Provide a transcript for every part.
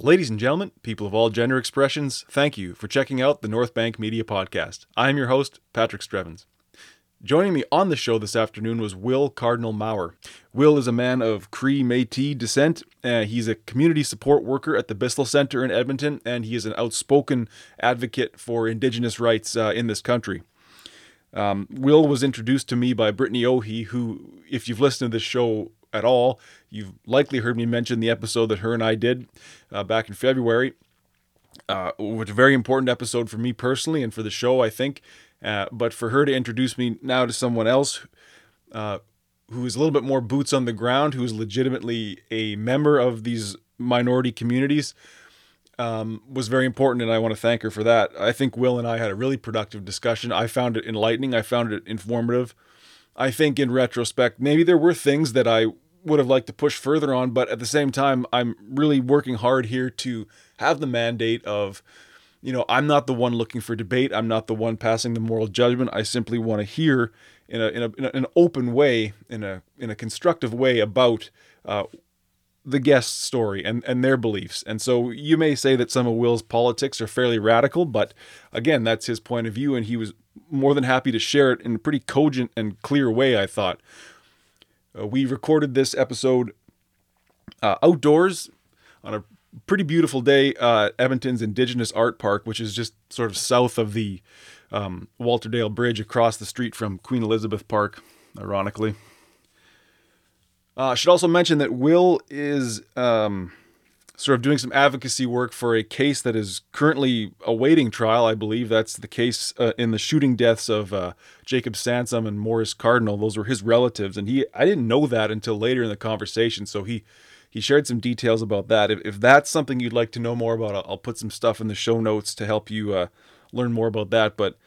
Ladies and gentlemen, people of all gender expressions, thank you for checking out the North Bank Media Podcast. I'm your host, Patrick Strevens. Joining me on the show this afternoon was Will Cardinal Mawer. Will is a man of Cree Metis descent. Uh, he's a community support worker at the Bissell Center in Edmonton, and he is an outspoken advocate for Indigenous rights uh, in this country. Um, Will was introduced to me by Brittany Ohi, who, if you've listened to this show at all, you've likely heard me mention the episode that her and I did uh, back in February, uh, which a very important episode for me personally and for the show, I think. Uh, but for her to introduce me now to someone else uh, who is a little bit more boots on the ground, who is legitimately a member of these minority communities, um, was very important, and I want to thank her for that. I think Will and I had a really productive discussion. I found it enlightening. I found it informative. I think in retrospect, maybe there were things that I would have liked to push further on, but at the same time, I'm really working hard here to have the mandate of you know, I'm not the one looking for debate. I'm not the one passing the moral judgment. I simply want to hear in a in, a, in an open way, in a in a constructive way about uh, the guest's story and and their beliefs. And so you may say that some of Will's politics are fairly radical, but again, that's his point of view, and he was more than happy to share it in a pretty cogent and clear way. I thought. Uh, we recorded this episode uh, outdoors on a pretty beautiful day uh, Edmonton's Indigenous Art Park, which is just sort of south of the um, Walterdale Bridge across the street from Queen Elizabeth Park, ironically. Uh, I should also mention that Will is um, sort of doing some advocacy work for a case that is currently awaiting trial. I believe that's the case uh, in the shooting deaths of uh, Jacob Sansom and Morris Cardinal. Those were his relatives, and he I didn't know that until later in the conversation. So he he shared some details about that. If, if that's something you'd like to know more about, I'll, I'll put some stuff in the show notes to help you uh, learn more about that. But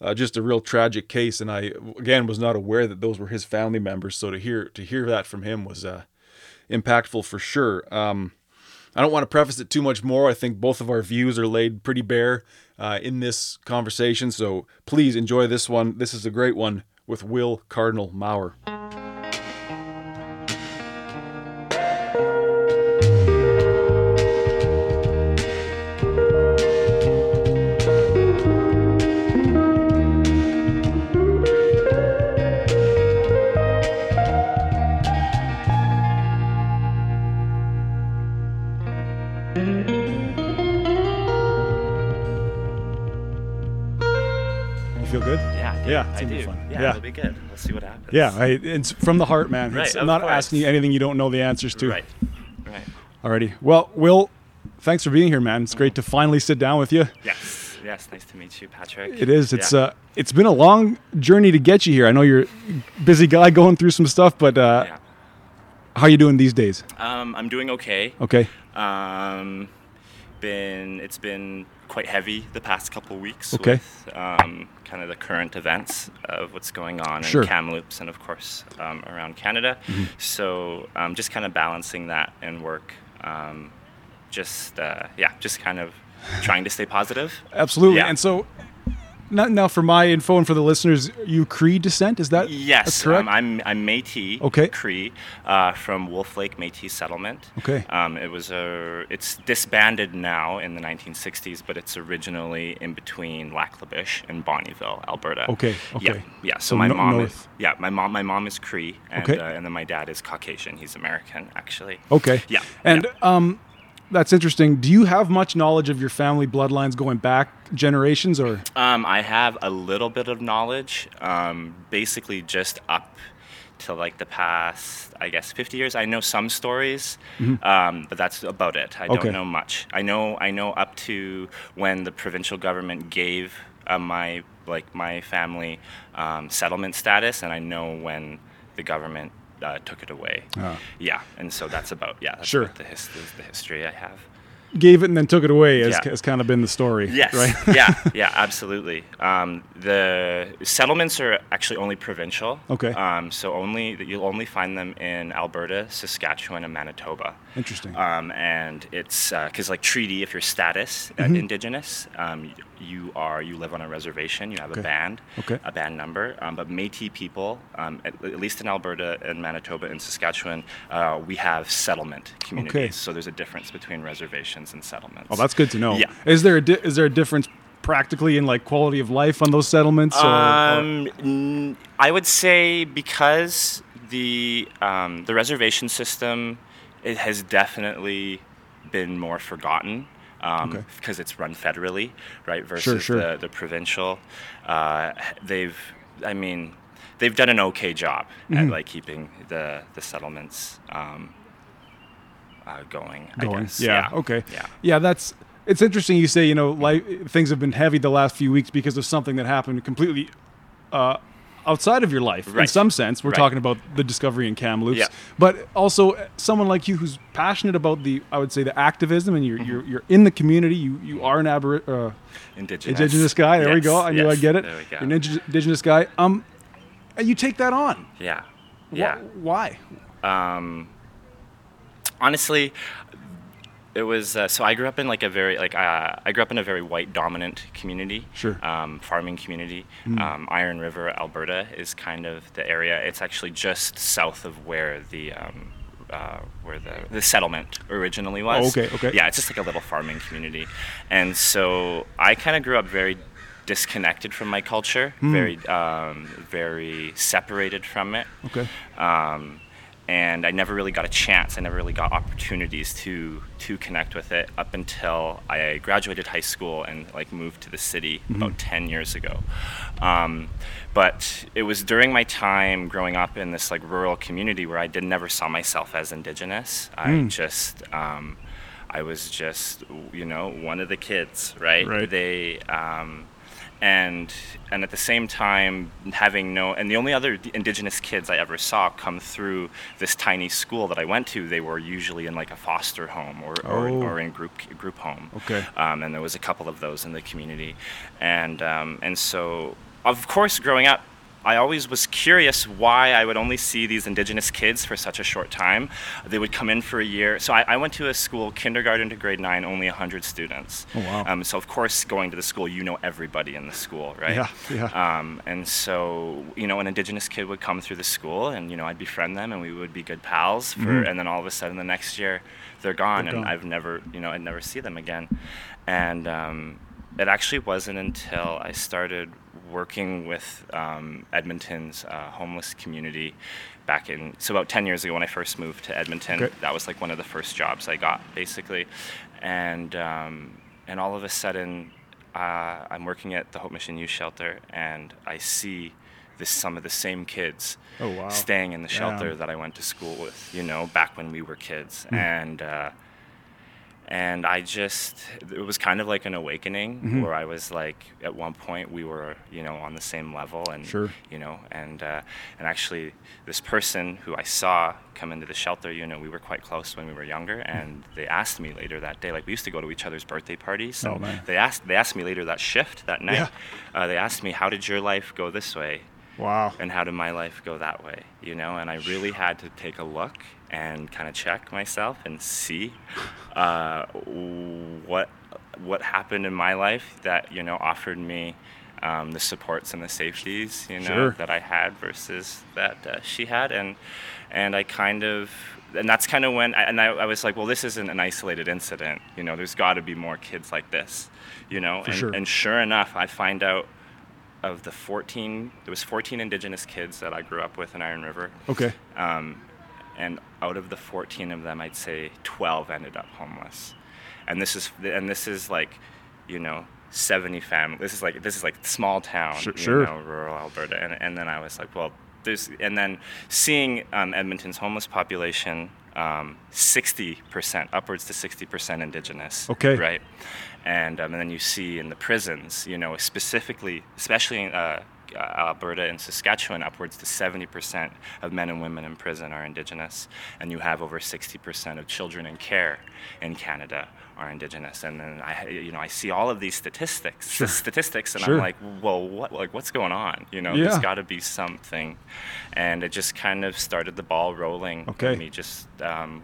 uh, just a real tragic case, and I again was not aware that those were his family members. So to hear to hear that from him was uh, impactful for sure. Um, I don't want to preface it too much more. I think both of our views are laid pretty bare uh, in this conversation. So please enjoy this one. This is a great one with Will Cardinal Mawer. I do. Yeah, yeah, it'll be good. We'll see what happens. Yeah, I, it's from the heart, man. Right, I'm not course. asking you anything you don't know the answers to. Right. Right. Alrighty. Well, Will, thanks for being here, man. It's great to finally sit down with you. Yes. Yes. Nice to meet you, Patrick. It is. It's yeah. uh, it's been a long journey to get you here. I know you're a busy guy going through some stuff, but uh, yeah. how are you doing these days? Um, I'm doing okay. Okay. Um, been it's been quite heavy the past couple weeks. Okay. With, um, kind of the current events of what's going on sure. in Kamloops and of course um, around Canada. Mm-hmm. So um, just kind of balancing that and work. Um, just uh, yeah, just kind of trying to stay positive. Absolutely. Yeah. And so now, now, for my info and for the listeners, you Cree descent is that yes? correct? Um, I'm I'm Métis. Okay. Cree uh, from Wolf Lake Métis settlement. Okay. Um, it was a it's disbanded now in the 1960s, but it's originally in between Lac La Biche and Bonnyville, Alberta. Okay. Okay. Yeah. Yeah. So, so my no, mom north. is yeah my mom my mom is Cree and okay. uh, and then my dad is Caucasian. He's American actually. Okay. Yeah. And yeah. um that's interesting. Do you have much knowledge of your family bloodlines going back generations, or? Um, I have a little bit of knowledge. Um, basically, just up to like the past, I guess, 50 years. I know some stories, mm-hmm. um, but that's about it. I okay. don't know much. I know I know up to when the provincial government gave uh, my like my family um, settlement status, and I know when the government uh, took it away. Oh. Yeah, and so that's about yeah. That's sure. About the, his, the history I have gave it and then took it away has, yeah. has kind of been the story. Yes. Right? yeah. Yeah. Absolutely. Um, the settlements are actually only provincial. Okay. Um, so only you'll only find them in Alberta, Saskatchewan, and Manitoba. Interesting. Um, and it's because uh, like treaty, if you're status uh, mm-hmm. Indigenous, um, you are you live on a reservation. You have okay. a band. Okay. A band number. Um, but Métis people, um, at, at, least in Alberta and Manitoba and Saskatchewan, uh, we have settlement communities. Okay. So there's a difference between reservations and settlements. Oh, that's good to know. Yeah. Is there a di- is there a difference practically in like quality of life on those settlements? Or, or- Um, n- I would say because the um, the reservation system it has definitely been more forgotten um, Okay. because it's run federally, right? Versus sure. the the provincial. Uh, they've, I mean, they've done an okay job at Mm-hmm. like keeping the the settlements um, uh, going. going. I guess. Yeah. Okay. Yeah. Yeah. That's. It's interesting you say you know life things have been heavy the last few weeks because of something that happened completely uh, outside of your life in some sense. We're Right. talking about the discovery in Kamloops, Yeah. but also someone like you who's passionate about the I would say the activism and you're Mm-hmm. you're, you're in the community. You you are an abori- uh, Indigenous. indigenous guy. There we go. I knew yes, I'd get it. There we go. You're an indi- indigenous guy. Um, and you take that on. yeah. Wh- Yeah. Why? um, honestly, it was uh, so I grew up in like a very like uh, I grew up in a very white dominant community, Sure. Um, farming community. Um, Iron River, Alberta, is kind of the area. It's actually just south of where the um, uh, where the, the settlement originally was. Oh, okay, okay. Yeah, it's just like a little farming community, and so I kind of grew up very disconnected from my culture, Hmm. very um, very separated from it Okay. And I never really got a chance. I never really got opportunities to to connect with it up until I graduated high school and like moved to the city about ten years ago. Um, but it was during my time growing up in this like rural community where I did never saw myself as indigenous. I just um, I was just you know one of the kids, right? Right. They um, and and at the same time having no and the only other indigenous kids I ever saw come through this tiny school that I went to they were usually in like a foster home or or, Oh. or in group group home Okay. um, and there was a couple of those in the community and um, and so of course growing up I always was curious why I would only see these indigenous kids for such a short time. They would come in for a year. So I, I went to a school, kindergarten to grade nine, only 100 students. Oh, wow. Um, so of course, going to the school, you know everybody in the school, right? Yeah, yeah. Um, and so you know, an indigenous kid would come through the school, and you know, I'd befriend them, and we would be good pals. For and then all of a sudden, the next year, they're gone, Mm-hmm. They're and gone. I've never, you know, I'd never see them again. And um, it actually wasn't until I started working with um, Edmonton's uh, homeless community back in so about 10 years ago when I first moved to Edmonton. Okay. That was like one of the first jobs I got, basically, and um, and all of a sudden, uh, I'm working at the Hope Mission Youth Shelter, and I see this some of the same kids Oh, wow. staying in the Yeah. shelter that I went to school with, you know, back when we were kids, Hmm. and. Uh, and I just, it was kind of like an awakening Mm-hmm. where I was like, at one point we were, you know, on the same level, and Sure. you know, and uh, and actually, this person who I saw come into the shelter, you know, we were quite close when we were younger, and they asked me later that day, like we used to go to each other's birthday parties, so Oh, they asked they asked me later that shift that night, Yeah. uh, they asked me, how did your life go this way? Wow. and how did my life go that way you know and i really had to take a look and kind of check myself and see uh, what what happened in my life that you know offered me um, the supports and the safeties you know Sure. that i had versus that uh, she had and and i kind of and that's kind of when I, and I, I was like well this isn't an isolated incident you know there's got to be more kids like this you know and, sure. and sure enough i find out of the 14 there was 14 indigenous kids that i grew up with in iron river Okay. um, and out of the 14 of them i'd say 12 ended up homeless and this is and this is like you know 70 families this is like this is like small town Sure- you sure. know rural alberta and, and then i was like well there's and then seeing um, edmonton's homeless population um, 60% upwards to 60% indigenous Okay. right and, um, and then you see in the prisons you know specifically especially in uh, uh, Alberta and Saskatchewan, upwards to 70% of men and women in prison are Indigenous, and you have over 60% of children in care in Canada are Indigenous. And then I, you know, I see all of these statistics, statistics, and Sure. I'm like, well, what, like, what's going on? You know, Yeah. there's got to be something, and it just kind of started the ball rolling. Okay. Me just, um,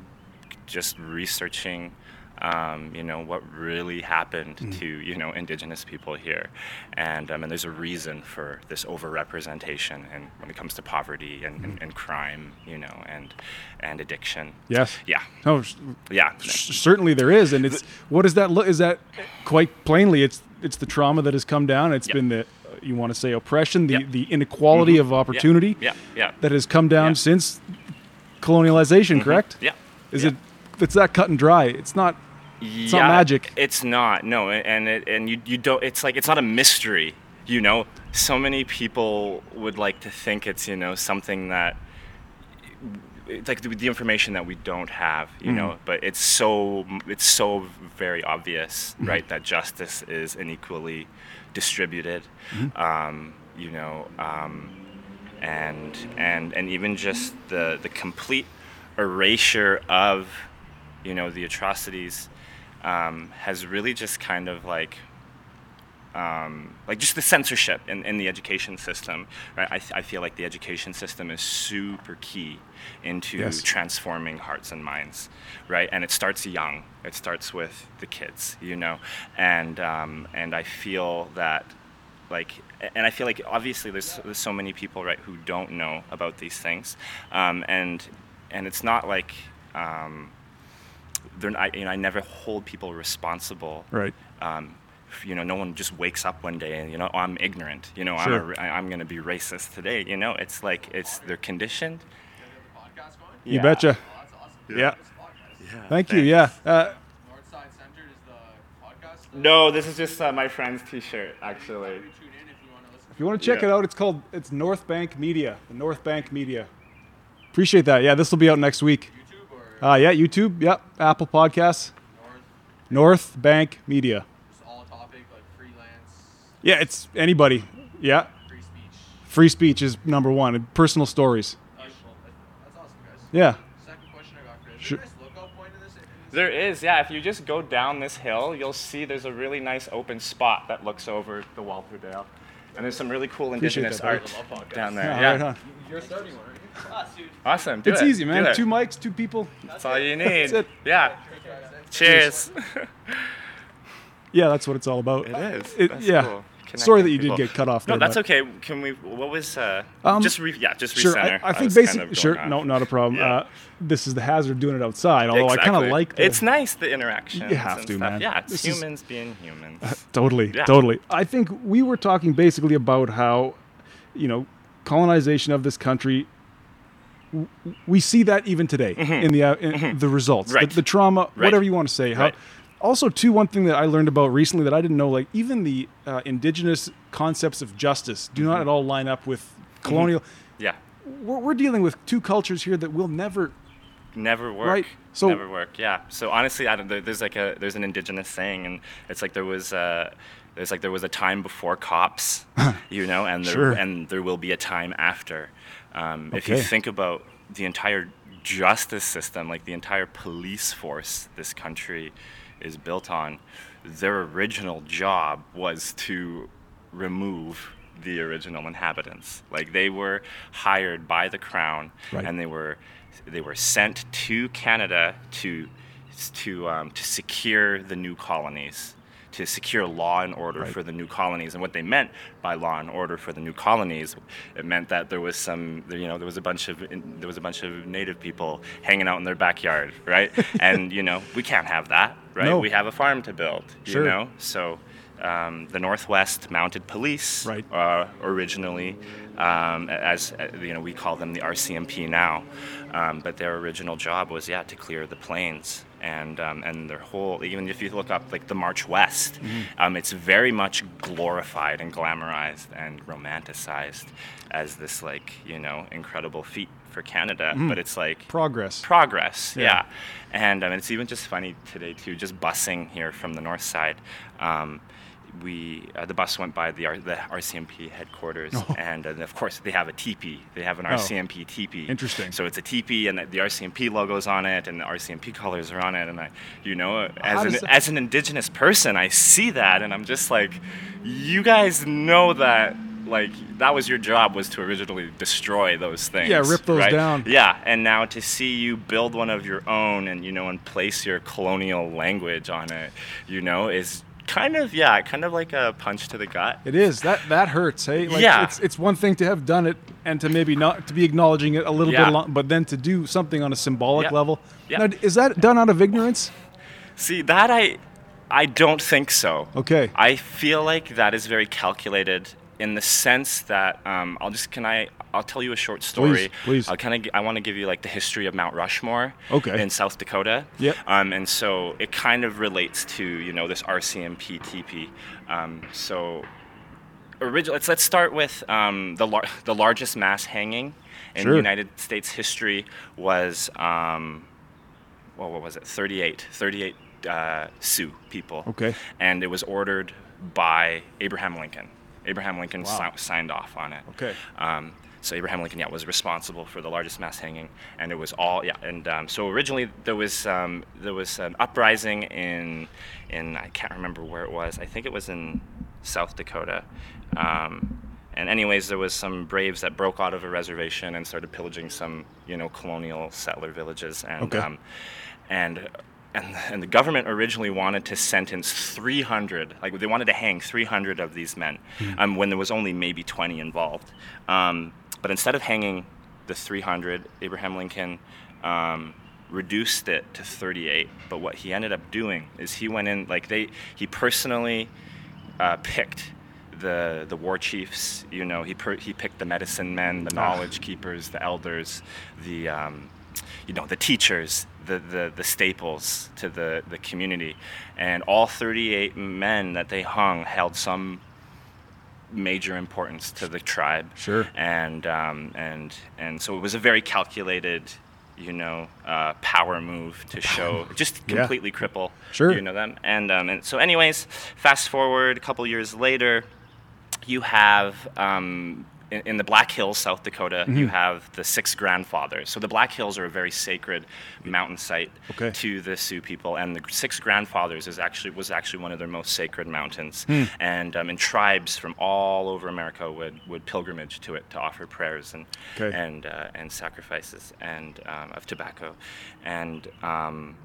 just researching um, you know, what really happened to, you know, indigenous people here. And, um, and there's a reason for this overrepresentation and when it comes to poverty and, and, and crime, you know, and, and addiction. Yes. Yeah. S- Yeah. certainly there is, and it's what does that look? Is that quite plainly? It's it's the trauma that has come down. It's Yep. been the you want to say oppression, the Yep. the inequality of opportunity Yeah. Yeah. that has come down since colonialization. Correct? Yeah. Is it? It's that cut and dry. It's not. It's not magic. It's not. No, and it, and you you don't. It's like it's not a mystery. You know, so many people would like to think it's you know something that it's like the, the information that we don't have. You Mm-hmm. know, but it's so it's so very obvious, Mm-hmm. right, that justice is unequally distributed. Mm-hmm. Um, you know. Um, and and and even just the the complete erasure of you know the atrocities um, has really just kind of like um, like just the censorship in, in the education system right? I, I feel like the education system is super key into Yes. transforming hearts and minds right? And it starts young. It starts with the kids you know? And um, and I feel that like and i feel like obviously there's, there's so many people right who don't know about these things. Um, and and it's not like um, I, you know, I never hold people responsible Right. um, you know no one just wakes up one day and you know oh, i'm ignorant you know I'm, Sure. a, ra- I- I'm going to be racist today you know it's like it's they're conditioned You betcha. Yeah. Yeah, Thank you. Yeah. Uh, Northside Centered is the podcast. no this is just uh, my friend's t-shirt actually if you want to if you want to check Yeah. it out, it's called it's North Bank Media. The North Bank Media. Appreciate that. Yeah, this will be out next week. YouTube Uh, yeah, YouTube. Yep. Apple Podcasts. North, North Bank Media. just all topic like freelance, Yeah, it's anybody. Yeah. free speech. Free speech is number one. and Personal stories. Nice. That's awesome, guys. Yeah. Second question I got, Chris. Sure. Is there a nice lookout point in this? in this- There is, yeah. If you just go down this hill, you'll see there's a really nice open spot that looks over the Walterdale. And there's some really cool indigenous that, art buddy. Love podcasts. down there. Yeah, Yeah, right on. You're starting one, aren't you? Awesome. Do It's it. easy, man. Do it. Two mics, two people. That's all you need. That's it. Yeah. Cheers. Yeah, that's what it's all about. it is. It- That's yeah. cool. Sorry that you people. did get cut off. No, there, that's but- okay. Can we? What was? Uh, Um, just re, yeah, just Sure. I, I think was basically, kind of sure, going no, not a problem. Yeah. Uh, this is the hazard of doing it outside. Although I kind of like the, It's nice the interaction. You have to, man. Yeah, it's This is- humans being humans. Totally, Yeah. totally. I think we were talking basically about how, you know, colonization of this country. We see that even today in the uh, in the results, Mm-hmm. Right. the, the trauma, Right. whatever you want to say. How, Right. also, too, one thing that I learned about recently that I didn't know, like even the uh, indigenous concepts of justice do Mm-hmm. not at all line up with colonial. yeah. We're, we're dealing with two cultures here that will never. never work. Right. So- never work. Yeah. So honestly, I don't, there's like a there's an indigenous saying, and it's like there was uh, there's like there was a time before cops, you know, and there Sure. and there will be a time after. Um, If you think about the entire justice system, like the entire police force this country is built on, their original job was to remove the original inhabitants. Like they were hired by the crown, Right. and they were they were sent to Canada to to um, to secure the new colonies, to secure law and order Right. for the new colonies. And what they meant by law and order for the new colonies, it meant that there was some, you know, there was a bunch of there was a bunch of native people hanging out in their backyard, right? and you know, we can't have that, right? No. We have a farm to build, Sure. you know. So um, the Northwest Mounted Police, Right. uh, originally, um, as you know, we call them the RCMP now, um, but their original job was yeah to clear the plains. And, um, and their whole even if you look up like the March West, um, it's very much glorified and glamorized and romanticized as this like you know incredible feat for Canada. But it's like Progress. progress Yeah. yeah, and um, it's even just funny today too just busing here from the north side um, we uh, the bus went by the, R- the RCMP headquarters and, uh, of course they have a teepee they have an Oh. RCMP teepee Interesting. so it's a teepee and the, the RCMP logos on it and the RCMP colors are on it and I you know as an, that- as an indigenous person I see that and I'm just like you guys know that like that was your job was to originally destroy those things. Yeah, rip those right? down. Yeah, and now to see you build one of your own and you know and place your colonial language on it, you know, is kind of yeah, kind of like a punch to the gut. It is that that hurts. Hey, like, Yeah. It's it's one thing to have done it and to maybe not to be acknowledging it a little Yeah. bit, along, but then to do something on a symbolic Yeah. level. Yeah. Now, is that done out of ignorance? See that I, I don't think so. Okay. I feel like that is very calculated in the sense that um, I'll just can I I'll tell you a short story. please. I'll kind of I want to give you like the history of Mount Rushmore. Okay. In South Dakota. Yeah. Um, and so it kind of relates to you know this RCMP teepee. Um, so original. Let's let's start with um, the lar- the largest mass hanging in Sure. United States history was um, well, what was it? 38, 38 uh, Sioux people. Okay. And it was ordered by Abraham Lincoln. Abraham Lincoln Wow. si- signed off on it. Okay. Um, so Abraham Lincoln, yeah, was responsible for the largest mass hanging, and it was all, yeah. And um, so originally there was um, there was an uprising in in I can't remember where it was. I think it was in South Dakota. Um, and anyways, there was some braves that broke out of a reservation and started pillaging some, you know, colonial settler villages. And Okay. um, and and, and the government originally wanted to sentence 300 like they wanted to hang 300 of these men um, when there was only maybe 20 involved. Um, but instead of hanging the 300 abraham lincoln um, reduced it to 38 but what he ended up doing is he went in like they he personally uh, picked the the war chiefs. You know, he per, he picked the medicine men, the knowledge keepers, the elders, the um, you know the teachers, the, the the staples to the the community, and all 38 men that they hung held some major importance to the tribe. Sure. And um, and and so it was a very calculated. You know, uh, power move to show, just Yeah. completely cripple. Sure. You know them, and um, and so, anyways, fast forward a couple years later, you have um, in, in the Black Hills, South Dakota, Mm-hmm. you have the six grandfathers. So the Black Hills are a very sacred mountain site Okay. to the Sioux people, and the six grandfathers is actually was actually one of their most sacred mountains. Hmm. And um, and tribes from all over America would, would pilgrimage to it to offer prayers and Okay. and uh, and sacrifices and um, of tobacco, and. Um,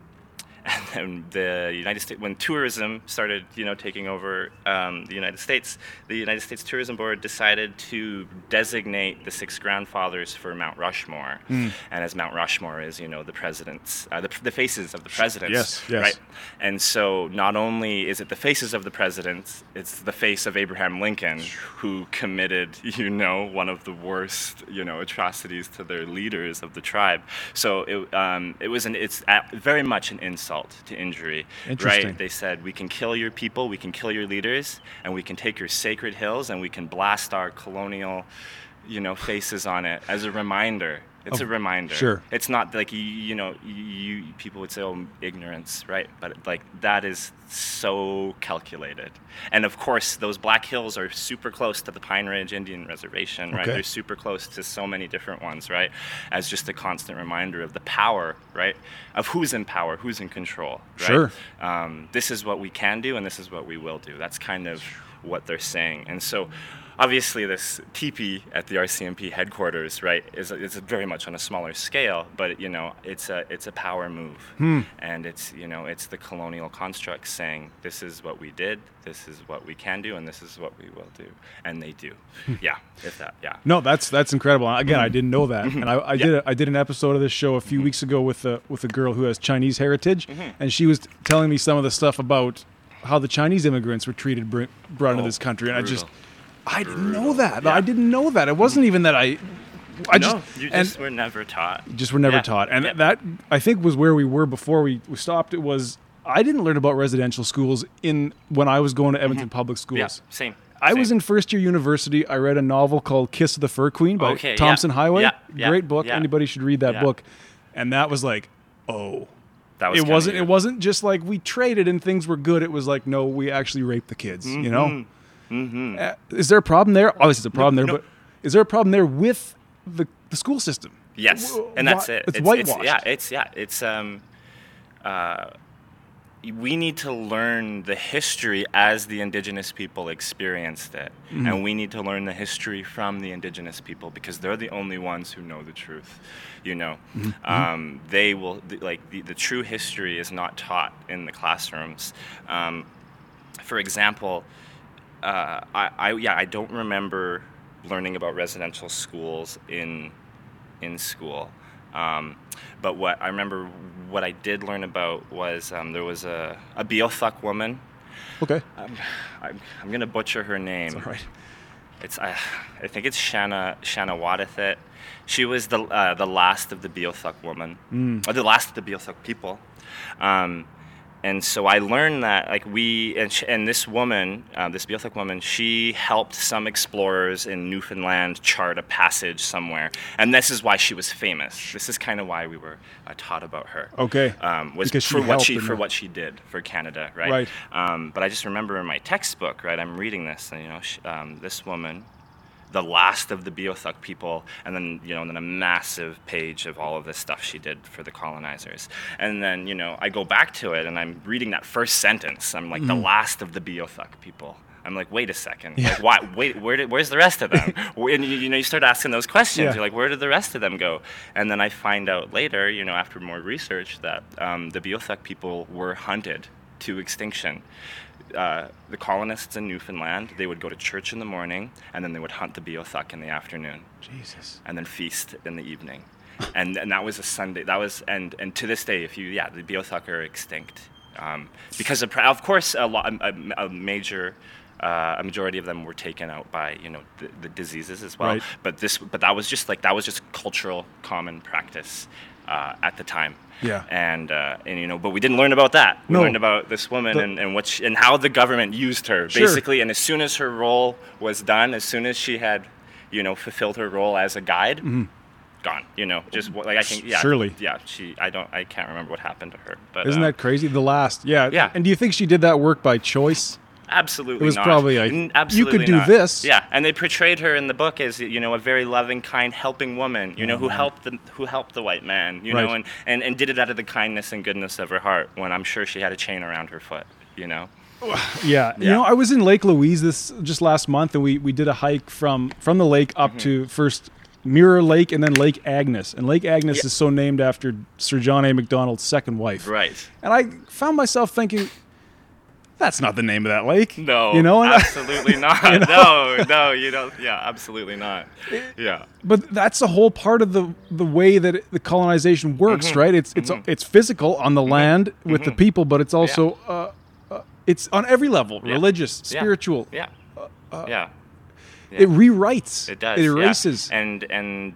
and then the United States, when tourism started, you know, taking over um, the United States, the United States Tourism Board decided to designate the six grandfathers for Mount Rushmore. Hmm. And as Mount Rushmore is, you know, the presidents, uh, the, the faces of the presidents, Yes, yes. right? And so not only is it the faces of the presidents, it's the face of Abraham Lincoln who committed, you know, one of the worst, you know, atrocities to their leaders of the tribe. So it, um, it was an, it's very much an insult to injury, right? They said we can kill your people, we can kill your leaders, and we can take your sacred hills and we can blast our colonial, you know, faces on it as a reminder. It's a reminder. sure. It's not like you, you know, you, you people would say, "Oh, ignorance," right? But like that is so calculated. And of course, those Black Hills are super close to the Pine Ridge Indian Reservation, right? Okay. They're super close to so many different ones, right? As just a constant reminder of the power, right? Of who's in power, who's in control, right? Sure. Um, this is what we can do, and this is what we will do. That's kind of what they're saying. And so, obviously, this teepee at the RCMP headquarters, right, is is very much on a smaller scale, but you know, it's a it's a power move, hmm. and it's you know, it's the colonial construct saying this is what we did, this is what we can do, and this is what we will do, and they do. Hmm. yeah, if that, yeah. No, that's that's incredible. Again, I mm-hmm. didn't know that, mm-hmm. and I, I did a, I did an episode of this show a few mm-hmm. weeks ago with a with a girl who has Chinese heritage, and she was telling me some of the stuff about how the Chinese immigrants were treated br- brought into Oh, this country, and I just brutal. I didn't know that. Yeah. I didn't know that. It wasn't even that I. I no, just you just were never taught. just were never Yeah. taught, and Yeah. that I think was where we were before we, we stopped. It was I didn't learn about residential schools in when I was going to Edmonton Public Schools. Mm-hmm. Yeah, same. I was in first year university. I read a novel called Kiss of the Fur Queen by Okay, Tomson Highway. Great book. Anybody should read that book. And that was like, oh. That was it wasn't your- it wasn't just like we traded and things were good. It was like, no, we actually raped the kids, you know? Mm-hmm. Uh, is there a problem there? Obviously, there's a problem there, no. but is there a problem there with the, the school system? Yes, and that's why- it. It's, yeah, whitewashed. it's yeah, it's um, uh, we need to learn the history as the indigenous people experienced it. And we need to learn the history from the indigenous people because they're the only ones who know the truth. You know, um, they will, th- like, the, the true history is not taught in the classrooms. Um, for example, uh, I, I, yeah, I don't remember learning about residential schools in, in school. Um, but what I remember, what I did learn about was um, there was a, a Beothuk woman. Okay. Um, I'm, I'm going to butcher her name. All right. It's I, I think it's Shanna Shanna Wadathet. She was the uh, the last of the Beothuk woman, or the last of the Beothuk people. Um, and so I learned that like we and, sh- and this woman, uh, this Beothuk woman, she helped some explorers in Newfoundland chart a passage somewhere, and this is why she was famous. This is kind of why we were uh, taught about her. Okay. um, was Because she for what she for what she did for Canada, right? Right. Um, but I just remember in my textbook, right? I'm reading this, and you know, sh um, this woman, the last of the Beothuk people, and then you know, then a massive page of all of this stuff she did for the colonizers. And then you know, I go back to it, and I'm reading that first sentence. I'm like, the last of the Beothuk people. I'm like, wait a second. Mm-hmm. Yeah. Like, why? Wait, where did, where's the rest of them? And you, you know, you start asking those questions. Yeah. You're like, where did the rest of them go? And then I find out later, you know, after more research, that um, the Beothuk people were hunted to extinction. Uh, the colonists in Newfoundland, they would go to church in the morning, and then they would hunt the Beothuk in the afternoon Jesus. and then feast in the evening. and and that was a Sunday. That was and and to this day, if you yeah, the Beothuk are extinct um, because of, of course a, lot, a, a major. Uh, a majority of them were taken out by you know the, the diseases as well. Right. But this, but that was just like that was just cultural common practice uh, at the time. Yeah. And uh, and you know, but we didn't learn about that. We No. learned about this woman The- and, and what she, and how the government used her Sure. basically. And as soon as her role was done, as soon as she had, you know, fulfilled her role as a guide, gone. You know, just like I think, yeah, Mm-hmm. Surely. yeah. She, I don't, I can't remember what happened to her, but Isn't uh, that crazy? The last. Yeah. Yeah. And do you think she did that work by choice? Absolutely it was not. probably like, N- you absolutely could do not. this. Yeah, and they portrayed her in the book as you know a very loving, kind, helping woman. You know, who helped the who helped the white man. You know, and, and and did it out of the kindness and goodness of her heart. When I'm sure she had a chain around her foot. You know. Yeah. You know, I was in Lake Louise this just last month, and we we did a hike from from the lake Mm-hmm. up to first Mirror Lake and then Lake Agnes. And Lake Agnes Yeah. is so named after Sir John A. Macdonald's second wife. Right. And I found myself thinking, that's not the name of that lake. No. You know, absolutely not. No, no, you don't. Yeah, absolutely not. Yeah. but that's the whole part of the the way that it, the colonization works, Mm-hmm. right? It's it's it's physical on the land with the people, but it's also uh, uh, it's on every level, Yeah. religious, Yeah. spiritual. Yeah. yeah. It rewrites. It does. It yeah. erases. And and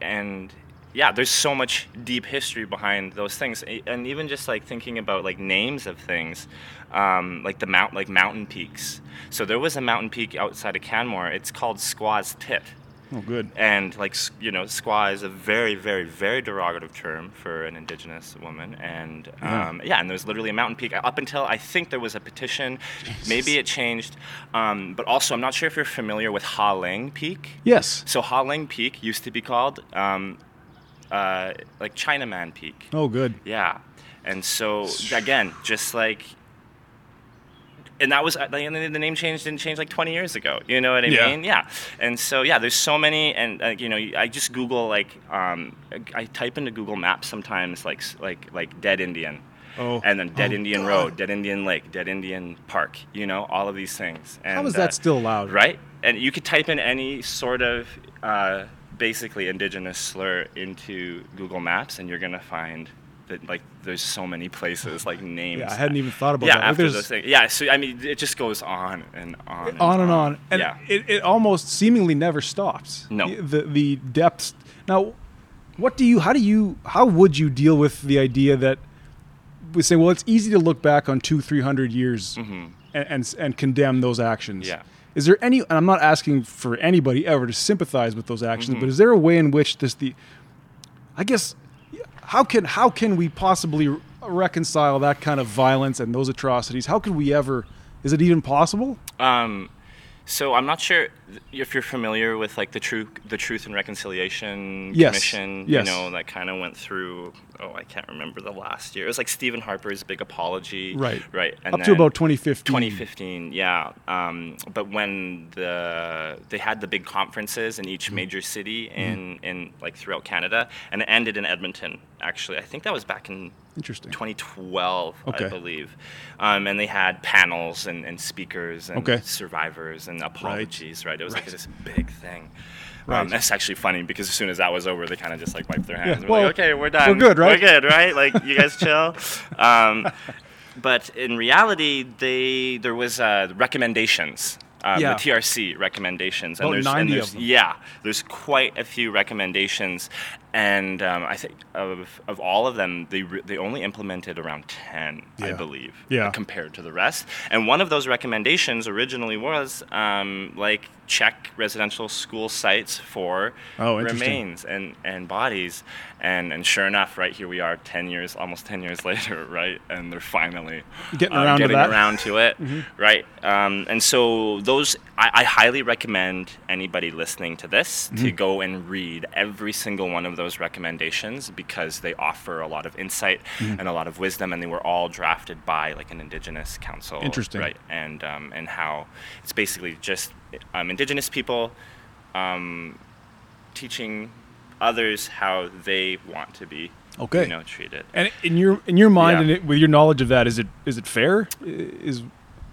and yeah, there's so much deep history behind those things, and even just like thinking about like names of things, um, like the mount, like mountain peaks. So there was a mountain peak outside of Canmore. It's called Squaw's Tit. Oh, good. And like you know, squaw is a very, very, very derogative term for an indigenous woman, and Yeah. um, yeah, and there's literally a mountain peak up until I think there was a petition. Maybe it changed, um, but also I'm not sure if you're familiar with Ha Ling Peak. Yes. So Ha Ling Peak used to be called um, uh, like Chinaman Peak. Oh, good. Yeah, and so again, just like. And that was uh, like, and the name change didn't change like 20 years ago. You know what I Yeah. mean? Yeah. And so yeah, there's so many, and uh, you know, I just Google like um, I type into Google Maps sometimes like like like dead Indian, Oh. and then dead Oh, Indian God. Road, dead Indian Lake, dead Indian Park. You know, all of these things. And, How is uh, that still allowed? right? And you could type in any sort of uh, basically indigenous slur into Google Maps, and you're gonna find that like there's so many places like names. Yeah, I hadn't even thought about yeah, that. Like, after there's- those things. Yeah, so I mean, it just goes on and on. And on and on, and yeah. it, it almost seemingly never stops. No. the the depths. Now, what do you? How do you? How would you deal with the idea that we say, well, it's easy to look back on two, three hundred years and, and and condemn those actions. Mm-hmm. Yeah. Is there any? And I'm not asking for anybody ever to sympathize with those actions, Mm-hmm. but is there a way in which this the? I guess, how can how can we possibly reconcile that kind of violence and those atrocities? How could we ever? Is it even possible? Um, so I'm not sure. if you're familiar with like the truth, the Truth and Reconciliation Yes, Commission, yes. you know, that kind of went through. Oh, I can't remember the last year. It was like Stephen Harper's big apology, Right. Right, Up to about 2015. 2015, yeah. Um, but when the they had the big conferences in Mm-hmm. each major city in in like throughout Canada, and it ended in Edmonton. Actually, I think that was back in Interesting. 2012, Okay. I believe. Um, and they had panels and, and speakers and Okay. survivors and apologies, right? It was Right. like this big thing. Right. Um, it's actually funny because as soon as that was over, they kind of just like wiped their hands. Yeah, We're well, like, okay, we're done. we're good, right?" We're good, right? Like, you guys chill. Um, but in reality, they there was uh, recommendations. Um, Yeah. The TRC recommendations, and there's, 90 and of them. yeah, there's quite a few recommendations, and um, I think of of all of them, they re- they only implemented around ten, I believe, Yeah. compared to the rest. And one of those recommendations originally was um, like check residential school sites for Oh, remains and, and bodies, and and sure enough, right here we are, ten years, almost ten years later, right, and they're finally Getting uh, around to getting that. around to it, right? Um, and so those, I, I highly recommend anybody listening to this to go and read every single one of those recommendations because they offer a lot of insight and a lot of wisdom, and they were all drafted by like an Indigenous council, Interesting. right? And um, and how it's basically just um, Indigenous people um, teaching others how they want to be, Okay. you know, treated. And in your in your mind Yeah. and it, with your knowledge of that, is it is it fair? Is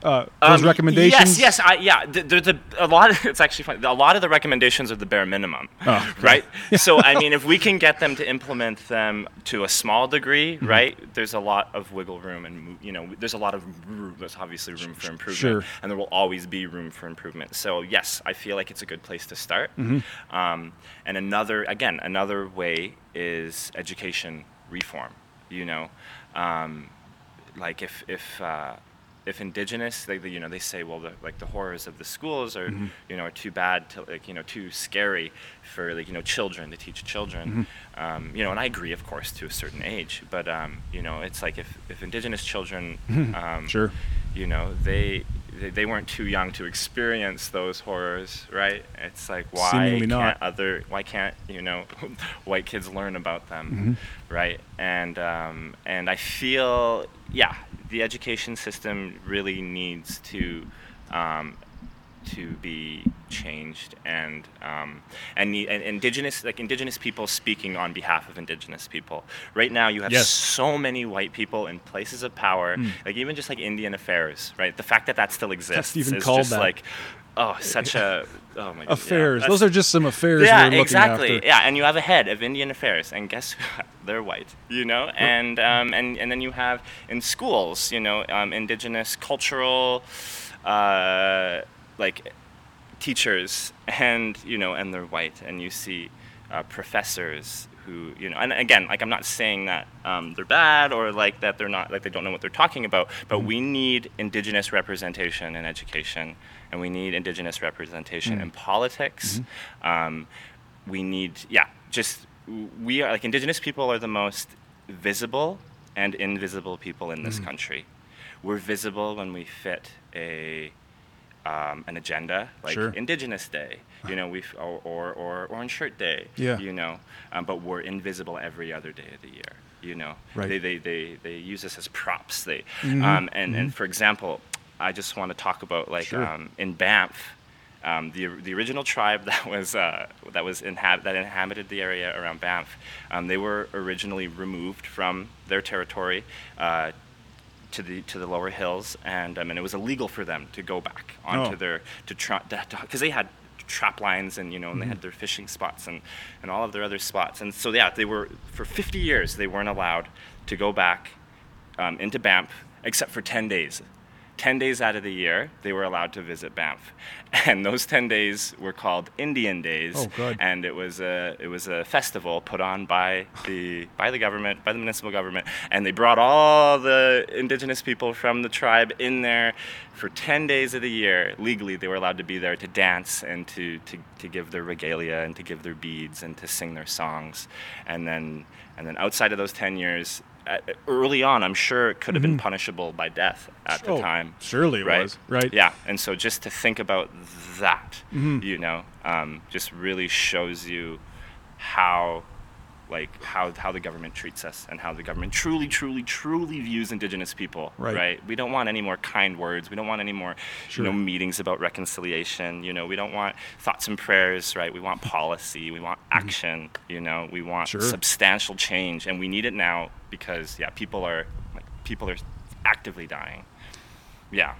uh, those Um, recommendations? Yes, yes, I, yeah. There's a, a lot. Of, it's actually funny. A lot of the recommendations are the bare minimum, Oh, right? so I mean, if we can get them to implement them to a small degree, Mm-hmm. right? There's a lot of wiggle room, and you know, there's a lot of room. There's obviously room for improvement, Sure. and there will always be room for improvement. So yes, I feel like it's a good place to start. Mm-hmm. Um, and another, again, another way is education reform. You know, um, like if if uh, if indigenous, they, you know, they say, well, the, like the horrors of the schools are, Mm-hmm. you know, are too bad to, like, you know, too scary for, like, you know, children to teach children. Mm-hmm. Um, you know, and I agree, of course, to a certain age, but, um, you know, it's like if, if indigenous children, um, Sure. you know, they, they they weren't too young to experience those horrors, right? It's like why Seemingly can't not. other why can't you know white kids learn about them, Mm-hmm. right? And um, and I feel yeah, the education system really needs to um, to be changed and um, and, and indigenous like indigenous people speaking on behalf of indigenous people. Right now, you have Yes. so many white people in places of power, like even just like Indian affairs, right? The fact that that still exists is just that. like oh, such a oh my god, affairs. Yeah, Those are just some affairs yeah, we're looking exactly. after. Yeah, and you have a head of Indian affairs, and guess what? They're white, you know. And um, and and then you have in schools, you know, um, indigenous cultural, uh, like teachers, and you know, and they're white, and you see uh, professors who you know and again like i'm not saying that um, they're bad or like that they're not like they don't know what they're talking about but we need indigenous representation in education and we need indigenous representation in politics. Um, we need yeah just we are like indigenous people are the most visible and invisible people in this country. We're visible when we fit a um, an agenda like Sure. indigenous day you know we or, or or orange shirt day Yeah. you know um, but we're invisible every other day of the year you know. Right. they, they, they, they use us as props. They Mhm, um, and, and for example i just want to talk about like Sure. um, in banff um, the, the original tribe that was uh, that was inhab- that inhabited the area around Banff, um, they were originally removed from their territory uh, to the to the lower hills, and um, and it was illegal for them to go back onto Oh. their to try because they had trap lines and you know and they had their fishing spots and and all of their other spots, and so yeah, they were for 50 years they weren't allowed to go back um, into Banff except for 10 days. 10 days out of the year, they were allowed to visit Banff. And those 10 days were called Indian Days. Oh, good. And it was, a, it was a festival put on by the, by the government, by the municipal government. And they brought all the indigenous people from the tribe in there for 10 days of the year. Legally, they were allowed to be there to dance and to, to, to give their regalia and to give their beads and to sing their songs. And then, and then outside of those 10 years, early on, I'm sure it could have been punishable by death at Mm-hmm. Oh, the time. surely it right? was, right. Yeah, and so just to think about that, Mm-hmm. you know, um, just really shows you how like how, how the government treats us and how the government truly truly truly views indigenous people Right. we don't want any more kind words we don't want any more Sure. you know meetings about reconciliation you know we don't want thoughts and prayers right we want policy we want action you know we want Mm-hmm. Sure. substantial change and we need it now because yeah people are like people are actively dying yeah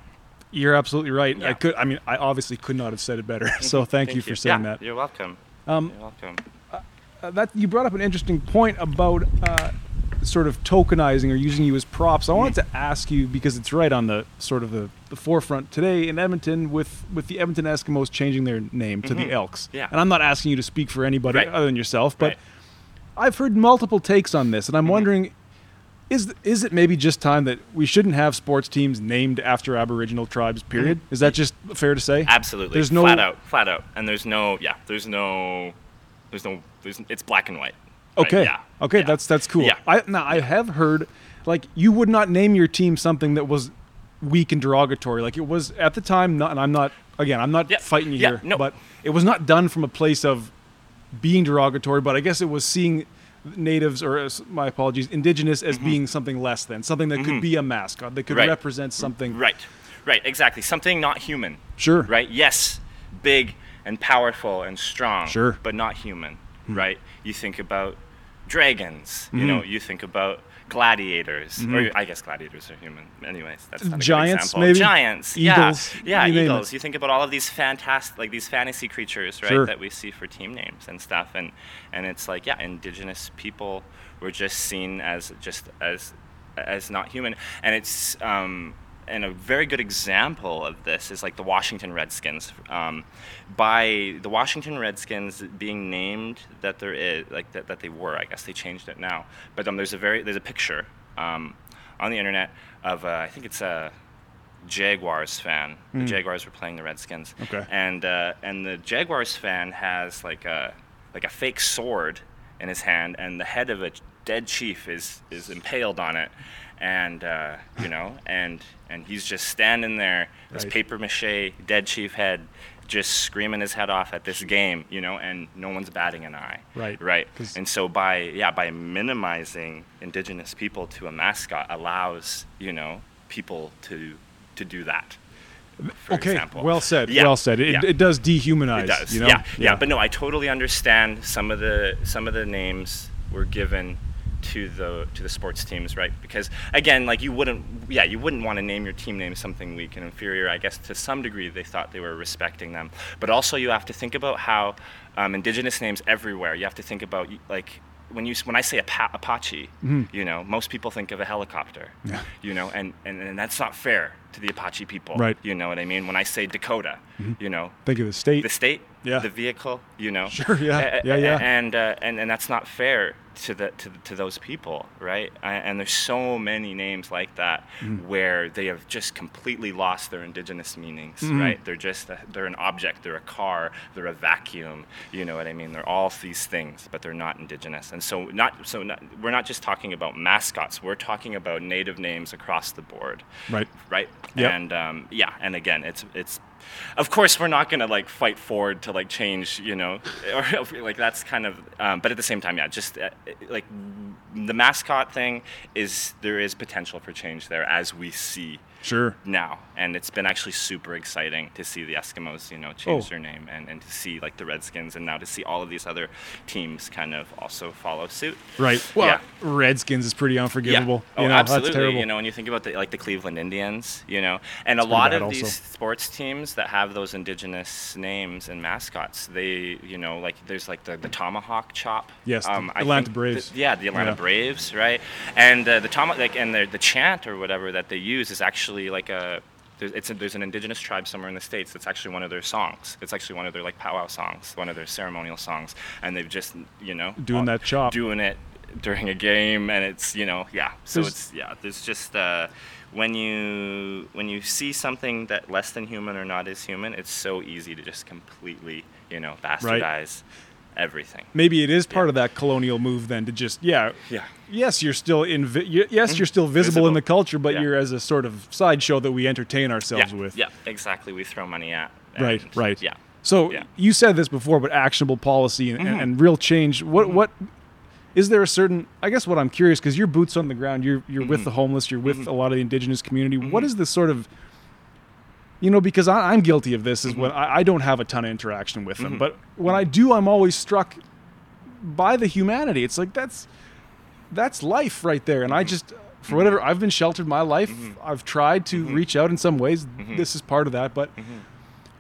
You're absolutely right. I could. I mean, I obviously could not have said it better. So thank, you for saying yeah, that. you're welcome Um, you're welcome that you brought up an interesting point about uh, sort of tokenizing or using you as props. I wanted to ask you because it's right on the sort of the, the forefront today in Edmonton with with the Edmonton Eskimos changing their name to the Elks. Yeah. And I'm not asking you to speak for anybody Right. other than yourself, but Right. I've heard multiple takes on this, and Mm-hmm. I'm wondering. Is, is it maybe just time that we shouldn't have sports teams named after Aboriginal tribes? Period. Is that just fair to say? Mm-hmm. Absolutely. There's no flat out, flat out, and there's no, yeah, there's no, there's no, there's, it's black and white. Right? Okay. Yeah. Okay, Yeah. that's that's cool. Yeah. I now I have heard like you would not name your team something that was weak and derogatory. Like it was at the time not and I'm not again, I'm not fighting you here, no. but it was not done from a place of being derogatory, but I guess it was seeing natives or as- my apologies, indigenous as being something less than, something that could be a mascot, that could Mm-hmm. Right. represent something. Right. Right. Exactly. Something not human. Sure. Right. Yes. Big and powerful and strong. Sure. Hmm. But not human. Right. You think about dragons. Mm-hmm. You know. You think about gladiators. Or I guess gladiators are human. Anyways, that's not a good Giants, example. maybe? Giants. Eagles, Yeah. Yeah. you eagles. You think about all of these fantastic, like these fantasy creatures, right? Sure. That we see for team names and stuff, and and it's like yeah, indigenous people were just seen as just as as not human, and it's um, and a very good example of this is like the Washington Redskins. Um, by the Washington Redskins being named that there is like that, that they were, I guess they changed it now. But um, there's a very there's a picture um, on the internet of uh, I think it's a Jaguars fan. The Jaguars were playing the Redskins. Okay. And uh, and the Jaguars fan has like a like a fake sword in his hand, and the head of a dead chief is is impaled on it, and uh, you know, and and he's just standing there, this Right. paper mache dead chief head, just screaming his head off at this game, you know, and no one's batting an eye. Right. Right. And so by yeah by minimizing indigenous people to a mascot allows you know people to to do that. For Okay. example. Well said. Yeah, Well said. It, yeah. it does dehumanize. It does. You know? yeah, yeah, But no, I totally understand some of the some of the names were given to the to the sports teams, right? Because again, like you wouldn't, yeah, you wouldn't want to name your team name something weak and inferior. I guess to some degree they thought they were respecting them, but also you have to think about how um, indigenous names everywhere. You have to think about like. When you when I say Apa- Apache, you know most people think of a helicopter, Mm-hmm. Yeah. you know, and, and and that's not fair to the Apache people, Right. You know what I mean? When I say Dakota, you know, Think of the state. the state, Yeah. the vehicle, you know. Sure, yeah, yeah, yeah. And uh, and and that's not fair to the to, to those people, right? And there's so many names like that Mm. where they have just completely lost their indigenous meanings, Mm-hmm. right? They're just a, they're an object, they're a car, they're a vacuum, you know what I mean? They're all these things, but they're not indigenous. And so not so not, we're not just talking about mascots. We're talking about native names across the board Right. right? Yep. And um, yeah, and again, it's it's. Of course, we're not gonna like fight forward to like change, you know, or like that's kind of. Um, but at the same time, yeah, just uh, like the mascot thing is there is potential for change there as we see Sure. now, and it's been actually super exciting to see the Eskimos, you know, change Oh. their name, and, and to see like the Redskins, and now to see all of these other teams kind of also follow suit. Right. Well, Yeah. Redskins is pretty unforgivable. Yeah. You Oh, know, absolutely. That's terrible. You know, when you think about the, like the Cleveland Indians, you know, and a lot of also. these sports teams that have those indigenous names and mascots, they, you know, like there's like the, the tomahawk chop. Yes, the I Atlanta Braves. the- yeah, the Atlanta Yeah. Braves, right? And uh, the tomahawk, like, and the, the chant or whatever that they use is actually like a. There's, it's a, there's an indigenous tribe somewhere in the states that's actually one of their songs. It's actually one of their like powwow songs, one of their ceremonial songs, and they've just you know Doing all- that chop. doing it during a game, and it's you know yeah. So There's- it's yeah. There's just uh, when you when you see something that less than human or not is human, it's so easy to just completely you know bastardize. Everything. Maybe it is part of that colonial move then to just yeah. Yeah. Yes, you're still in. Yes, you're still visible, in the culture, but Yeah. you're as a sort of sideshow that we entertain ourselves yeah, with. yeah, exactly. We throw money at. Right, right. Yeah. So Yeah. you said this before, but actionable policy and, Mm-hmm. and real change. What what is there a certain? I guess what I'm curious because you're boots on the ground. You're you're Mm-hmm. with the homeless. You're with a lot of the indigenous community. What is this sort of? You know, because I, I'm guilty of this. Is mm-hmm. when Mm-hmm. I, I don't have a ton of interaction with them, mm-hmm. but when I do, I'm always struck by the humanity. It's like that's that's life right there, and I mm-hmm. just. For whatever I've been sheltered my life, I've tried to reach out in some ways. This is part of that, but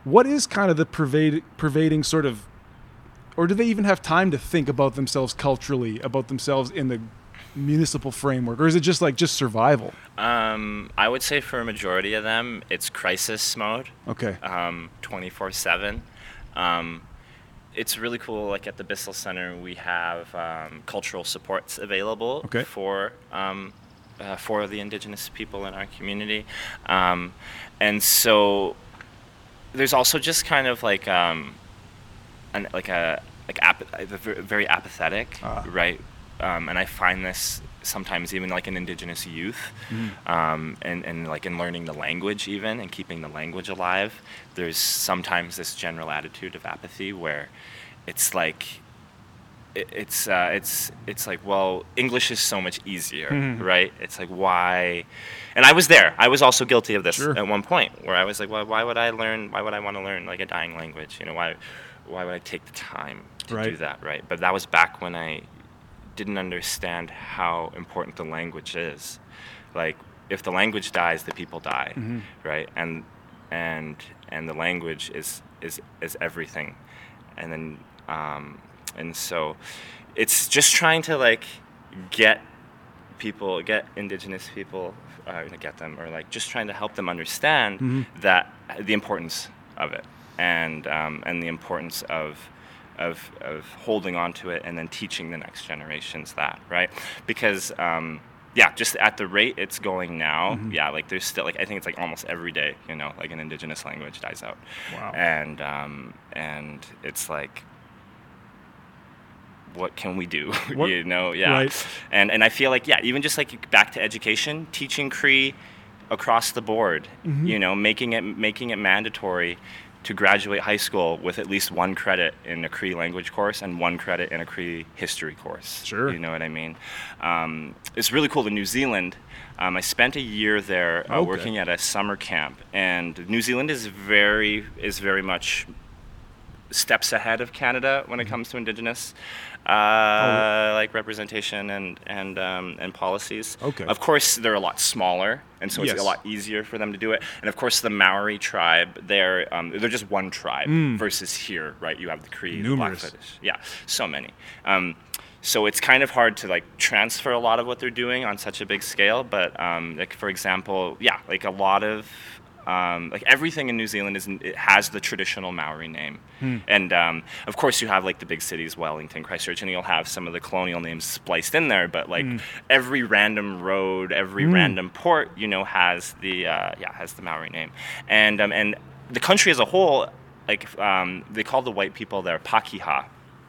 what is kind of the pervade, pervading sort of or do they even have time to think about themselves culturally about themselves in the municipal framework or is it just like just survival Um, I would say for a majority of them, it's crisis mode. okay um, 24/7. Um, it's really cool. Like at the Bissell Center, we have um, cultural supports available Okay. for um, uh, for the Indigenous people in our community, um, and so there's also just kind of like um, an, like a like ap- a very apathetic, Ah. right? Um, and I find this sometimes even like in Indigenous youth, um, and and like in learning the language even and keeping the language alive. There's sometimes this general attitude of apathy where it's like it, it's uh, it's it's like well English is so much easier, right? It's like why, and I was there. I was also guilty of this Sure. at one point where I was like, why, why would I learn? Why would I want to learn like a dying language? You know, why why would I take the time to do that, right? But that was back when I didn't understand how important the language is. Like if the language dies, the people die, right? And and and the language is is is everything, and then um, and so it's just trying to like get people, get indigenous people, uh, get them, or like just trying to help them understand that the importance of it, and um, and the importance of. Of, of holding on to it and then teaching the next generations that right because um, yeah just at the rate it's going now yeah like there's still like i think it's like almost every day you know like an indigenous language dies out Wow. and um, and it's like what can we do What- you know yeah right. and and i feel like yeah even just like back to education teaching cree across the board Mm-hmm. you know making it making it mandatory to graduate high school with at least one credit in a Cree language course and one credit in a Cree history course. Sure. You know what I mean? Um, it's really cool. In New Zealand, um, I spent a year there uh, Okay. working at a summer camp, and New Zealand is very is very much steps ahead of Canada when it comes to Indigenous uh, like representation and and um, and policies. Okay. Of course, they're a lot smaller, and so it's Yes. a lot easier for them to do it. And of course, the Maori tribe, they're um, they're just one tribe versus here, right? You have the Cree, the. Numerous. Blackfoot. Yeah, so many. Um, so it's kind of hard to like transfer a lot of what they're doing on such a big scale. But um, like for example, yeah, like a lot of um, like everything in New Zealand is it has the traditional Maori name, and um, of course you have like the big cities, Wellington, Christchurch, and you'll have some of the colonial names spliced in there. But like every random road, every random port, you know, has the uh, yeah has the Maori name, and um, and the country as a whole, like um, they call the white people there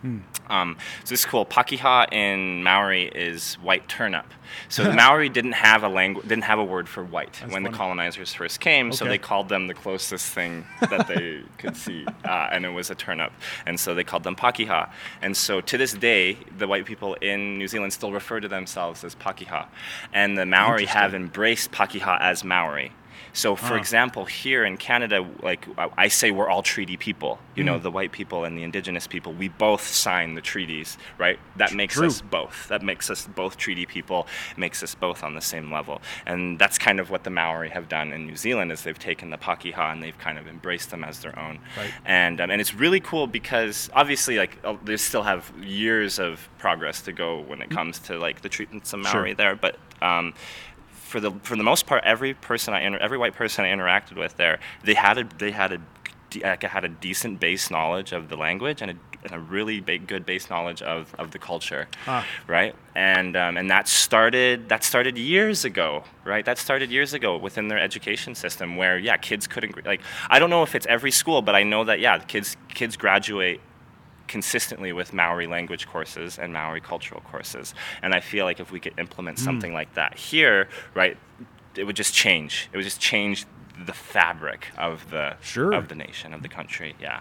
Pakeha. Um, so this is cool. Pakeha in Maori is white turnip. So the Maori didn't have a language, didn't have a word for white when the colonizers first came. So they called them the closest thing that they could see, uh, and it was a turnip. And so they called them Pakeha. And so to this day, the white people in New Zealand still refer to themselves as Pakeha, and the Maori have embraced Pakeha as Maori. So, for example, here in Canada, like I- say, we're all treaty people. You Mm. know, the white people and the indigenous people. We both sign the treaties, right? That makes us both. That makes us both treaty people. Makes us both on the same level. And that's kind of what the Maori have done in New Zealand is they've taken the Pakeha and they've kind of embraced them as their own. Right. And um, and it's really cool because obviously, like, uh, they still have years of progress to go when it comes to like the treatments of Mm. Sure. Maori there, but. Um, for the for the most part, every person I inter- every white person I interacted with there, they had a they had a like, had a decent base knowledge of the language and a, and a really big good base knowledge of, of the culture, Ah. right? And um, and that started that started years ago, right? That started years ago within their education system, where yeah, kids couldn't like I don't know if it's every school, but I know that yeah, kids kids graduate consistently with Maori language courses and Maori cultural courses. And I feel like if we could implement Hmm. something like that here, right, it would just change. It would just change the fabric of the Sure. of the nation of the country. Yeah.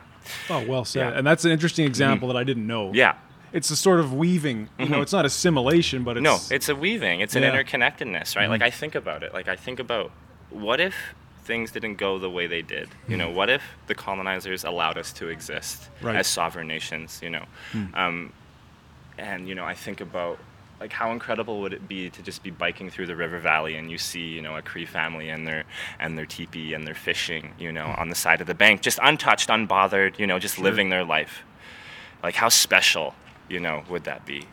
Oh, well said. Yeah. And that's an interesting example that I didn't know. Yeah. It's a sort of weaving. You know, it's not assimilation, but it's no, it's a weaving. It's an Yeah. Mm-hmm. interconnectedness, right? Like I think about it. Like I think about what if things didn't go the way they did? You know, what if the colonizers allowed us to exist. Right. Hmm. as sovereign nations? You know, um, and you know, I think about like how incredible would it be to just be biking through the river valley and you see you know a Cree family and their and their teepee and they're fishing you know on the side of the bank just untouched unbothered you know just living their life like how special you know would that be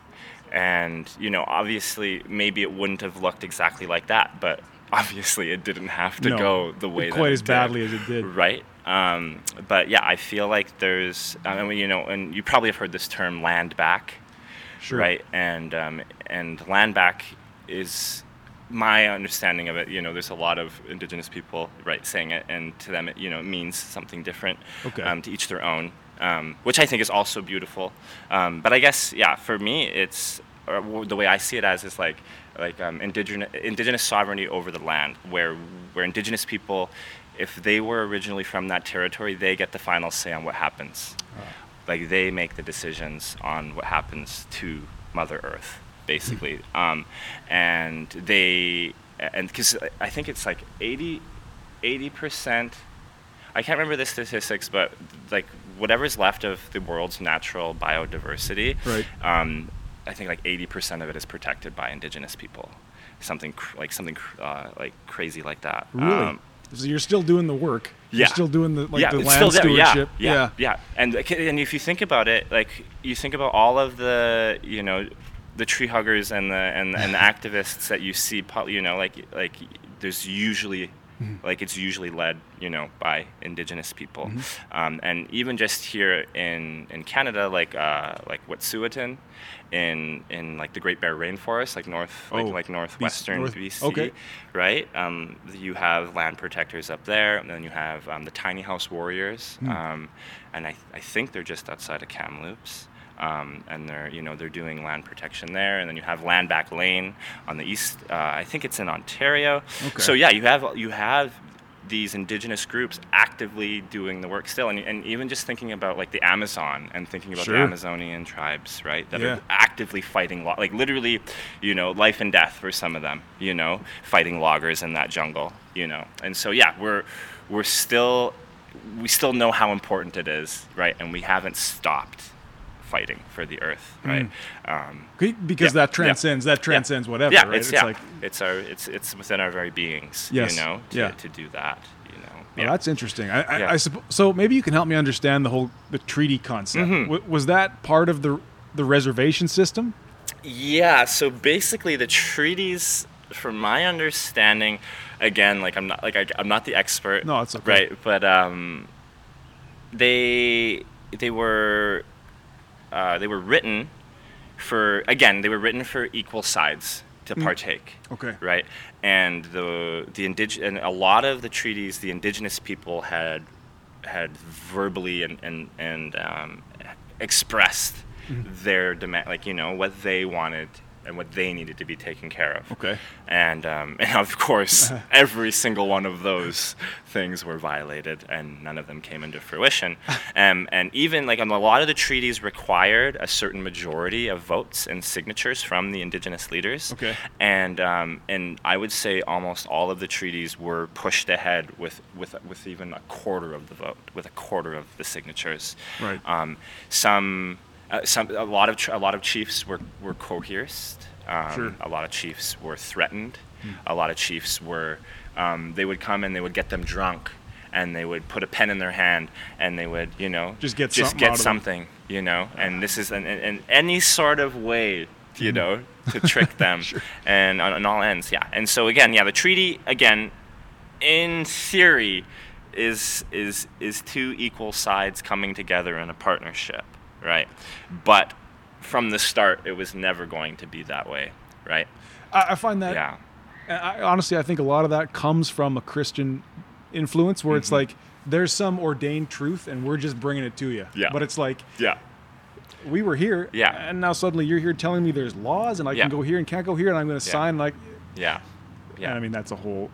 and you know obviously maybe it wouldn't have looked exactly like that but obviously it didn't have to No, go the way that quite it as did, badly as it did. right um, but yeah i feel like there's i mean you know and you probably have heard this term land back sure. right? And um, and land back is my understanding of it. You know, there's a lot of indigenous people, right, saying it, and to them, it you know it means something different. Okay. Um, to each their own, um, which I think is also beautiful. Um, but I guess, yeah, for me, it's or the way I see it as is like like um, indigenous indigenous sovereignty over the land, where where indigenous people. If they were originally from that territory, they get the final say on what happens like they make the decisions on what happens to Mother Earth, basically. Um, and they, and because I think it's like 80, 80%, I can't remember the statistics, but like whatever's left of the world's natural biodiversity, Right. um, I think like 80% of it is protected by indigenous people. Something cr- like something cr- uh, like crazy like that. Really? Um, so you're still doing the work. You're yeah. still doing the like yeah, the land still stewardship. Yeah, yeah, yeah. And and if you think about it, like you think about all of the you know the tree huggers and the and, and the activists that you see, you know, like like there's usually Mm-hmm. like it's usually led you know by indigenous people, Mm-hmm. um, and even just here in in Canada, like uh, like Wet'suwet'en, in in like the Great Bear Rainforest, like north like Oh, like northwestern north- BC, okay. right? Um, you have land protectors up there, and then you have um, the tiny house warriors, Hmm. um, and I, I think they're just outside of Kamloops. Um, and they're you know they're doing land protection there, and then you have Land Back Lane on the east. Uh, I think it's in Ontario. Okay. So yeah, you have you have these indigenous groups actively doing the work still, and, and even just thinking about like the Amazon and thinking about Sure. the Amazonian tribes, right? That Yeah. are actively fighting, lo- like literally, you know, life and death for some of them, you know, fighting loggers in that jungle, you know. And so, yeah, we're we're still we still know how important it is, right? And we haven't stopped fighting for the earth, right? Um, Because Yeah, that yeah. transcends that transcends whatever. yeah, right? it's, yeah, like it's our it's it's within our very beings, Yes, you know, to, yeah. to do that, you know. Well, yeah. that's interesting. I, I, Yeah. I suppo- so maybe you can help me understand the whole the treaty concept. Mm-hmm. W- was that part of the the reservation system? Yeah, so basically the treaties, from my understanding, again, like I'm not like I, I'm not the expert. No, it's okay. Right, but um, they they were uh, they were written for again they were written for equal sides to partake. Mm. Okay. Right, and the the indig- and a lot of the treaties the indigenous people had had verbally and and and um, expressed Mm-hmm. their demand, like you know what they wanted and what they needed to be taken care of. Okay. And um, and of course, every single one of those things were violated, and none of them came into fruition. um, and even like a lot of the treaties required a certain majority of votes and signatures from the indigenous leaders. Okay. And um, and I would say almost all of the treaties were pushed ahead with with with even a quarter of the vote, with a quarter of the signatures. Right. Um, some. Uh, some a lot of a lot of chiefs were were coerced. Um, Sure. A lot of chiefs were threatened. A lot of chiefs were um, they would come and they would get them drunk, and they would put a pen in their hand and they would you know Just get just something get of you know. And this is an, an, an any sort of way Hmm. you know to trick them and on, on all ends yeah. And so again yeah the treaty again in theory is is is two equal sides coming together in a partnership right but from the start it was never going to be that way right I, I find that. yeah I, honestly, I think a lot of that comes from a Christian influence, where Mm-hmm. it's like there's some ordained truth, and we're just bringing it to you. Yeah. But it's like yeah we were here, Yeah. and now suddenly you're here telling me there's laws and I Yeah. can go here and can't go here, and I'm going to Yeah. sign like. Yeah. Yeah. And I mean that's a whole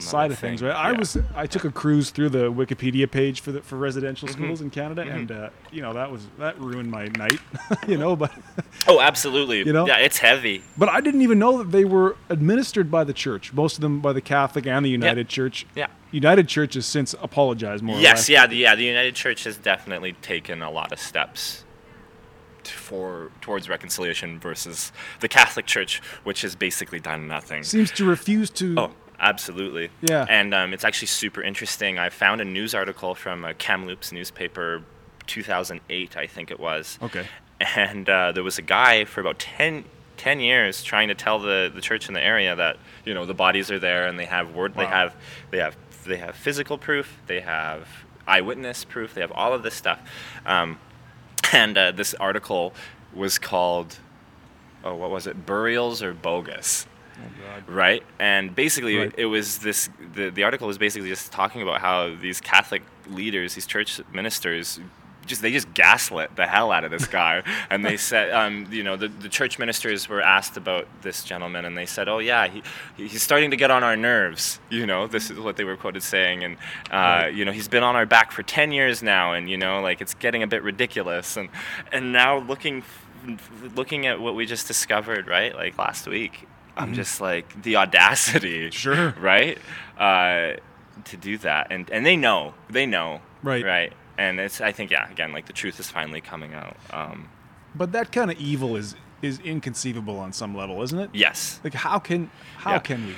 Side of thing. things, right? I was I took a cruise through the Wikipedia page for the for residential Mm-hmm. schools in Canada, and uh, you know that was that ruined my night, you know. But Oh, absolutely. You know? Yeah, it's heavy. but I didn't even know that they were administered by the church. Most of them by the Catholic and the United Church. Yeah. United Church has since apologized more. or Yes, less. yeah, the, yeah. The United Church has definitely taken a lot of steps for towards reconciliation versus the Catholic Church, which has basically done nothing. Seems to refuse to. Oh, absolutely. Yeah. And um, it's actually super interesting. I found a news article from a Kamloops newspaper, 2008, I think it was. Okay. And uh, there was a guy for about 10, 10 years trying to tell the, the church in the area that you know the bodies are there and they have word they have they have they have physical proof they have eyewitness proof they have all of this stuff um, and uh, this article was called oh what was it burials or bogus right? And basically Right. it was this the, the article was basically just talking about how these catholic leaders these church ministers just they just gaslit the hell out of this guy. And they said um, you know the, the church ministers were asked about this gentleman and they said oh yeah he, he- he's starting to get on our nerves. You know this is what they were quoted saying. And uh, Right. you know he's been on our back for 10 years now and you know like it's getting a bit ridiculous. And and now looking looking at what we just discovered right like last week i'm just like the audacity Mm-hmm. Sure. right uh, to do that and and they know they know Right. right and it's i think yeah again like the truth is finally coming out um, But that kind of evil is is inconceivable on some level, isn't it? yes Like how can how Yeah. can we?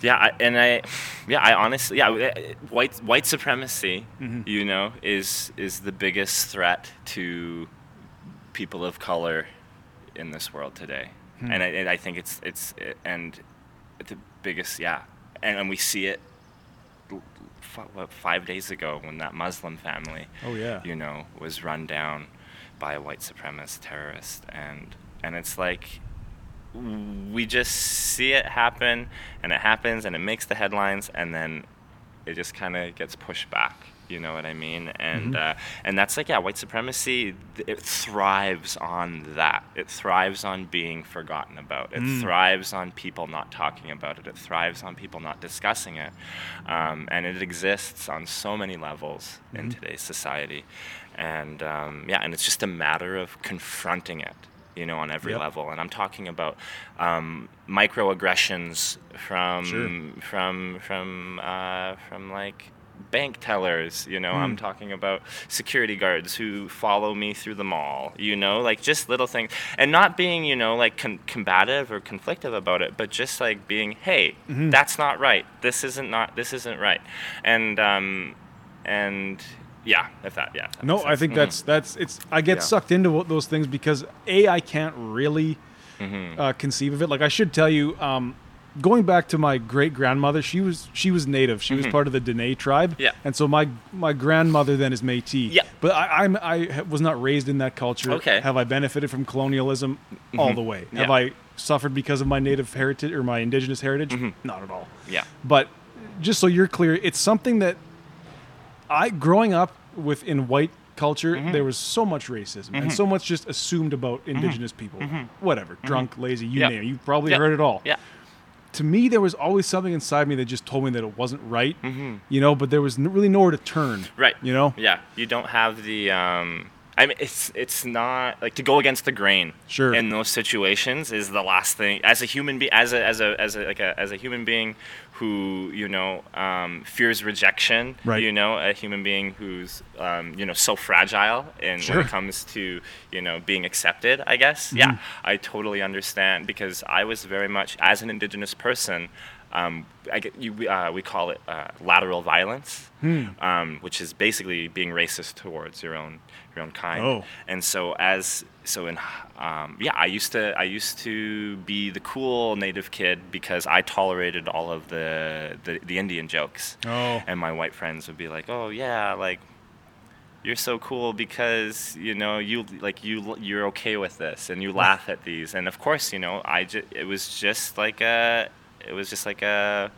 Yeah, I, and I, yeah, I honestly, yeah, uh, white white supremacy, Mm-hmm. you know, is is the biggest threat to people of color in this world today, Hmm. and I, and I think it's it's and the biggest, yeah, and, and we see it. f- What, five days ago, when that Muslim family, Oh yeah. you know, was run down by a white supremacist terrorist, and and it's like we just see it happen, and it happens, and it makes the headlines, and then it just kind of gets pushed back. You know what I mean? And uh, and that's like yeah, white supremacy. It thrives on that. It thrives on being forgotten about. It thrives on people not talking about it. It thrives on people not discussing it. Um, and it exists on so many levels in today's society. And um, yeah, and it's just a matter of confronting it you know, on every Yep. level. And I'm talking about um, microaggressions from Sure. from from uh, from like bank tellers. You know, I'm talking about security guards who follow me through the mall. You know, like just little things, and not being you know like con- combative or conflictive about it, but just like being, hey, that's not right. This isn't not. This isn't right. And um, and yeah, if that yeah. that No, I think Mhm. that's that's it's. I get Yeah. sucked into what- those things because a I can't really Mm-hmm. uh, conceive of it. Like I should tell you, um, going back to my great grandmother, she was she was native. She was part of the Dene tribe. Mm-hmm. Yeah. and so my my grandmother then is Métis. Yeah. but I, I'm I was not raised in that culture. Okay. have I benefited from colonialism all the way? Have I suffered because of my native heritage or my indigenous heritage? Mm-hmm. Not at all. yeah. But just so you're clear, it's something that I growing up within white culture, Mm-hmm. there was so much racism and so much just assumed about indigenous people. Whatever, drunk, lazy, you Mm-hmm. Name it. You probably Yeah. heard it all. Yeah. To me, there was always something inside me that just told me that it wasn't right. Mm-hmm. You know, but there was n- really nowhere to turn. Right. You know. Yeah. You don't have the. Um, I mean, it's it's not like to go against the grain. Sure. In those situations, is the last thing as a human being, as a as a as a like a as a human being who you know um, fears rejection. Right. You know, a human being who's um, you know so fragile and Sure. when it comes to you know being accepted. I guess. Mm-hmm. Yeah. I totally understand because I was very much as an indigenous person. Um, I get you. Uh, we call it uh, lateral violence, Hmm. um, which is basically being racist towards your own your own kind. Oh. And so as so in um, yeah, I used to I used to be the cool native kid because I tolerated all of the the, the Indian jokes. Oh. And my white friends would be like, "Oh yeah, like." You're so cool because you know you like you you're okay with this and you laugh at these and of course you know I ju- it was just like a it was just like a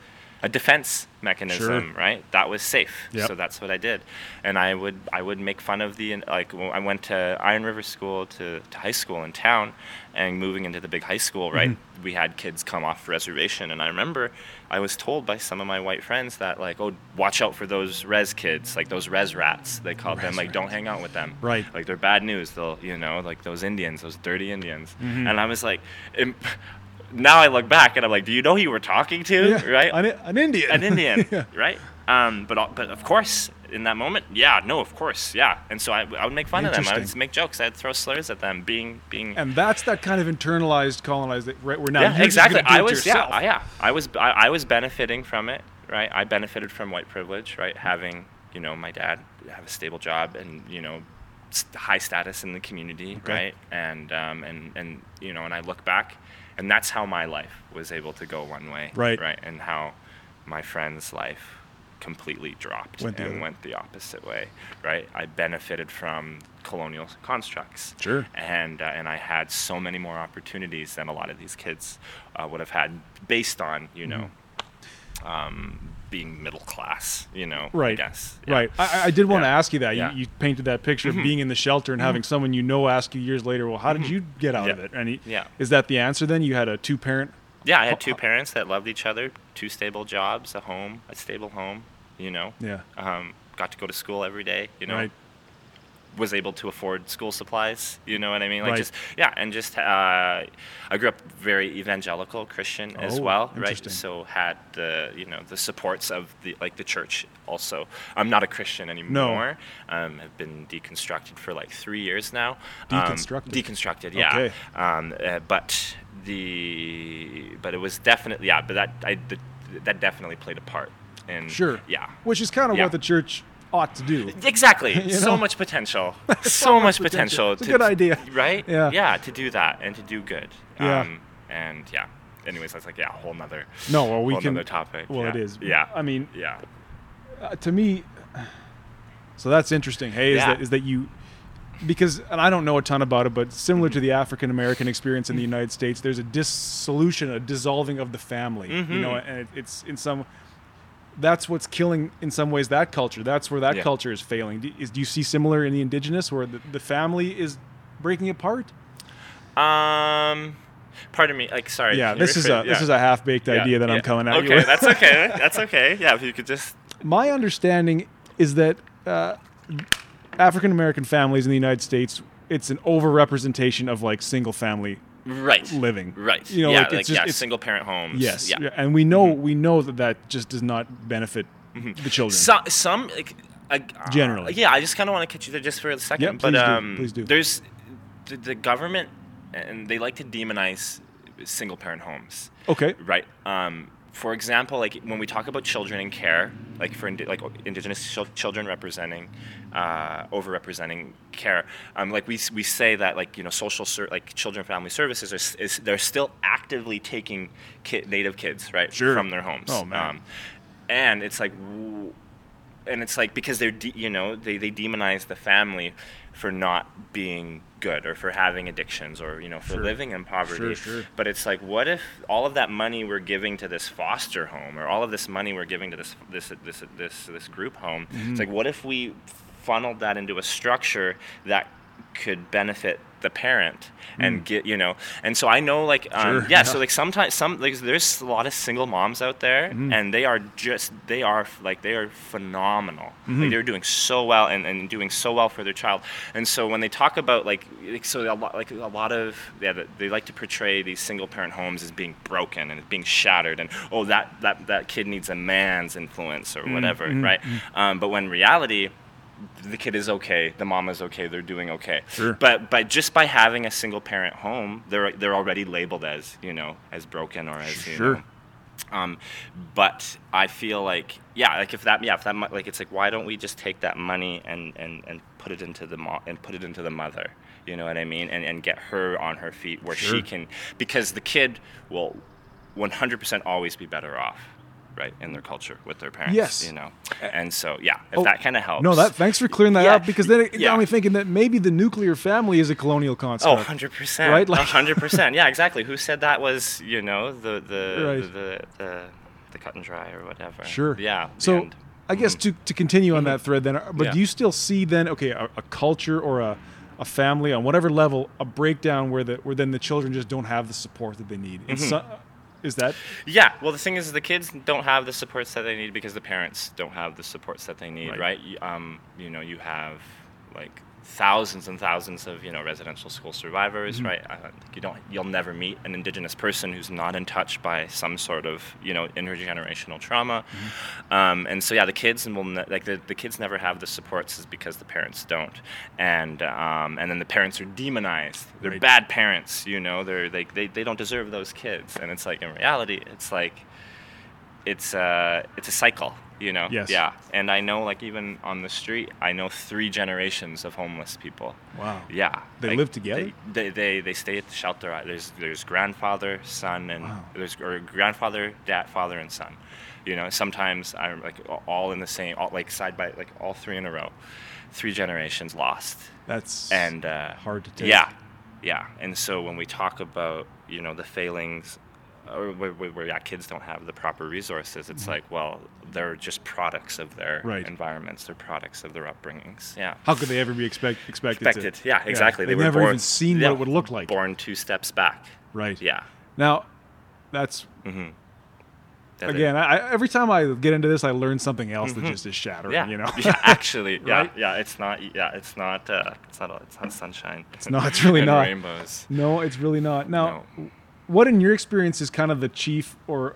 a defense mechanism, right? That was safe. Yep. So that's what I did, and I would I would make fun of the like I went to Iron River School to, to high school in town, and moving into the big high school, right? Mm-hmm. We had kids come off reservation, and I remember I was told by some of my white friends that like, oh, watch out for those res kids, like those res rats. They called them like, don't hang out with them, Right. Like they're bad news. They'll you know like those Indians, those dirty Indians, Mm-hmm. and I was like. Now I look back and I'm like, do you know who you were talking to? Yeah, Right? An, an Indian. an Indian, Yeah. right? Um, but but of course, in that moment, yeah, no, of course, yeah. And so I, I would make fun of them. I would make jokes. I'd throw slurs at them, being being. And that's that kind of internalized, colonized. Right, where now yeah, exactly. I was yeah, I- yeah. I was I, I was benefiting from it, right? I benefited from white privilege, right? Having you know my dad have a stable job and you know high status in the community, Okay. right? And um, and and you know, and I look back, and that's how my life was able to go one way, Right. Right, and how my friend's life completely dropped Went and other- went the opposite way, right? I benefited from colonial constructs, Sure. and uh, and I had so many more opportunities than a lot of these kids uh, would have had based on you know Mm-hmm. um, being middle class, you know, I Right. guess, Yeah. Right. I, I did want to ask you that. Yeah. Mm-hmm. You, you painted that picture of being in the shelter and having someone you know ask you years later, well, how did you get out of Mm-hmm. It? And he, Yeah. is that the answer then? You had a two parent? Yeah, I had two parents that loved each other, two stable jobs, a home, a stable home, you know. Yeah. Um, got to go to school every day, you know. Right. Was able to afford school supplies, you know what I mean? Like Right. just yeah, and just uh, I grew up very evangelical Christian as Oh, well, right? So had the you know the supports of the like the church also. I'm not a Christian anymore. Um, have been deconstructed for like three years now. Um, Deconstructed? deconstructed, yeah. Okay. Um, uh, but the but it was definitely yeah, but that I the, that definitely played a part And Sure. yeah. Which is kind of Yeah. what the church ought to do. Exactly. You so much potential. so much potential. potential. It's a good idea. Right? Yeah. Yeah, to do that and to do good. Yeah. Um, and yeah. Anyways, that's like yeah, a whole nother No, well, we whole can. topic. Well, yeah. it is. Yeah. I mean, yeah. uh, to me, so that's interesting. Hey, is Yeah. that is that you? Because and I don't know a ton about it, but similar to the African American experience in the United States, there's a dissolution, a dissolving of the family. You know, Mm-hmm. and it, it's in some. That's what's killing, in some ways, that culture. That's where that Yeah. culture is failing. Do, is, do you see similar in the indigenous, where the, the family is breaking apart? Um pardon me, like sorry. Yeah, this is a rephrase- this is a half baked Yeah, idea that I'm coming at okay, you with. that's okay. That's okay. Yeah, if you could just my understanding is that uh, African American families in the United States, it's an overrepresentation of like single family right. living. Right. You know, yeah, like it's just yeah, single parent homes. yes, Yeah. Mm-hmm. and we know we know that that just does not benefit the children. So, some like, uh, Generally. yeah. I just kind of want to catch you there just for a second. Yeah, but please do, um, please do. there's the, the government, and they like to demonize single parent homes. okay, Right. Um, for example, like when we talk about children in care, like for indi- like indigenous chil- children representing, uh, overrepresenting care, um, like we, we say that like you know social ser- like children family services are is, they're still actively taking ki- native kids right Sure. from their homes. Oh, man. Um, and it's like, w- and it's like because they're de- you know they, they demonize the family for not being good or for having addictions or you know for Sure. living in poverty. Sure, sure. But it's like, what if all of that money we're giving to this foster home, or all of this money we're giving to this this this this this group home? Mm-hmm. It's like, what if we funneled that into a structure that could benefit the parent and get you know and so i know like um, Mm. Sure, yeah, yeah. so like sometimes some like there's a lot of single moms out there Mm-hmm. and they are just they are like they are phenomenal Mm-hmm. like they're doing so well and, and doing so well for their child and so when they talk about like like, so a lot like a lot of yeah they like to portray these single parent homes as being broken and being shattered and oh that that that kid needs a man's influence Mm-hmm. or whatever right um, but when reality the kid is okay, the mom is okay, they're doing okay. Sure. But but just by having a single parent home, they're they're already labeled as you know as broken or as you Sure. know. Um, but I feel like yeah, like if that yeah if that like it's like why don't we just take that money and and and put it into the mom and put it into the mother, you know what I mean, and and get her on her feet where Sure. she can because the kid will 100% always be better off. Right in their culture with their parents, Yes. you know, and so yeah, if Oh, that kind of helps. No, that thanks for clearing that Yeah, up because then it yeah. got me thinking that maybe the nuclear family is a colonial Oh, construct. 100%. Right? Right? Like- 100%. Yeah, exactly. Who said that was, you know, the the Right. the, the the cut and dry or whatever. Sure. Yeah. So end. I guess to, to continue on that thread then, uh, but Yeah. do you still see then okay a, a culture or a, a family on whatever level a breakdown where the where then the children just don't have the support that they need? Mm-hmm. so- is that Yeah, well, the thing is, the kids don't have the supports that they need because the parents don't have the supports that they need, Right. right? Um, you know, you have like thousands and thousands of you know residential school survivors, Mm-hmm. right? Uh, you don't, you'll never meet an indigenous person who's not in touch by some sort of you know intergenerational trauma, Mm-hmm. um, and so yeah, the kids and will ne- like the, the kids never have the supports is because the parents don't, and um, and then the parents are demonized. They're Right. bad parents, you know. They're they, they they don't deserve those kids, and it's like in reality, it's like it's a it's a cycle, you know. Yes. Yeah, and I know like even on the street, I know three generations of homeless people. wow? Yeah, They like, live together? They, they they they stay at the shelter. There's there's grandfather, son, and Wow. there's or grandfather, dad, father, and son. You know, sometimes I'm like all in the same, all, like side by like all three in a row, three generations lost That's and uh, hard to take. Yeah, yeah. And so when we talk about you know the failings, where, where, where yeah, kids don't have the proper resources, it's like well they're just products of their Mm-hmm. Right. environments, they're products of their upbringings. Yeah. How could they ever be expect, expected? Expected, To, yeah, exactly. They've were never born- even seen yeah, what it would look like. Born two steps back. Right. Yeah. Now, that's That- again. I, every time I get into this, I learn something else that just is shattering. Yeah. You know. yeah. Actually. Yeah. Right? Yeah. It's not. Yeah. It's not. Uh, it's not. It's not sunshine. It's not- it's really not. Rainbows. no, it's really not. Now, No. What in your experience is kind of the chief or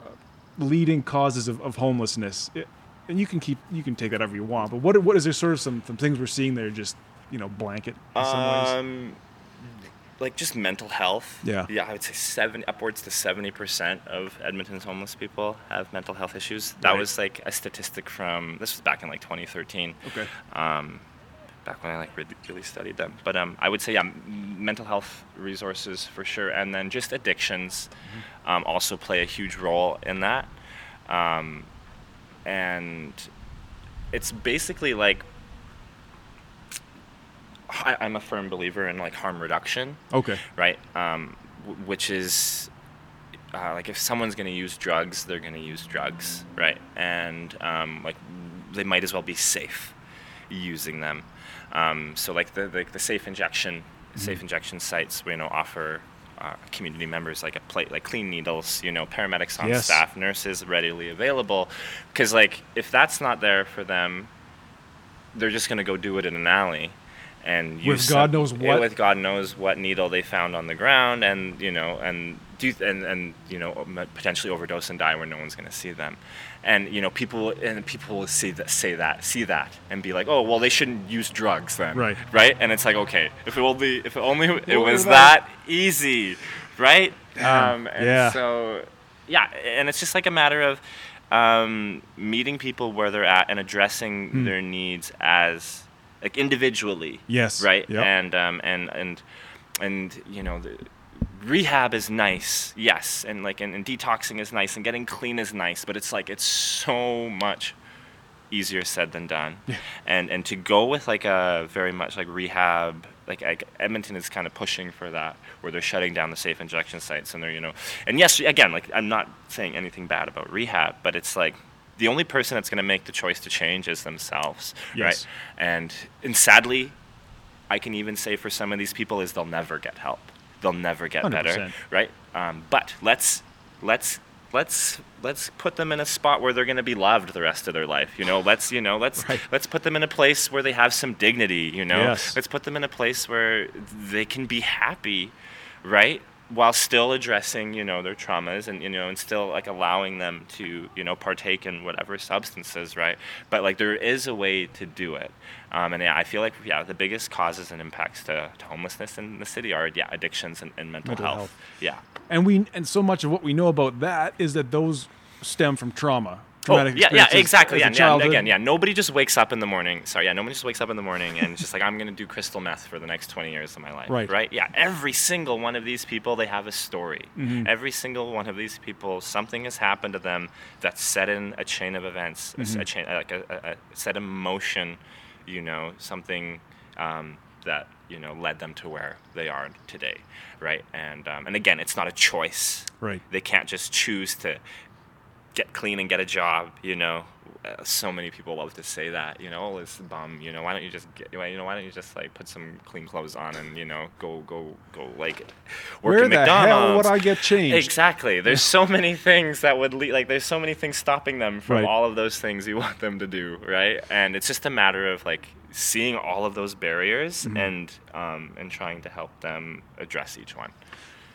leading causes of, of homelessness? It- and you can keep you can take that however you want. But what what is there sort of some, some things we're seeing there just you know blanket in some ways? Um, like just mental health. Yeah. Yeah, I would say seven upwards to seventy percent of Edmonton's homeless people have mental health issues. That Right. was like a statistic from this was back in like 2013. Okay. Um, back when I like really, studied them, but um, I would say yeah, m- mental health resources for sure, and then just addictions Mm-hmm. um, also play a huge role in that. Um, and it's basically like I, I'm a firm believer in like harm reduction, Okay. right? Um, w- which is uh, like if someone's going to use drugs, they're going to use drugs, right? And um, like they might as well be safe using them. Um, so like the, the the safe injection safe injection sites, you know, offer. Uh, community members like a plate like clean needles you know paramedics on Yes. staff nurses readily available because like if that's not there for them they're just going to go do it in an alley and With God knows yeah, what? with God knows what needle they found on the ground and you know and do and and you know potentially overdose and die where no one's going to see them and you know people and people will see that say that see that and be like oh well they shouldn't use drugs then Right. right and it's like okay if it only if it only it Only was that. that easy right um and Yeah. so yeah and it's just like a matter of um, meeting people where they're at and addressing Hmm. their needs as like individually Yes. right Yep. and um and and and you know the rehab is nice yes and like and, and detoxing is nice and getting clean is nice but it's like it's so much easier said than done. And and to go with like a very much like rehab like, like edmonton is kind of pushing for that where they're shutting down the safe injection sites and they're you know and yes again like i'm not saying anything bad about rehab but it's like the only person that's going to make the choice to change is themselves Yes. right and and sadly i can even say for some of these people is they'll never get help they'll never get better 100%. right um, but let's let's let's let's put them in a spot where they're going to be loved the rest of their life you know let's you know let's Right. let's put them in a place where they have some dignity you know Yes. let's put them in a place where they can be happy right while still addressing you know their traumas and you know and still like allowing them to you know partake in whatever substances right but like there is a way to do it um, and yeah i feel like yeah the biggest causes and impacts to, to homelessness in the city are yeah addictions and, and mental, Mental health. health. yeah And we and so much of what we know about that is that those stem from trauma. Oh, yeah, yeah, exactly. Yeah, a yeah, again, yeah. Nobody just wakes up in the morning. Sorry, yeah, nobody just wakes up in the morning and it's just like I'm gonna do crystal meth for the next 20 years of my life. Right. Right. Yeah. Every single one of these people, they have a story. Mm-hmm. Every single one of these people, something has happened to them that set in a chain of events, a Mm-hmm. a, chain, like a, a, a set in motion. You know, something um, that you know led them to where they are today. Right. And um, and again, it's not a choice Right. they can't just choose to get clean and get a job. You know, uh, so many people love to say that. You know, oh, it's a bum. You know, why don't you just get? You know, why don't you just like put some clean clothes on and you know go go go like work Where at the McDonald's? hell would I get changed? Exactly. There's so many things that would lead, like, there's so many things stopping them from Right. all of those things you want them to do, right? And it's just a matter of like seeing all of those barriers Mm-hmm. and um, and trying to help them address each one.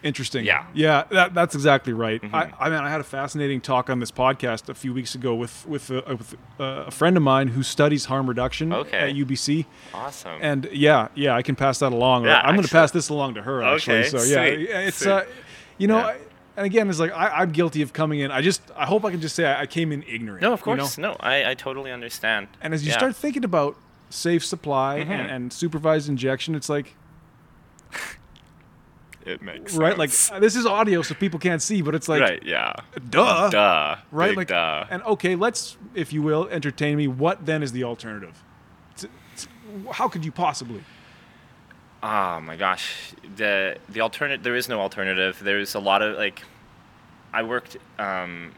Interesting. Yeah. Mm-hmm. Yeah, that, that's exactly right. I, I mean, I had a fascinating talk on this podcast a few weeks ago with with, uh, with uh, a friend of mine who studies harm reduction Okay. at UBC. Awesome. And yeah, yeah, I can pass that along. Yeah, I'm going to pass this along to her. Actually, Okay, so yeah, sweet, it's sweet. uh, you know, Yeah. I, and again, it's like I, I'm guilty of coming in. I just I hope I can just say I, I came in ignorant. no, of you know? course, no. I, I totally understand. And as you Yeah. start thinking about safe supply Mm-hmm. and, and supervised injection, it's like it makes right, like sense. uh, this is audio, so people can't see, but it's like right, yeah, duh, duh, right? Big like, duh. and okay, let's, if you will, entertain me. What then is the alternative? How could you possibly? Oh my gosh, the the alternative there is no alternative. There's a lot of like, I worked um,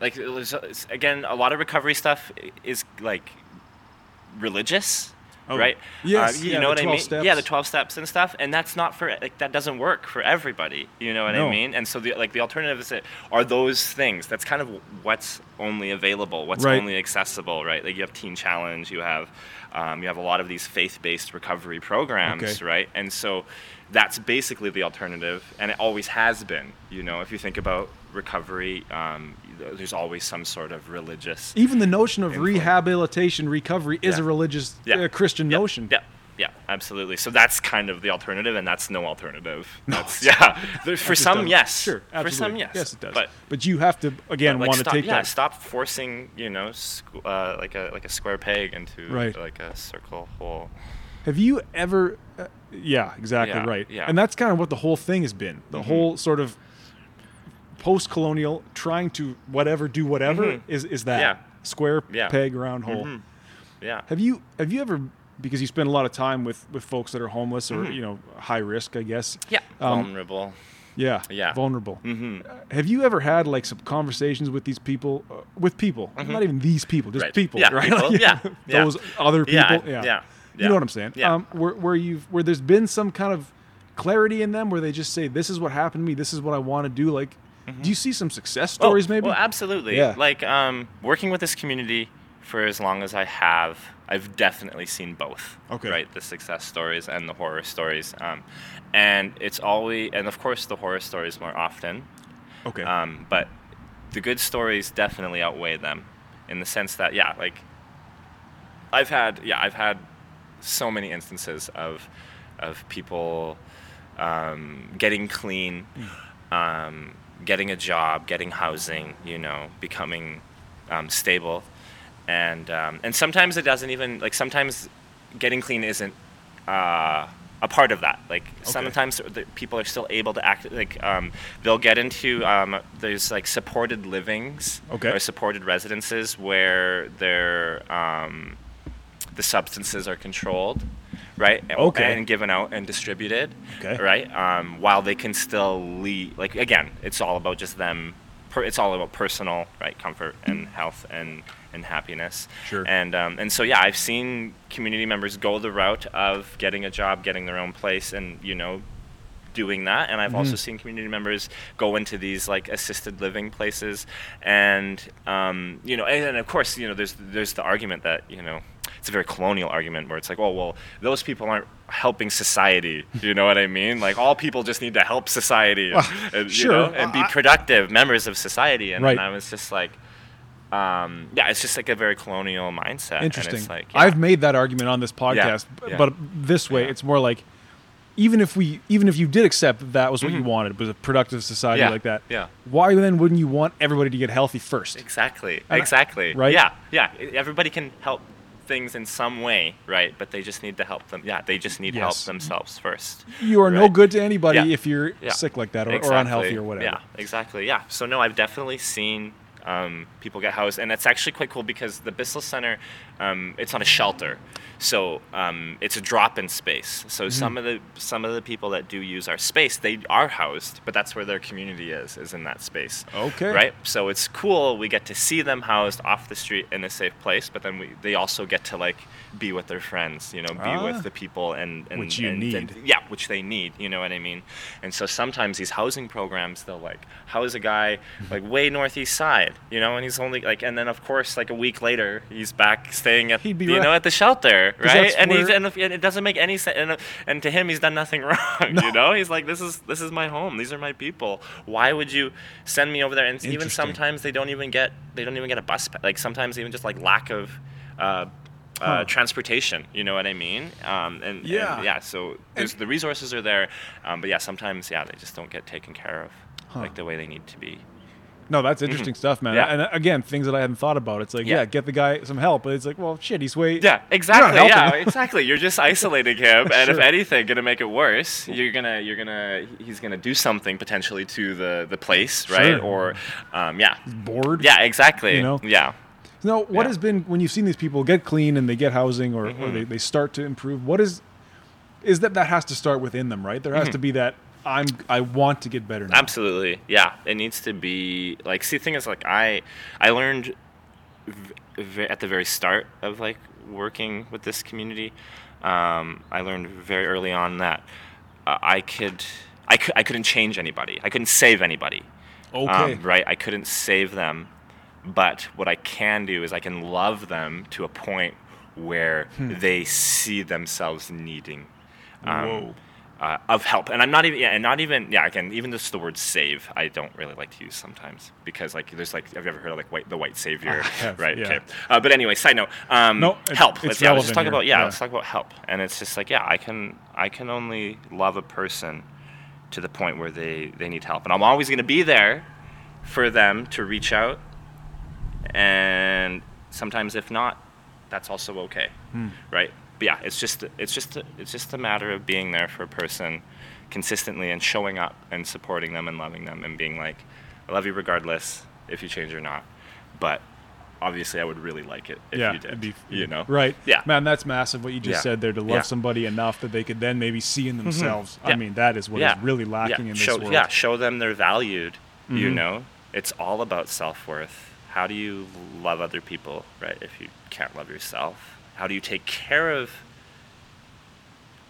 like was, again a lot of recovery stuff is like religious. Oh, right? yes, Uh, you yeah, know what I 12 mean? steps. Yeah, the twelve steps and stuff, and that's not for like that doesn't work for everybody. You know what No. I mean? And so the like the alternative is that are those things. That's kind of what's only available, what's Right. only accessible, right? Like you have Teen Challenge, you have um, you have a lot of these faith-based recovery programs, Okay. right? And so that's basically the alternative, and it always has been. You know, if you think about recovery, um, there's always some sort of religious. Even the notion of Influence. rehabilitation, recovery is Yeah. a religious Yeah. uh, Christian Yeah, notion. Yeah, yeah, absolutely. So that's kind of the alternative, and that's no alternative. That's, yeah, There- for some, doesn't- yes. Sure, absolutely. For some, yes. Yes, it does. But But, you have to again like want to stop, take yeah, that. stop forcing you know squ- uh, like a like a square peg into Right. like a circle hole. Have you ever? Uh, yeah, exactly Yeah, right. yeah. Mm-hmm. And that's kind of what the whole thing has been. The whole sort of post-colonial trying to whatever do whatever is is that Mm-hmm. Yeah. square Yeah. peg round hole. Mhm. Yeah. Have you have you ever because you spend a lot of time with with folks that are homeless or you know high risk, I guess. Mm-hmm. Yeah. Um, Vulnerable. Yeah. Yeah. Vulnerable. hmm Have you ever had like some conversations with these people, uh, with people, not even these people, just Mm-hmm. Right. people, Yeah, right? people, Like, yeah, yeah. those other people, yeah, yeah, You yeah. know what I'm saying? Yeah. Um, where where you where there's been some kind of clarity in them, where they just say, "This is what happened to me. This is what I want to do." Like, do you see some success stories? maybe. Mm-hmm. Oh, Well, absolutely. Yeah. Like um, working with this community for as long as I have, I've definitely seen both. Okay. Right, the success stories and the horror stories, um, and it's always, and of course, the horror stories more often. okay. Um, but the good stories definitely outweigh them, in the sense that yeah, like I've had yeah I've had so many instances of of people um, getting clean, um, getting a job, getting housing, you know, becoming um, stable, and um, and sometimes it doesn't even like sometimes getting clean isn't uh, a part of that. Like sometimes the people are still able to act like um, they'll get into um, there's like supported livings Okay. or supported residences where they're um, the substances are controlled, right? And- Okay. And given out and distributed, Okay. right? Um, while they can still lead, like again, it's all about just them. Per, it's all about personal, right, comfort and health and and happiness. Sure. And um, and so yeah, I've seen community members go the route of getting a job, getting their own place, and you know, doing that and i've Mm-hmm. also seen community members go into these like assisted living places and um, you know and, and of course you know there's there's the argument that you know it's a very colonial argument where it's like oh well those people aren't helping society you know what i mean like all people just need to help society Well, and, you sure. know, and be productive members of society and, Right. and i was just like um, yeah it's just like a very colonial mindset Interesting. and it's like yeah. I've made that argument on this podcast, b- yeah. but this way, Yeah. it's more like even if we, even if you did accept that that was what you wanted, was a productive society Mm-hmm. Yeah, like that. yeah. Why then wouldn't you want everybody to get healthy first? Exactly. And exactly. right? Yeah. Yeah. Everybody can help things in some way, right? But they just need to help them. Yeah. They just need help themselves first. You are no good to anybody Yeah. if you're Yeah. sick like that or, or unhealthy or whatever. Yeah. Exactly. Yeah. So no, I've definitely seen um, people get housed, and it's actually quite cool because the Bissell Center, um, it's not a shelter, So um, it's a drop-in space. So some of the some of the people that do use our space, they are housed, but that's where their community is, is in that space. Okay. Right. So it's cool. We get to see them housed off the street in a safe place, but then we they also get to like be with their friends, you know, be Ah. with the people and, and Which you and- need. and- yeah, which they need. You know what I mean? And so sometimes these housing programs, they'll like house a guy like way northeast side, you know, and he's only like, and then of course like a week later he's back staying at you right. know at the shelter, right? And he's and, and it doesn't make any sense. And, and to him, he's done nothing wrong. You know, he's like, this is this is my home. These are my people. Why would you send me over there? And even sometimes they don't even get they don't even get a bus. pa- Like sometimes even just like lack of. Uh, Huh. uh, transportation, you know what I mean? Um, and, and Yeah. yeah. So there's, the resources are there, um, but yeah, sometimes yeah, they just don't get taken care of Huh. like the way they need to be. No, that's interesting stuff, man. Mm-hmm. Yeah. And uh, again, things that I hadn't thought about. It's like, yeah. Yeah. get the guy some help, but it's like, well, shit, he's way. Yeah, exactly. Yeah, exactly. You're just isolating him, and if anything, gonna make it worse. You're gonna, you're gonna, he's gonna do something potentially to the the place, right? Sure. Or, um, yeah, bored. yeah, exactly. You know? Yeah. Now, what Yeah. has been when you've seen these people get clean and they get housing or, or Mhm. they, they start to improve? What is is that that has to start within them, right? There has to be that I'm I want to get better now. Absolutely, yeah. It needs to be like. See, the thing is, like, I I learned v- v- at the very start of like working with this community. Um, I learned very early on that uh, I could I could I couldn't change anybody. I couldn't save anybody. Okay. Um, right. I couldn't save them, but what I can do is I can love them to a point where Hmm. they see themselves needing um, Whoa. Uh, of help. And I'm not even, yeah, and not even, yeah, again, even just the word save, I don't really like to use sometimes because, like, there's like, have you ever heard of like white, the white savior? Have, right. yeah. Okay. Uh, but anyway, side note. Um, No, it's- help. it's let's, yeah, let's just talk here. about yeah, Yeah. Let's talk about help. And it's just like, yeah, I can, I can only love a person to the point where they they need help, and I'm always going to be there for them to reach out. And sometimes, if not, that's also okay, Hmm. right? Yeah, it's just it's just it's just a matter of being there for a person consistently and showing up and supporting them and loving them and being like, I love you regardless if you change or not. But obviously, I would really like it if yeah, you did. be- you know, right? Yeah. man, that's massive. What you just Yeah. said there to love Yeah. somebody enough that they could then maybe see in themselves. I Yeah. mean, that is what is really lacking in this show, world. Yeah, show them they're valued. You Mhm. know, it's all about self worth. How do you love other people, right? If you can't love yourself, how do you take care of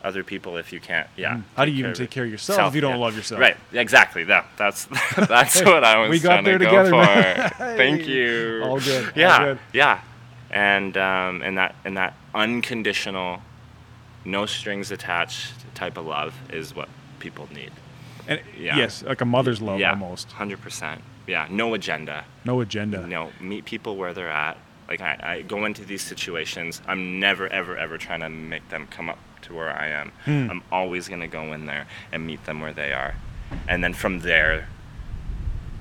other people if you can't? Yeah. Mm. How do you even take care of yourself if you don't yeah. love yourself? Right. Exactly. That. That's that's what I was We got trying there to together, go for. Thank you. All good, all Yeah. good. Yeah. And um, and that and that unconditional, no strings attached type of love is what people need. And Yeah. yes, like a mother's love yeah. almost. Hundred percent. Yeah. No agenda. No agenda. No. meet people where they're at. Like I, I go into these situations. I'm never, ever, ever trying to make them come up to where I am. Hmm. I'm always gonna go in there and meet them where they are, and then from there,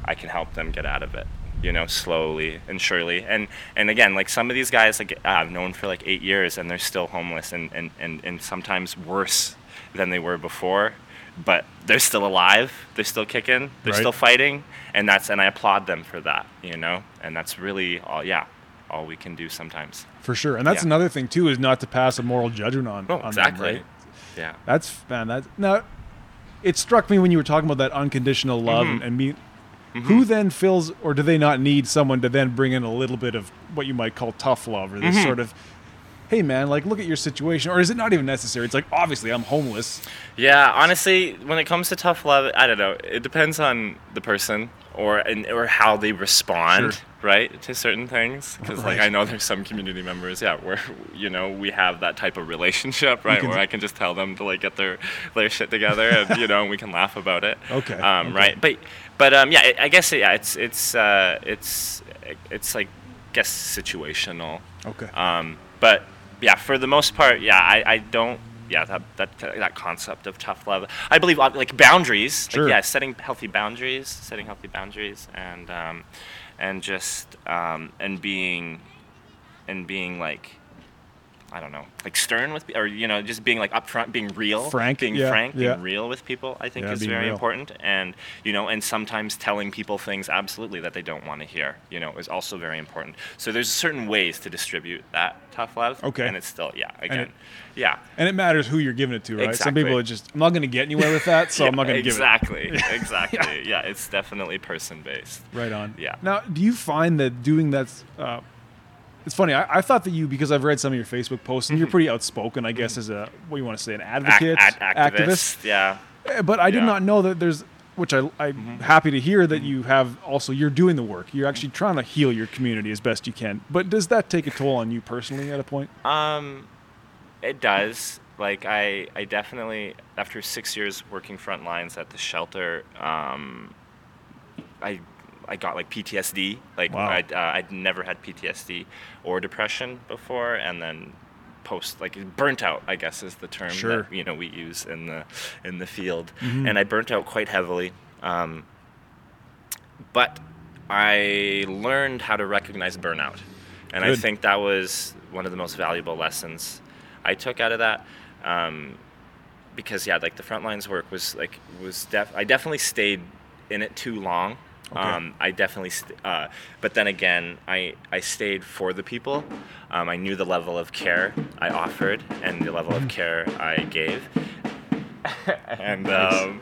I can help them get out of it. You know, slowly and surely. And and again, like some of these guys, like I've known for like eight years, and they're still homeless, and and and, and sometimes worse than they were before. But they're still alive. They're still kicking. They're Right. still fighting, and that's and I applaud them for that. You know, and that's really all. Yeah, all we can do sometimes. For sure. And that's Yeah. another thing too is not to pass a moral judgment on, Oh, on exactly. them, right? Yeah. That's man, that now it struck me when you were talking about that unconditional love Mhm. and, and me Mm-hmm. who then fills or do they not need someone to then bring in a little bit of what you might call tough love or this Mhm. sort of hey man, like look at your situation or is it not even necessary? It's like obviously I'm homeless. Yeah, honestly, when it comes to tough love, I don't know. It depends on the person or and, or how they respond, Sure. right, to certain things. Because like I know there's some community members, yeah, where you know we have that type of relationship, right, where I can just tell them to like get their their shit together, and you know, and we can laugh about it. Okay, Um, okay. Right, but but um, yeah, I I guess yeah, it's it's uh, it's it's like guess situational. Okay. Um, but yeah, for the most part, yeah, I, I don't. Yeah, that, that that concept of tough love. I believe uh, like boundaries. Sure. Like, yeah, setting healthy boundaries, setting healthy boundaries, and um, and just um, and being and being like I don't know, like stern with, or you know, just being like upfront, being real, Frank, being yeah, frank, yeah. being real with people. I think Yeah, is very real. important, and you know, and sometimes telling people things absolutely that they don't want to hear, you know, is also very important. So there's certain ways to distribute that tough love. Okay. and it's still, yeah, again, it- yeah. And it matters who you're giving it to, right? Some people are just, I'm not going to get anywhere with that, so I'm not going to give it. exactly, exactly. Yeah, it's definitely person based. Right on. Yeah. Now, do you find that doing that? Uh, it's funny. I, I thought that you, because I've read some of your Facebook posts, and you're pretty outspoken, I guess, as a what do you want to say, an Mm-hmm. Ac- advocate, activist, yeah. Uh, But I did Yeah. Mm-hmm. not know that there's, which I, I'm happy to hear that you have also. You're doing the work. You're actually trying to heal your community as best you can. But does that take a toll on you personally at a point? Um, it does. Like I, I definitely after six years working front lines at the shelter, um, I, I got like PTSD. Like Wow. I'd, uh, I'd never had PTSD or depression before, and then post like burnt out. I guess is the term Sure. that you know we use in the in the field, Mhm. and I burnt out quite heavily. Um, but I learned how to recognize burnout. And I think that was one of the most valuable lessons I took out of that. Um, because yeah, like the front lines work was like was def- I definitely stayed in it too long. Okay. Um, I definitely, st- uh, but then again, I, I stayed for the people. Um, I knew the level of care I offered and the level of care I gave, and um,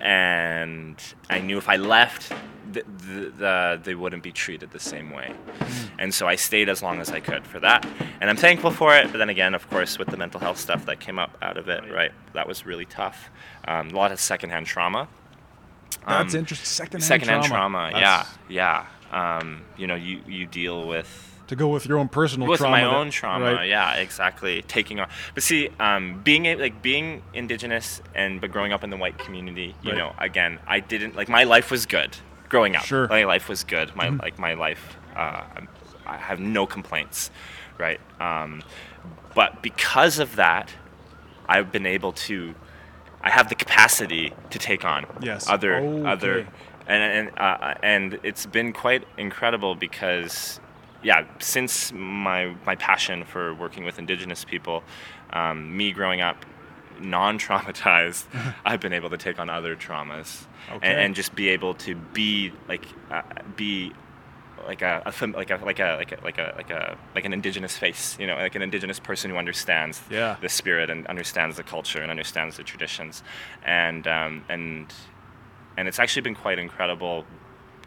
and I knew if I left, th- th- the, they wouldn't be treated the same way. And so I stayed as long as I could for that. And I'm thankful for it. But then again, of course, with the mental health stuff that came up out of it, right? That was really tough. Um, a lot of secondhand trauma. That's Um, interesting. Secondhand, Secondhand trauma. trauma, yeah, yeah. Um, you know, you, you deal with To go with your own personal with trauma. my that- own trauma right? yeah exactly taking on but see um, being a- like being indigenous and but growing up in the white community you Right. know again i didn't like my life was good growing up Sure. my life was good my Mhm. like my life uh, i have no complaints right um, but because of that i've been able to i have the capacity to take on Yes. other Okay. other and and uh, and it's been quite incredible because yeah since my my passion for working with indigenous people um, me growing up non-traumatized i've been able to take on other traumas Okay. and, and just be able to be like uh, be like a, a like a like a like a like a like a like an indigenous face you know like an indigenous person who understands Yeah. the spirit and understands the culture and understands the traditions and um, and and it's actually been quite incredible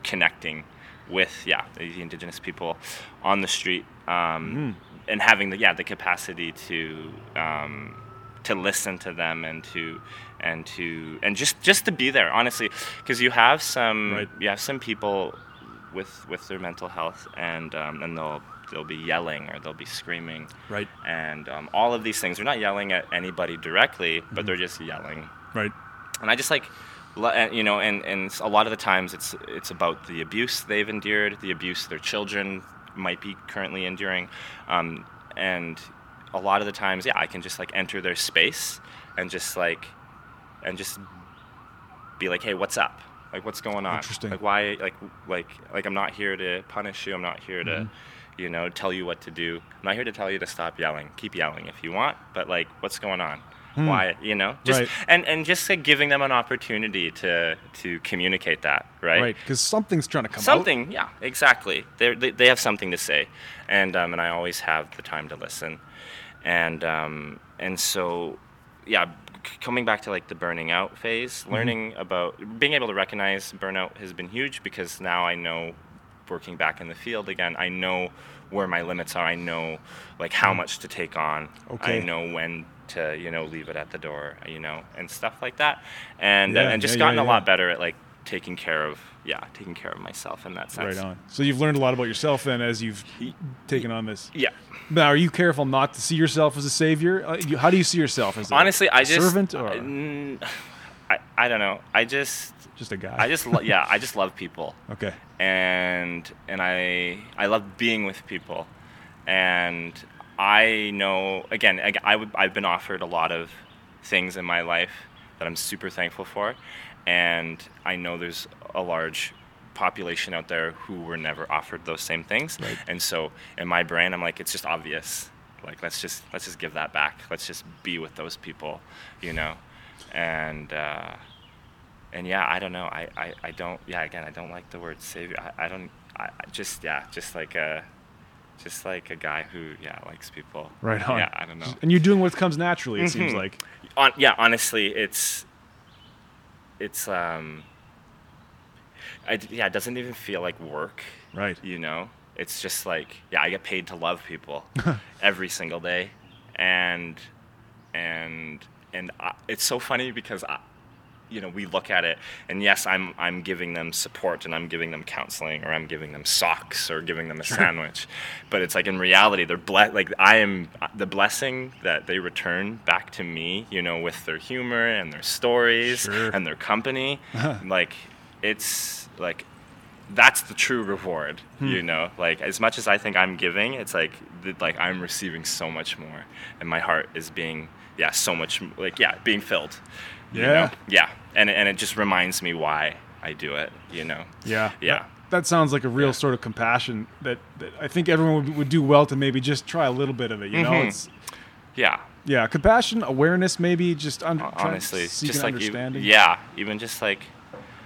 connecting with yeah the indigenous people on the street um, and having the yeah the capacity to um, to listen to them and to and to and just just to be there honestly because you have some Right. you have some people with with their mental health and um, and they'll they'll be yelling or they'll be screaming Right. and um, all of these things they're not yelling at anybody directly but they're just yelling Right. and I just like, you know, and, and a lot of the times it's it's about the abuse they've endured, the abuse their children might be currently enduring, um, and a lot of the times, yeah, I can just like enter their space and just like, and just be like, hey, what's up? Like, what's going on? Interesting. Like, why? Like, like, like, I'm not here to punish you. I'm not here to, Mm-hmm. you know, tell you what to do. I'm not here to tell you to stop yelling. Keep yelling if you want, but like, what's going on? Why? You know, just Hmm. Right. and and just like giving them an opportunity to to communicate that, right? Right. Because something's trying to come out. Something, yeah, exactly. They're, they they have something to say, and um, and I always have the time to listen, and um, and so, yeah, coming back to like the burning out phase, Mm-hmm. learning about being able to recognize burnout has been huge because now I know, working back in the field again, I know where my limits are. I know like how much to take on. Mm. Okay. I know when to you know leave it at the door. You know, and stuff like that, and Yeah, and just yeah, gotten yeah, a lot better at like taking care of yeah taking care of myself in that sense. Right on. So you've learned a lot about yourself then as you've taken on this. Yeah. Now, are you careful not to see yourself as a savior? Uh, How do you see yourself as a Honestly, I just servant or I, I, I don't know. I just just a guy? I just lo- yeah I just love people okay. and and I I love being with people and I know again I, I would I've been offered a lot of things in my life that I'm super thankful for and I know there's a large population out there who were never offered those same things Right. and so in my brain I'm like it's just obvious Like let's just let's just give that back. Let's just be with those people, you know, and. Uh, and yeah, I don't know. I, I, I don't. Yeah, again, I don't like the word savior. I, I don't. I, I just yeah, just like a, just like a guy who yeah likes people. Right on. Yeah, I don't know. And you're doing what comes naturally. It seems Mhm. like. On, yeah, honestly, it's it's um. I yeah, it doesn't even feel like work. Right. You know, it's just like yeah, I get paid to love people every single day, and and and I, it's so funny because I, you know we look at it and yes i'm i'm giving them support and i'm giving them counseling or i'm giving them socks or giving them a sandwich. But it's like in reality they're ble- like i am the blessing that they return back to me you know with their humor and their stories Sure. and their company. Like it's like that's the true reward Hmm. you know? Like as much as i think i'm giving it's like like i'm receiving so much more and my heart is being yeah so much like yeah being filled you Yeah. know? yeah and and it just reminds me why i do it you know Yeah. Yeah. That, that sounds like a real Yeah. sort of compassion that, that I think everyone would, would do well to maybe just try a little bit of it. You know, Mhm. it's yeah yeah, compassion, awareness, maybe just trying- honestly seeking just like you, understanding. yeah even just like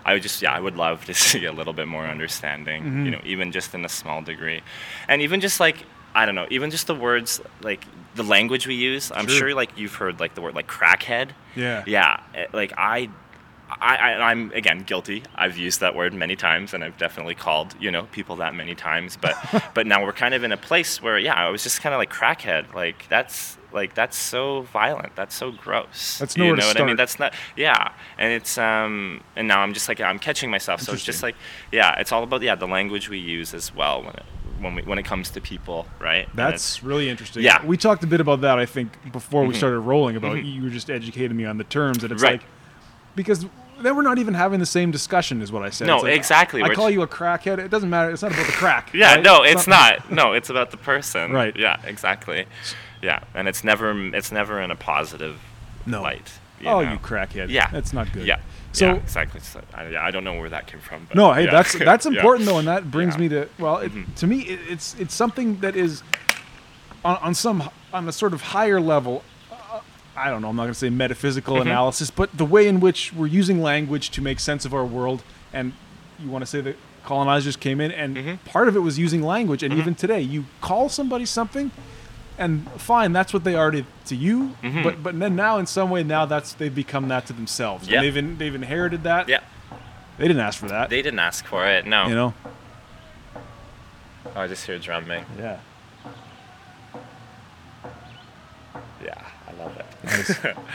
I would just yeah I would love to see a little bit more understanding Mm-hmm. you know even just in a small degree and even just like I don't know even just the words like the language we use I'm Sure. sure like you've heard like the word like crackhead Yeah. yeah eh, like I I, I, I'm again guilty. I've used that word many times, and I've definitely called you know people that many times. But but now we're kind of in a place where yeah, I was just kind of like crackhead. Like that's like that's so violent. That's so gross. That's you know to what I mean? That's not yeah. And it's um and now I'm just like I'm catching myself. So it's just like yeah, it's all about yeah the language we use as well when it when we when it comes to people, right? That's really interesting. Yeah. We talked a bit about that, I think, before we Mhm. started rolling about Mhm. you were just educating me on the terms and it's Right. like because then we're not even having the same discussion is what I said. No, like, exactly. I We're call you a crackhead. It doesn't matter. It's not about the crack. Yeah, right? no, it's not. No, it's about the person. Right. Yeah, exactly. Yeah, and it's never it's never in a positive No. light. Oh, know? you crackhead. Yeah. That's not good. Yeah. So yeah, exactly. So, I, yeah, I don't know where that came from. But No, hey, yeah. that's that's Yeah. important though, and that brings Yeah. me to well, it, Mhm. to me, it, it's it's something that is on, on some on a sort of higher level. Uh, I don't know. I'm not going to say metaphysical Mhm. analysis, but the way in which we're using language to make sense of our world, and you want to say that colonizers came in, and Mhm. part of it was using language, and Mhm. even today, you call somebody something. And fine, that's what they are to, to you, Mhm. but but then now in some way now that's they've become that to themselves. Yeah. they've in, they've inherited that. Yeah, They didn't ask for that. they didn't ask for it. No. you know. Oh, I just hear drumming. Yeah. Yeah, I love it. Nice.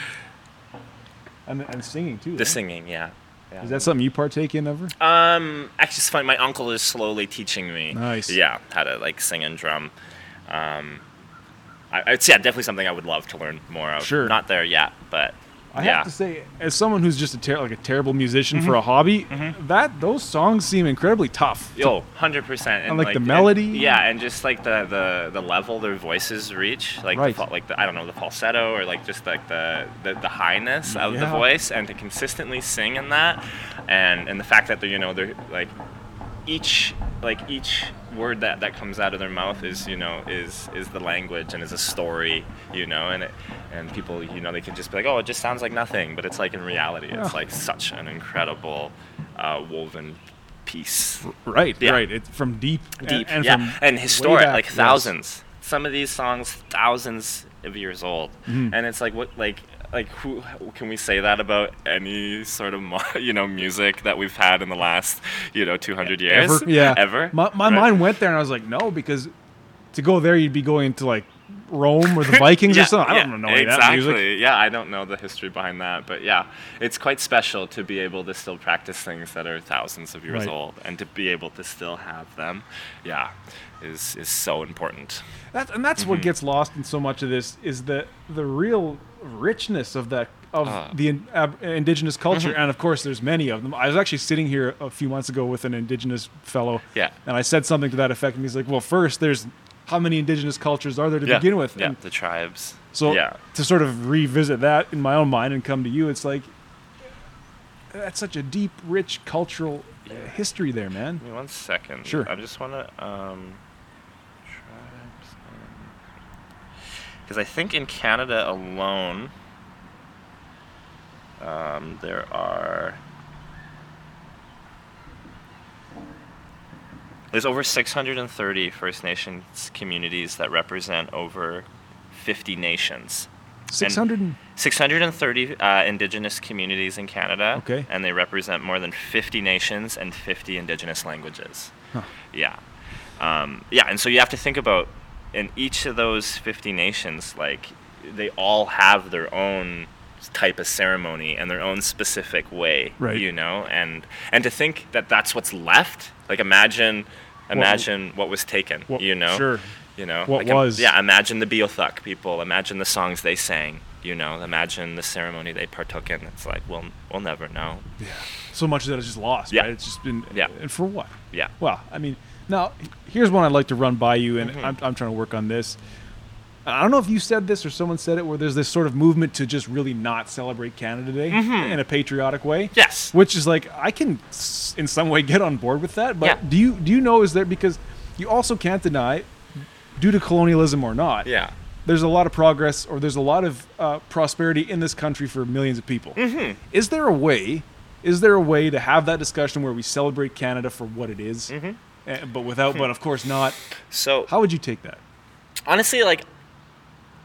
And, and singing too. the right? singing, yeah. yeah. Is that something you partake in ever? Um, actually, it's funny. My uncle is slowly teaching me. Nice. Yeah, how to like sing and drum. Um, I, it's yeah, definitely something I would love to learn more of. Sure. Not there yet, but I yeah. have to say, as someone who's just a ter- like a terrible musician Mm-hmm. for a hobby, that those songs seem incredibly tough. Yo, hundred percent, And, like, the melody? yeah, and just like the, the the level their voices reach, like Right. the, like the I don't know the falsetto or like just like the the, the highness of the voice, and to consistently sing in that, and and the fact that they're you know they're like each like each word that that comes out of their mouth is you know is is the language and is a story you know and it and people you know they can just be like oh it just sounds like nothing but it's like in reality Yeah. it's like such an incredible uh, woven piece Right, Yeah. right. It's from deep, and- deep and, yeah from and historic back, like yes. thousands some of these songs thousands of years old Mhm. and it's like what like like who can we say that about any sort of you know music that we've had in the last you know 200 years Ever, yeah, ever My, my Right? mind went there, and I was like, no, because to go there, you'd be going to like Rome or the Vikings or something. I yeah, don't know exactly. that music. Yeah, I don't know the history behind that, but yeah, it's quite special to be able to still practice things that are thousands of years Right. old, and to be able to still have them. Yeah, is is so important. That, and that's what Mhm. gets lost in so much of this is the the real richness of that of Ah. the in, indigenous culture, Mhm. and of course, there's many of them. I was actually sitting here a few months ago with an indigenous fellow, Yeah. and I said something to that effect, and he's like, "Well, first, there's how many indigenous cultures are there to yeah. begin with?" Yeah, And the tribes. so yeah, to sort of revisit that in my own mind and come to you, it's like that's such a deep, rich cultural uh, history there, man. Give me one second. Sure. I just want to. Um, tribes and- because I think in Canada alone, um, there are there's over 630 First Nations communities that represent over 50 nations. Six hundred and and 630 uh, indigenous communities in Canada. Okay. And they represent more than 50 nations and 50 indigenous languages. Huh. Yeah. Um, yeah, and so you have to think about in each of those 50 nations, like, they all have their own type of ceremony and their own specific way, Right. you know? And and to think that that's what's left, like imagine imagine what was taken, What- you know? sure. You know, What like, was. yeah, imagine the Beothuk people. Imagine the songs they sang. You know, imagine the ceremony they partook in. It's like we'll we'll never know. yeah so much of that is just lost. Yeah. Right? It's just been. Yeah. And for what? Yeah. Well, I mean, now here's one I'd like to run by you, and Mm-hmm. I'm, I'm trying to work on this. I don't know if you said this or someone said it, where there's this sort of movement to just really not celebrate Canada Day in a patriotic way. Mm-hmm. Yes. Which is like I can in some way get on board with that, but Yeah. do you do you know is there because you also can't deny, due to colonialism or not, Yeah. there's a lot of progress or there's a lot of uh, prosperity in this country for millions of people. Mm-hmm. Is there a way? Is there a way to have that discussion where we celebrate Canada for what it is, eh, but without, but of course not? So How would you take that? honestly, like,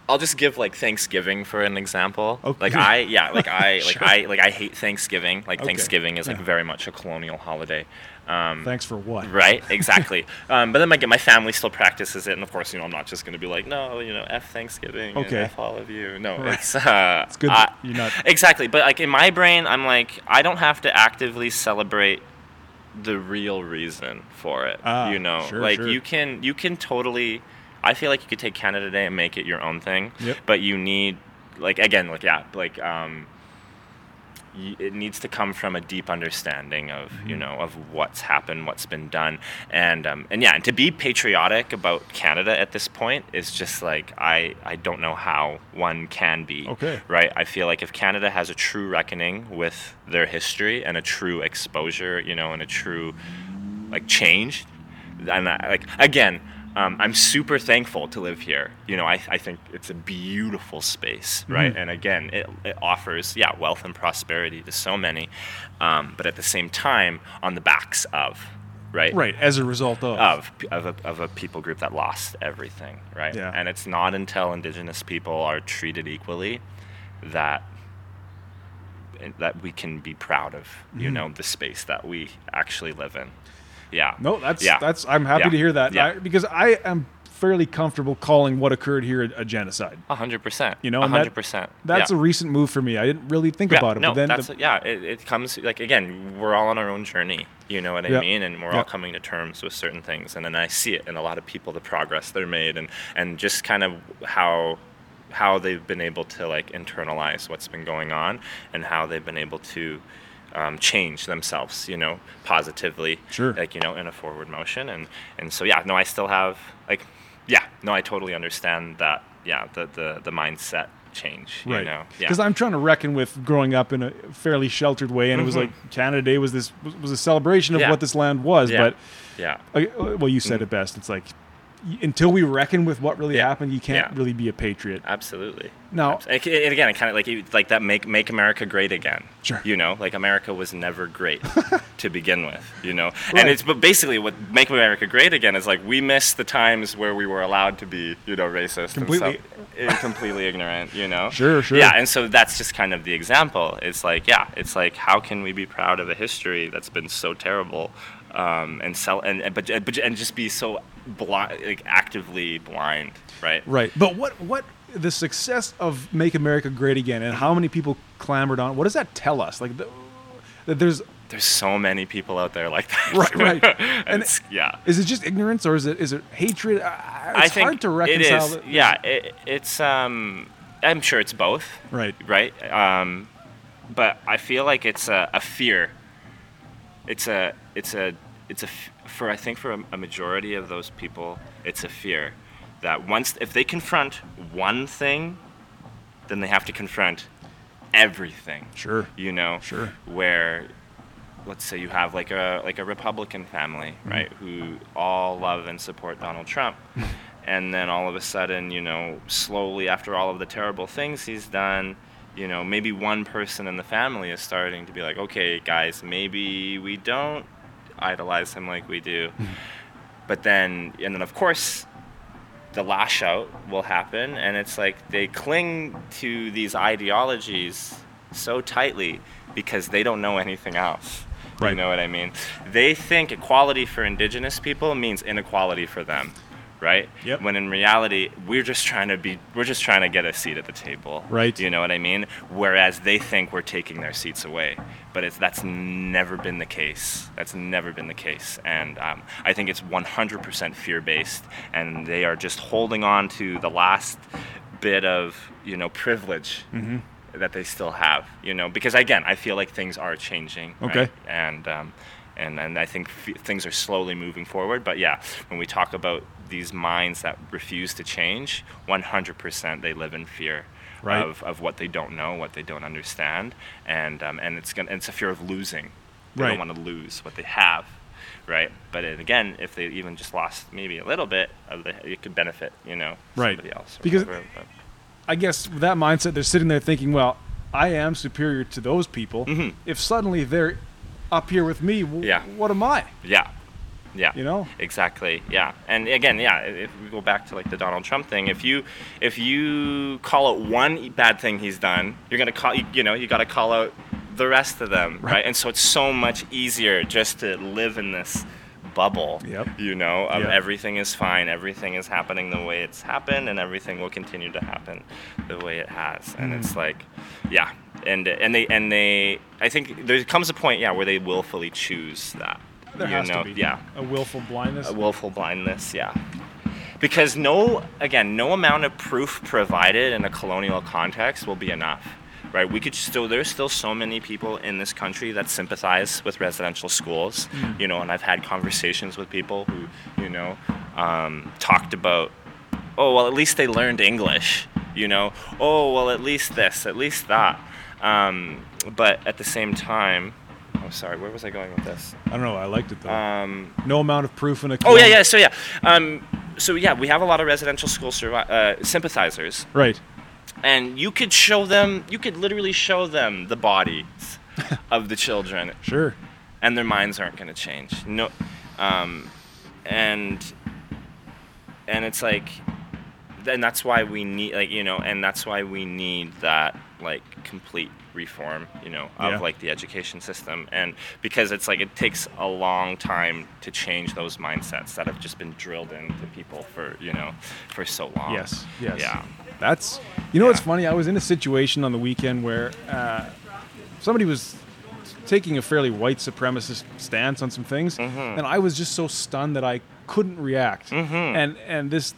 I'll just give like Thanksgiving for an example. Okay. Like I, yeah, like I, like Sure. I, like I hate Thanksgiving. Like Okay. Thanksgiving is like Yeah. very much a colonial holiday. Um, Thanks for what? Right, exactly. um, but then my, my family still practices it, and of course, you know, I'm not just going to be like, no, you know, f Thanksgiving, Okay. f all of you. No, Right. it's uh, It's good you're not- exactly. But like in my brain, I'm like, I don't have to actively celebrate the real reason for it. Ah, you know, sure, like sure. you can you can totally. I feel like you could take Canada Day and make it your own thing. Yep. But you need, like, again, like yeah, like um, it needs to come from a deep understanding of you Mm-hmm. know of what's happened, what's been done, and um, and yeah, and to be patriotic about Canada at this point is just like I I don't know how one can be. Okay. Right. I feel like if Canada has a true reckoning with their history and a true exposure, you know, and a true like change, and I, like again. Um, I'm super thankful to live here. You know, I, I think it's a beautiful space, right? And again, it, it offers, yeah, wealth and prosperity to so many, um, but at the same time, on the backs of, right? Right. As a result of. Of, of, a, of a people group that lost everything, right? Yeah. And it's not until Indigenous people are treated equally that that we can be proud of, Mm-hmm. you know, the space that we actually live in. Yeah. No, that's yeah. that's. I'm happy Yeah. to hear that Yeah. I, because I am fairly comfortable calling what occurred here a, a genocide. Hundred percent. You know, and that- hundred percent. That's yeah. a recent move for me. I didn't really think yeah, about it, no, but then that's the- yeah. It, it comes like again, we're all on our own journey. You know what I Yeah. mean? And we're all coming to terms with certain things, and then I see it in a lot of people, the progress they're made, and and just kind of how how they've been able to like internalize what's been going on, and how they've been able to um, change themselves, you know, positively, Sure. like you know, in a forward motion, and and so yeah, no, I still have like, yeah, no, I totally understand that, yeah, the the the mindset change, you right know, yeah. because i'm trying to reckon with growing up in a fairly sheltered way and it was like canada day was this was, a celebration of Mm-hmm. Yeah. what this land was Yeah. but yeah. uh, well you said it best it's like until we reckon with what really Yeah. happened you can't Yeah. really be a patriot Absolutely. Abs- and again, it kind of like like that make make America great again. Sure. You know, like America was never great to begin with. You know, Right. and it's but basically what make America great again is like we miss the times where we were allowed to be you know racist Completely- and, and completely ignorant. You know. Sure, sure. Yeah, and so that's just kind of the example. It's like yeah, it's like how can we be proud of a history that's been so terrible. Um, and sell and, but, but and just be so blind, like actively blind, right? right but what what the success of make america great again and how many people clamored on what does that tell us like the, that there's there's so many people out there like that. Right, right. and And- yeah. is it just ignorance or is it is it hatred I- I it's think hard to reconcile it is. it. Yeah, it, it's. Um, I'm sure it's both. Right. Right. Um, but I feel like it's a, a fear. It's a. It's a. It's a. For I think for a, a majority of those people, it's a fear that once if they confront one thing, then they have to confront everything. Sure. You know. Sure. Where let's say you have like a like a Republican family, Mm-hmm. right, who all love and support Donald Trump, and then all of a sudden, you know, slowly after all of the terrible things he's done, you know, maybe one person in the family is starting to be like, okay, guys, maybe we don't idolize him like we do. but then, and then of course, the lash out will happen, and it's like they cling to these ideologies so tightly because they don't know anything else. You know what I mean? They think equality for indigenous people means inequality for them, right? Yep. When in reality, we're just trying to be, we're just trying to get a seat at the table. Right. You know what I mean? Whereas they think we're taking their seats away, but it's that's never been the case. That's never been the case, and um, I think it's 100% fear-based, and they are just holding on to the last bit of you know privilege that they still have. You know, because again, I feel like things are changing. right? Okay. And um, and and I think f- things are slowly moving forward. But yeah, when we talk about these minds that refuse to change, 100% they live in fear Right. of, of what they don't know, what they don't understand, and um, and it's gonna it's a fear of losing. They Right. don't want to lose what they have, right? But it, again, if they even just lost maybe a little bit of the, it could benefit, you know, Right. somebody else. Because- whatever, I guess with that mindset, they're sitting there thinking, well, I am superior to those people. Mhm. If suddenly they're up here with me, w- Yeah. what am I? yeah, yeah, You know? Exactly. Yeah. And again, yeah, if we go back to like the Donald Trump thing, if you if you call out one bad thing he's done, you're going to call you, know, you got to call out the rest of them, right. Right. And so it's so much easier just to live in this bubble, Yep. you know, of Yep. everything is fine, everything is happening the way it's happened and everything will continue to happen the way it has. And Mm. it's like yeah. And and they and they I think there comes a point yeah where they willfully choose that. There you has know, to be. yeah. A willful blindness. a willful blindness yeah. Because no again no amount of proof provided in a colonial context will be enough right? We could still there's still so many people in this country that sympathize with residential schools you know and i've had conversations with people who you know um, talked about oh well at least they learned english you know? Oh well at least this at least that. Um, but at the same time oh sorry where was i going with this I don't know. I liked it though. um, no amount of proof in a. Oh yeah, yeah. So yeah, um, so yeah, we have a lot of residential school survi- uh, sympathizers, Right. and you could show them, you could literally show them the bodies of the children, Sure. and their minds aren't going to change. No, um, and and it's like, and that's why we need like you know, and that's why we need that like complete reform, you know, of Yeah. like the education system, and because it's like it takes a long time to change those mindsets that have just been drilled into people for you know for so long. Yes. Yes. Yeah. That's. You know what's Yeah. funny? I was in a situation on the weekend where uh, somebody was taking a fairly white supremacist stance on some things, Mm-hmm. and I was just so stunned that I couldn't react. And and this,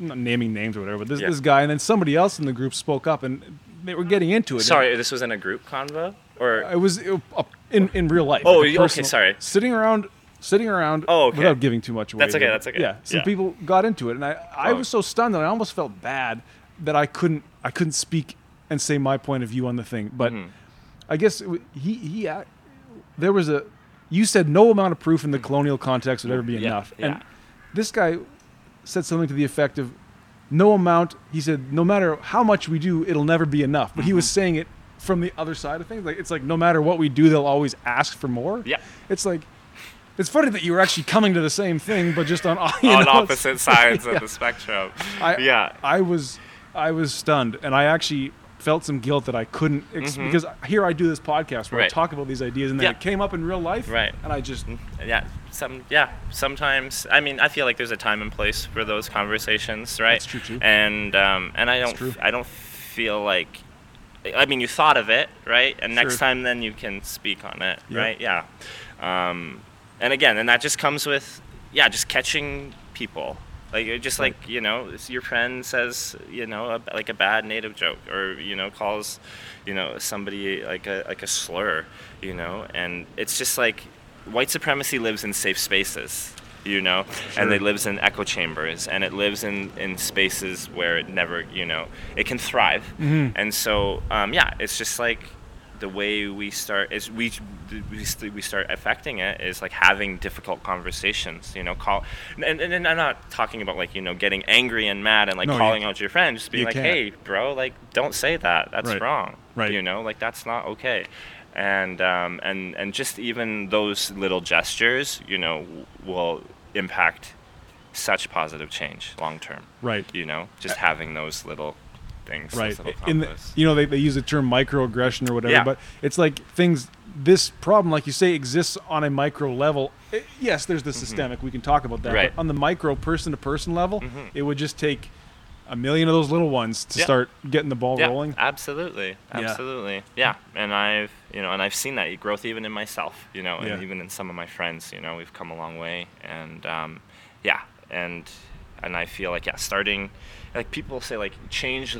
I'm not naming names or whatever, but this Yeah. this guy and then somebody else in the group spoke up and were getting into it. Sorry, this was in a group convo or it was uh, in in real life. Oh, like a okay, sorry. Sitting around, sitting around. Oh, okay. Without giving too much away. That's okay, that's okay. Yeah, some Yeah. people got into it, and I I Oh. was so stunned that I almost felt bad that I couldn't I couldn't speak and say my point of view on the thing. But Mm-hmm. I guess it, he he ac- there was a you said no amount of proof in the colonial context would ever be Mm. Yeah, enough, yeah. and this guy said something to the effect of no amount. He said no matter how much we do, it'll never be enough. But he was Mm-hmm. saying it from the other side of things. Like it's like no matter what we do, they'll always ask for more. Yeah. It's like it's funny that you were actually coming to the same thing, but just on on know, opposite sides Yeah. of the spectrum. I, yeah. I was I was stunned, and I actually felt some guilt that I couldn't ex- because here I do this podcast where I Mm-hmm. Talk about these ideas, and then Yeah. it came up in real life, Right. And I just yeah some yeah sometimes i mean i feel like there's a time and place for those conversations right That's true, too. and um and i don't i don't feel like i mean you thought of it right and next time then you can speak on it Yep. right yeah um and again and that just comes with yeah just catching people like just like you know your friend says you know a, like a bad native joke or you know calls you know somebody like a like a slur you know? And it's just like white supremacy lives in safe spaces you know? And it lives in echo chambers and it lives in in spaces where it never you know it can thrive. Mm-hmm. and so um, yeah it's just like the way we start is we we, st- we start affecting it is like having difficult conversations. You know, call and, and, and I'm not talking about like you know getting angry and mad and like No, you- calling out your friend, just being like, can't. hey, bro, like don't say that. That's Right. wrong. Right. You know, like that's not okay. And um, and and just even those little gestures, you know, will impact such positive change long term. Right. You know, just having those little things. right in the, you know they, they use the term microaggression or whatever Yeah. but it's like things this problem like you say exists on a micro level I- yes there's the systemic we can talk about that Mm-hmm. Right. Mm-hmm. but on the micro person to person level it would just take a million of those little ones to Yeah. start getting the ball yeah, rolling Absolutely, Yeah. absolutely. Yeah. and I've you know, and I've seen that growth even in myself, you know, and even in some of my friends. You know, we've come a long way, and um, yeah, and and I feel like yeah, starting like people say like change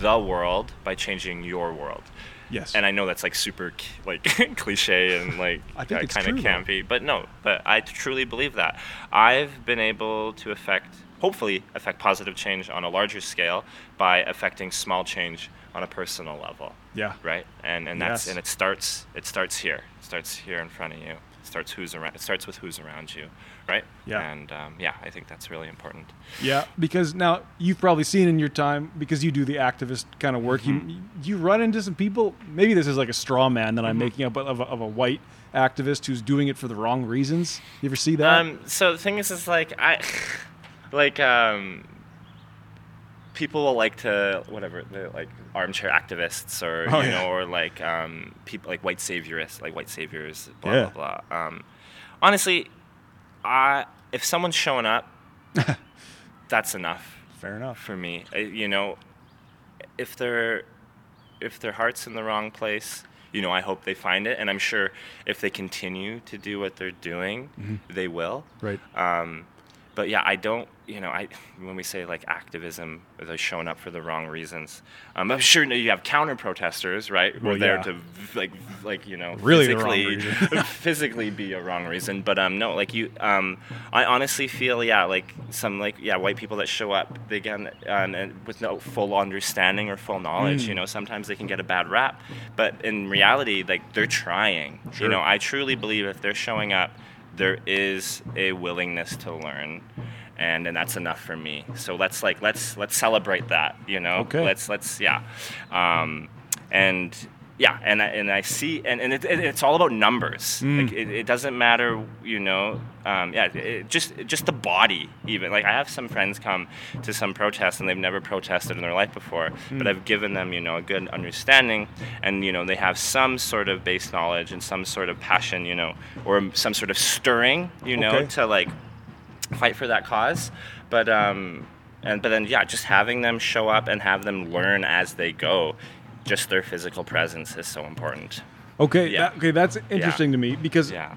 the world by changing your world. yes And I know that's like super like cliche and like I think uh, it's kind of though. campy, but no, but I truly believe that. I've been able to affect, hopefully, affect positive change on a larger scale by affecting small change on a personal level, yeah right? And and that's Yes. and it starts it starts here, it starts here in front of you. It starts who's around. It starts with who's around you, right? Yeah. And um, yeah, I think that's really important. Yeah, because now you've probably seen in your time because you do the activist kind of work. Mm-hmm. You you run into some people. Maybe this is like a straw man that I'm Mm-hmm. making up of a, of a white activist who's doing it for the wrong reasons. You ever see that? Um, so the thing is, is like I, like um, people will like to whatever the like armchair activists or Oh, you yeah. know or like um, people like white saviorists, like white saviors, blah Yeah. blah blah. Um, honestly, I if someone's showing up, that's enough Fair enough. for me. Uh, You know, if their if their heart's in the wrong place, you know, I hope they find it, and I'm sure if they continue to do what they're doing, they will. Right. Um, but yeah, I don't. You know, I when we say like activism, they're showing up for the wrong reasons. Um, I'm sure you have counter protesters, right? Who Well, are there yeah. to like like you know Really physically physically be a wrong reason. But um, no, like you, um, I honestly feel yeah, like some like yeah, white people that show up they again and, and with no full understanding or full knowledge. Mm. You know, sometimes they can get a bad rap, but in reality, like they're trying. Sure. You know, I truly believe if they're showing up, there is a willingness to learn. And, and that's enough for me. So let's like let's let's celebrate that, you know. Okay. Let's let's yeah, um, and yeah, and I, and I see, and, and it, it, it's all about numbers. Mm. Like it, it doesn't matter, you know. Um, yeah, just just the body, even. Like I have some friends come to some protests and they've never protested in their life before, Mm. but I've given them, you know, a good understanding, and you know they have some sort of base knowledge and some sort of passion, you know, or some sort of stirring, you know, Okay. to like fight for that cause. But um, and but then yeah, just having them show up and have them learn as they go, just their physical presence is so important. Okay. Yeah. that- okay. That's interesting to me because, Yeah.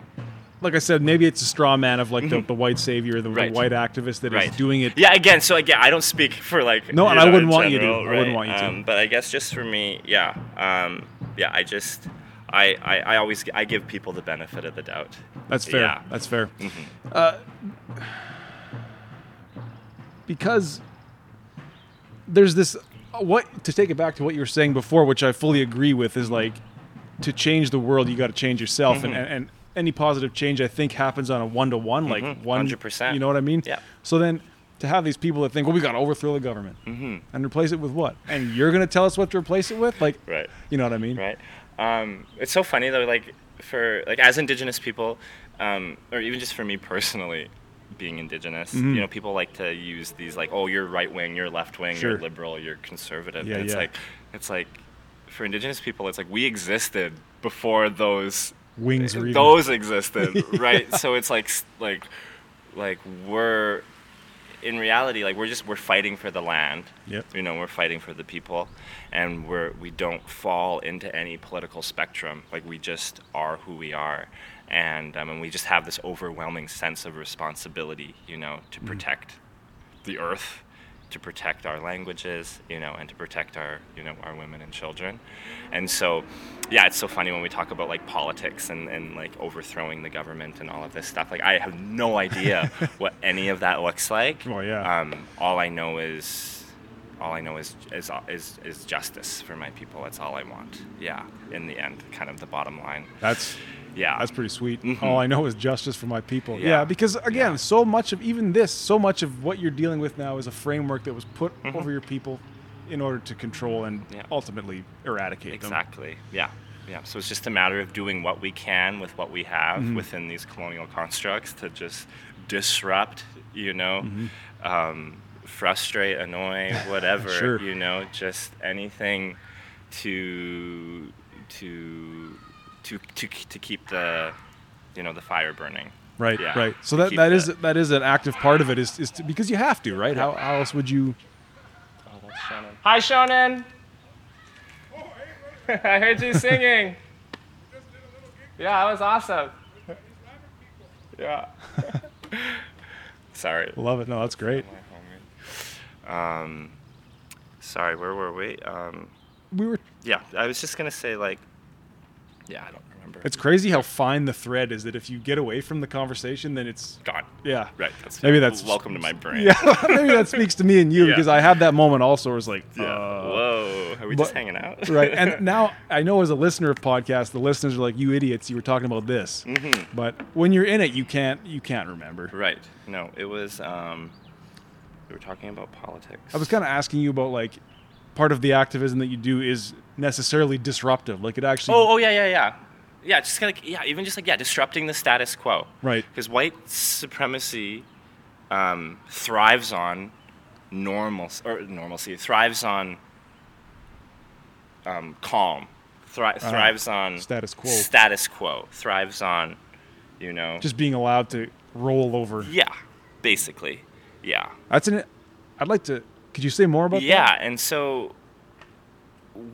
like I said, maybe it's a straw man of like the, the white savior, the, the Mm-hmm. White activist that is Right. doing it. Yeah. Again, so again, I don't speak for like. No, and I wouldn't want you to. general, I wouldn't want you to. Um, but I guess just for me, yeah, um, yeah, I just. I, I, I always I give people the benefit of the doubt. That's fair. Yeah. That's fair. Mhm. Uh, because there's this what to take it back to what you were saying before, which I fully agree with, is like to change the world, you got to change yourself, and, and and any positive change I think happens on a one to one, like one 100%. You know what I mean? Yeah. So then. To have these people that think, well, we got to overthrow the government Mhm. and replace it with what? And you're going to tell us what to replace it with? Like, Right. you know what I mean? right? Um, it's so funny though, like for like as Indigenous people, um, or even just for me personally, being Indigenous, Mhm. you know, people like to use these like, oh, you're right wing, you're left wing, Sure. you're liberal, you're conservative. Yeah, it's yeah. like, it's like, for Indigenous people, it's like we existed before those Wings were even- those existed, right? So it's like like like we're in reality like we're just we're fighting for the land. Yep. You know, we're fighting for the people and we're we don't fall into any political spectrum. Like we just are who we are. And um, and we just have this overwhelming sense of responsibility, you know, to protect the earth, to protect our languages, you know, and to protect our, you know, our women and children. And so, yeah, it's so funny when we talk about like politics and, and like overthrowing the government and all of this stuff. Like, I have no idea what any of that looks like. Well, yeah. Um, all I know is all I know is, is is is justice for my people. That's all I want. Yeah, in the end, kind of the bottom line. That's Yeah, That's pretty sweet. Mhm. All I know is justice for my people. Yeah, Yeah. because again, Yeah. so much of even this, so much of what you're dealing with now is a framework that was put Mhm. over your people in order to control and Yeah. ultimately eradicate them. Exactly. Yeah. Yeah. So it's just a matter of doing what we can with what we have Mhm. within these colonial constructs to just disrupt, you know, Mhm. um, frustrate, annoy, whatever, Sure. you know, just anything to to to to to keep the you know the fire burning. Right, Yeah. right. So To that keep that is that is an active part of it is, is to, because you have to, right? How, how else would you? Oh, that's Shannon. Hi, Shonen. I heard you singing. Yeah, that was awesome. Yeah. Sorry. Love it. No, that's great. Um, sorry, where were we? Um, We were. yeah, I was just gonna say like, yeah, I don't remember. It's crazy how fine the thread is that if you get away from the conversation, then it's gone. yeah. Right. That's Maybe that's- welcome to my brain. Yeah, maybe that speaks to me and you Yeah. because I had that moment also. Where it's like, Yeah. uh, Whoa. Are we but- just hanging out? right. And now I know as a listener of podcasts, the listeners are like, "You idiots! You were talking about this." Mhm. But when you're in it, you can't you can't remember. Right. No, it was. Um, we were talking about politics. I was kind of asking you about like part of the activism that you do is necessarily disruptive. Like it actually. Oh, oh yeah, yeah, yeah. Yeah, just kind of yeah, even just like yeah, disrupting the status quo. Right. Because white supremacy um, thrives on normal or normalcy thrives on um, calm, thri- thrives on Uh-huh. Status quo. Status quo thrives on, you know. Just being allowed to roll over. yeah, basically, yeah. That's an. I'd like to. Could you say more about yeah that? Yeah, and so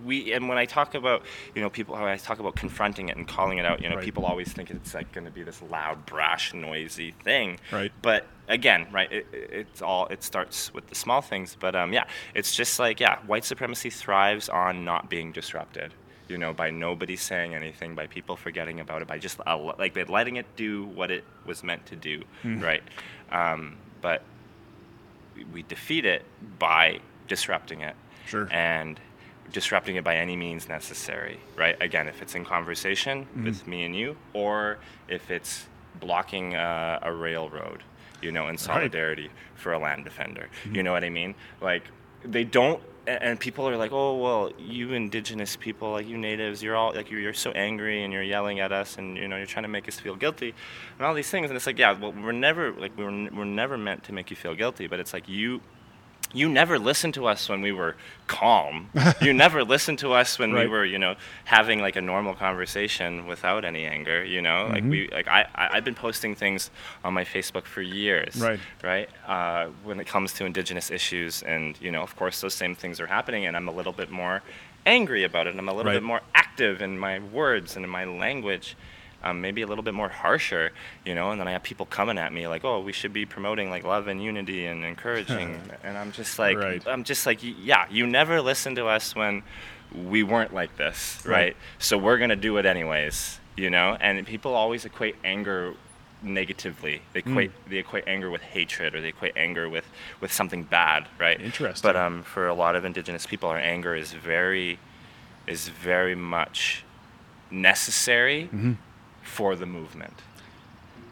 we and when i talk about you know people how i talk about confronting it and calling it out you know Right. people always think it's like going to be this loud brash noisy thing Right. but again right it, it- it's all it starts with the small things but um yeah it's just like yeah white supremacy thrives on not being disrupted you know by nobody saying anything by people forgetting about it by just like by letting it do what it was meant to do Hmm. right um, but we defeat it by disrupting it Sure. and disrupting it by any means necessary right again if it's in conversation Mm-hmm. with me and you or if it's blocking uh, a railroad you know in solidarity for a land defender Mm-hmm. you know what i mean like they don't and people are like oh well you indigenous people like you natives you're all like you're, you're so angry and you're yelling at us and you know you're trying to make us feel guilty and all these things and it's like yeah well we're never like we're, we're never meant to make you feel guilty but it's like you you never listened to us when we were calm. you never listened to us when we were, you know, having like a normal conversation without any anger. You know, like we, like I, I, I've been posting things on my Facebook for years. Right. Right. Uh, when it comes to indigenous issues, and you know, of course, those same things are happening, and I'm a little bit more angry about it, I'm a little Right. bit more active in my words and in my language. Um, maybe a little bit more harsher, you know, and then I have people coming at me like, "Oh, we should be promoting like love and unity and encouraging," and I'm just like, Right. I'm just like, yeah, you never listened to us when we weren't like this, right? Right. So we're gonna do it anyways, you know. And people always equate anger negatively. They Hmm. equate they equate anger with hatred, or they equate anger with with something bad, right? Interesting. But um, for a lot of indigenous people, our anger is very is very much necessary Mm-hmm. For the movement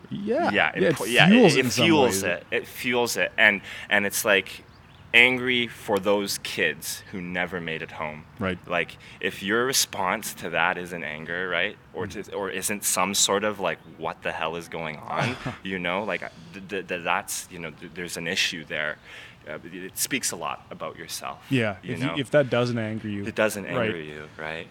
Yeah. yeah, it, pu- fuels yeah, it, it, it fuels it. It fuels it, and and it's like angry for those kids who never made it home. Right. Like if your response to that isn't anger, right, or to, or isn't some sort of like what the hell is going on, you know, like th- th- th- that's you know th- there's an issue there. Uh, it speaks a lot about yourself. Yeah. you If, know, you, if that doesn't anger you, it doesn't anger right. you, right?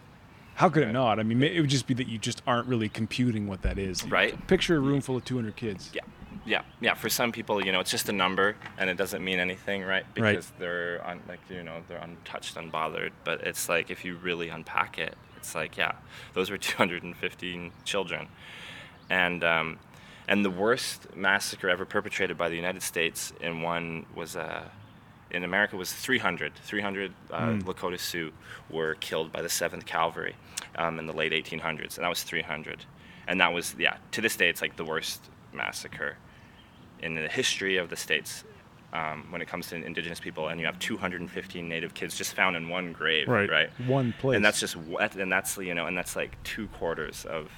How could it not? I mean, it would just be that you just aren't really computing what that is. Right. Picture a room full of 200 kids. Yeah, yeah, yeah. For some people, you know, it's just a number and it doesn't mean anything, right? Right. Because they're un, like you know they're untouched, unbothered. But it's like if you really unpack it, it's like yeah, those were 215 children, and um, and the worst massacre ever perpetrated by the United States in one was uh, in America was 300. 300 uh, Lakota Sioux were killed by the Seventh Cavalry um, in the late 1800s, and that was 300. And that was yeah. To this day, it's like the worst massacre in the history of the states um, when it comes to indigenous people, and you have 215 native kids just found in one grave, Right. right? One place. And that's just what, and that's you know, and that's like two quarters of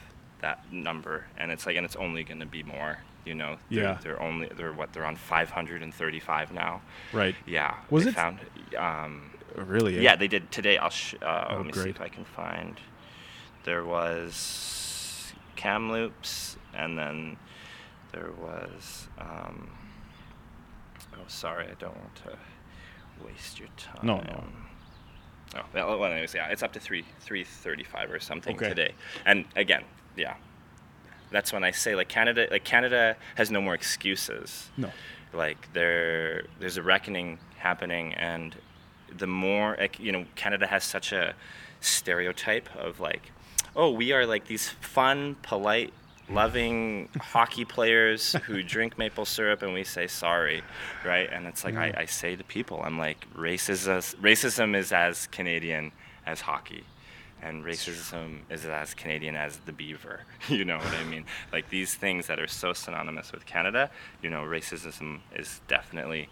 that number, and it's like, and it's only going to be more, you know. They're, Yeah. They're only they're what they're on 535 now. right. Yeah. Was it- found? Um, Really? eh? yeah, they did today. I'll sh- uh, Oh, let me see if I can find. There was Kamloops, and then there was. Um, oh, sorry, I don't want to waste your time. No, no. Oh, well, anyways, yeah, it's up to three three thirty five or something Okay. today. And again, yeah, that's when I say like Canada, like Canada has no more excuses. No. like there there's a reckoning happening and the more you know canada has such a stereotype of like oh we are like these fun polite loving hockey players who drink maple syrup and we say sorry right? And it's like I, I say to people i'm like racism racism is as canadian as hockey and racism is as Canadian as the beaver. You know what I mean? Like these things that are so synonymous with Canada, you know, racism is definitely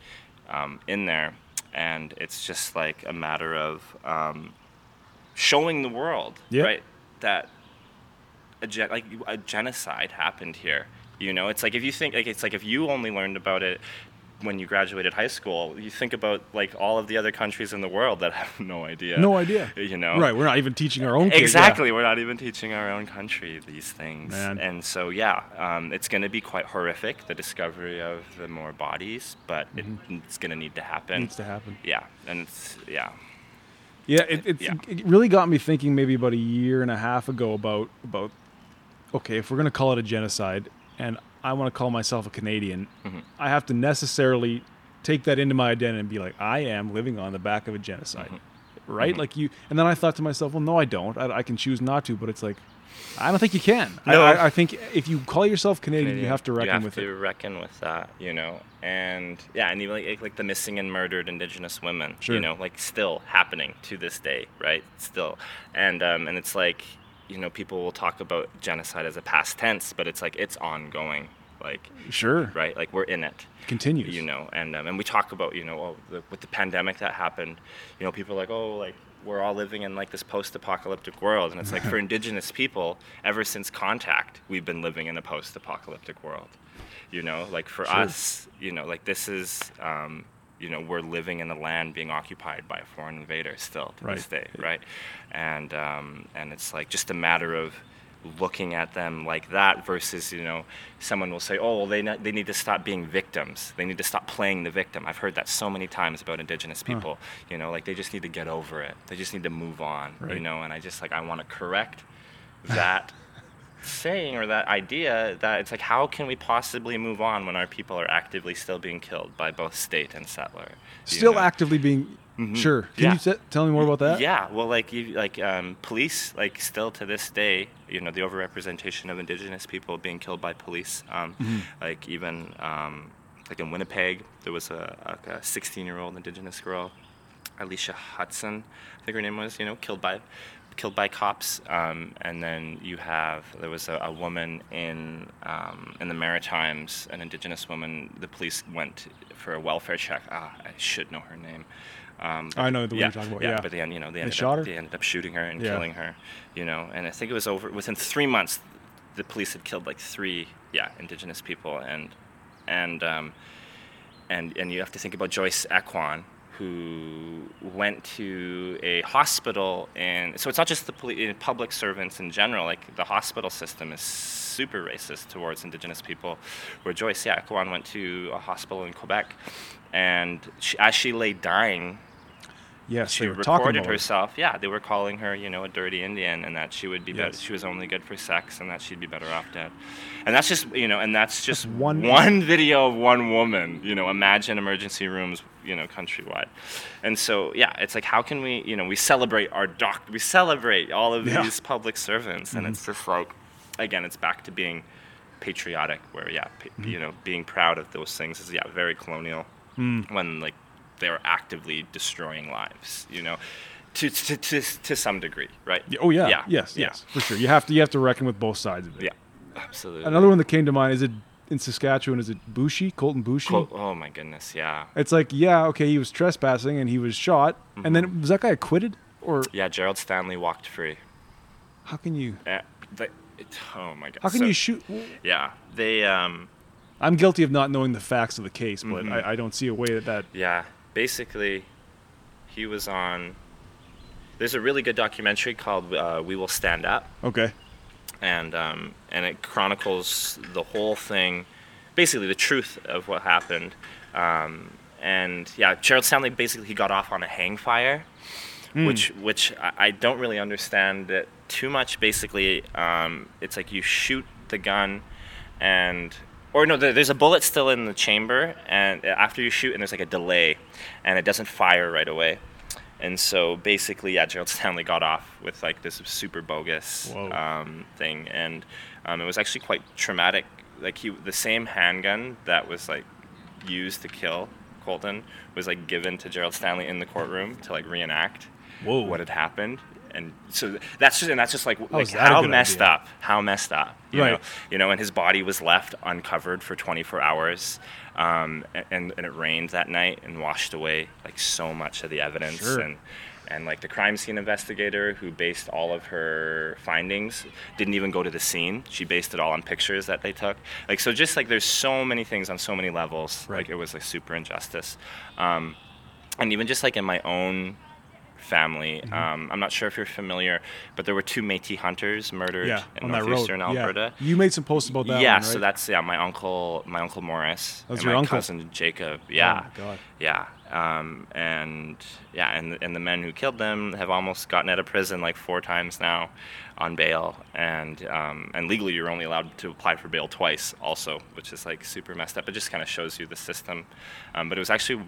um, in there. And it's just like a matter of um, showing the world, Yeah. right, that a, gen- like a genocide happened here. You know, it's like if you think like it's like if you only learned about it when you graduated high school, you think about like all of the other countries in the world that have no idea. No idea. You know, Right. We're not even teaching our own kids. yeah. Exactly. We're not even teaching our own country these things. Man. And so, yeah, um, it's going to be quite horrific, the discovery of the more bodies, but it, it's going to need to happen. Mm-hmm. Needs to happen. Yeah. And it's, yeah. Yeah, it, it's, Yeah. it really got me thinking maybe about a year and a half ago about about okay, if we're gonna call it a genocide, and I want to call myself a Canadian, Mm-hmm. I have to necessarily take that into my identity and be like, I am living on the back of a genocide, Mm-hmm. right? Like you, and then I thought to myself, well, no, I don't. I, I can choose not to, but it's like, I don't think you can. I- No. I, I think if you call yourself Canadian, you have to reckon you have with to it. reckon with that, you know, and yeah, and even like, like the missing and murdered Indigenous women, Sure. you know, like still happening to this day, right? Still, and um, and it's like, you know, people will talk about genocide as a past tense, but it's like it's ongoing, like Sure, right, like we're in it, continues. you know, and um, and we talk about, you know, oh, the, with the pandemic that happened, you know, people are like, oh, like we're all living in like this post-apocalyptic world, and it's like for Indigenous people, ever since contact, we've been living in a post-apocalyptic world. You know, like for Sure. us, you know, like this is, um, you know, we're living in a land being occupied by a foreign invader still to this Right. day, right? And um, and it's like just a matter of looking at them like that versus you know someone will say oh well they, they need to stop being victims. They need to stop playing the victim. I've heard that so many times about indigenous people you know like they just need to get over it. They just need to move on you know and i just like i want to correct that saying or that idea that it's like how can we possibly move on when our people are actively still being killed by both state and settler Still know? actively being. Sure. Can Yeah. you t- tell me more about that? Yeah, well, like you, like um, police, like still to this day, you know, the overrepresentation of Indigenous people being killed by police. Um, Mm-hmm. Like even um, like in Winnipeg, there was a, a 16-year-old Indigenous girl, Eishia Hudson, I think her name was, you know, killed by killed by cops. Um, and then you have there was a, a woman in um, in the Maritimes, an Indigenous woman. The police went for a welfare check. Ah, I should know her name. Um, I know the one yeah, you're talking about, Yeah, yeah. but then you know they, ended up, They ended up shooting her and Yeah. killing her. You know, and I think it was over within three months. The police had killed like three, yeah, Indigenous people, and and um, and and you have to think about Joyce Echaquan, who went to a hospital, and so it's not just the poli- public servants in general. Like the hospital system is super racist towards Indigenous people. Where Joyce Echaquan went to a hospital in Quebec, and she, as she lay dying, Yes. she they were talking recorded herself. Yeah, they were calling her, you know, a dirty Indian, and that she would be better. Yes. She was only good for sex, and that she'd be better off dead. And that's just, you know, and that's just That's one- one video of one woman. You know, imagine emergency rooms, you know, countrywide. And so, yeah, it's like, how can we, you know, we celebrate our doc, we celebrate all of Yeah. Mm-hmm. these public servants, and it's just like, again, it's back to being patriotic, where yeah, pa- Mm-hmm. you know, being proud of those things is yeah, very colonial. Mm. When like they're actively destroying lives, you know, to to to, to some degree, right? Oh yeah. yeah, Yes. yeah, Yes. For sure. You have to. You have to reckon with both sides of it. yeah, absolutely. Another one that came to mind is it in Saskatchewan is it Boushie, Colten Boushie? Col- oh my goodness, yeah, It's like, yeah, okay, he was trespassing and he was shot, and Mm-hmm. then was that guy acquitted or yeah. Gerald Stanley walked free. how can you Uh, it, oh my god. how can So- you shoot? Yeah, they um. I'm guilty of not knowing the facts of the case, but Mhm. I, I don't see a way that that Yeah, basically, he was on. There's a really good documentary called uh, "We Will Stand Up," okay. and um, and it chronicles the whole thing, basically the truth of what happened. Um, and yeah, Gerald Stanley basically he got off on a hang fire, which which I, I don't really understand it too much. Basically, um, it's like you shoot the gun, and or no, there, there's a bullet still in the chamber, and after you shoot, and there's like a delay, and it doesn't fire right away. And so basically, yeah, Gerald Stanley got off with like this super bogus um, thing, and um, it was actually quite traumatic. Like he, the same handgun that was like used to kill Colten was like given to Gerald Stanley in the courtroom to like reenact Whoa. what had happened. And so that's just and that's just like, like that how messed idea? up, how messed up, you Right. know, you know, and his body was left uncovered for 24 hours, um, and and it rained that night and washed away like so much of the evidence Sure. and and like the crime scene investigator who based all of her findings didn't even go to the scene she based it all on pictures that they took like so just like there's so many things on so many levels Right. like it was like super injustice um, and even just like in my own family Mm-hmm. um, i'm not sure if you're familiar but there were two metis hunters murdered Yeah, in on that road. northeastern Yeah. alberta You made some posts about that. yeah, one, so that's yeah, my uncle, my uncle Morris, That's and your my uncle? cousin Jacob. Yeah, my God. yeah, um, and yeah, and and the men who killed them have almost gotten out of prison like four times now, on bail, and um, and legally you're only allowed to apply for bail twice, also, which is like super messed up. It just kind of shows you the system, um, but it was actually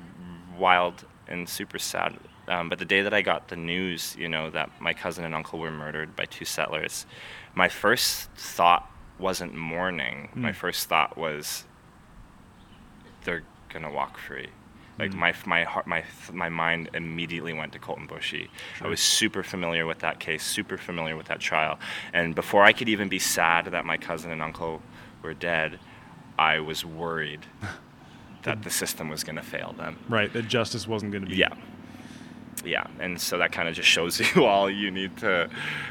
wild and super sad. Um, but the day that I got the news, you know, that my cousin and uncle were murdered by two settlers, my first thought wasn't mourning. Hmm. My first thought was, they're gonna walk free. Like my my heart, my my mind immediately went to Colten Boushie. I was super familiar with that case, super familiar with that trial, and before I could even be sad that my cousin and uncle were dead, I was worried that the system was gonna fail them. right. That justice wasn't going to be. Yeah. Yeah, and so that kind of just shows you all you need to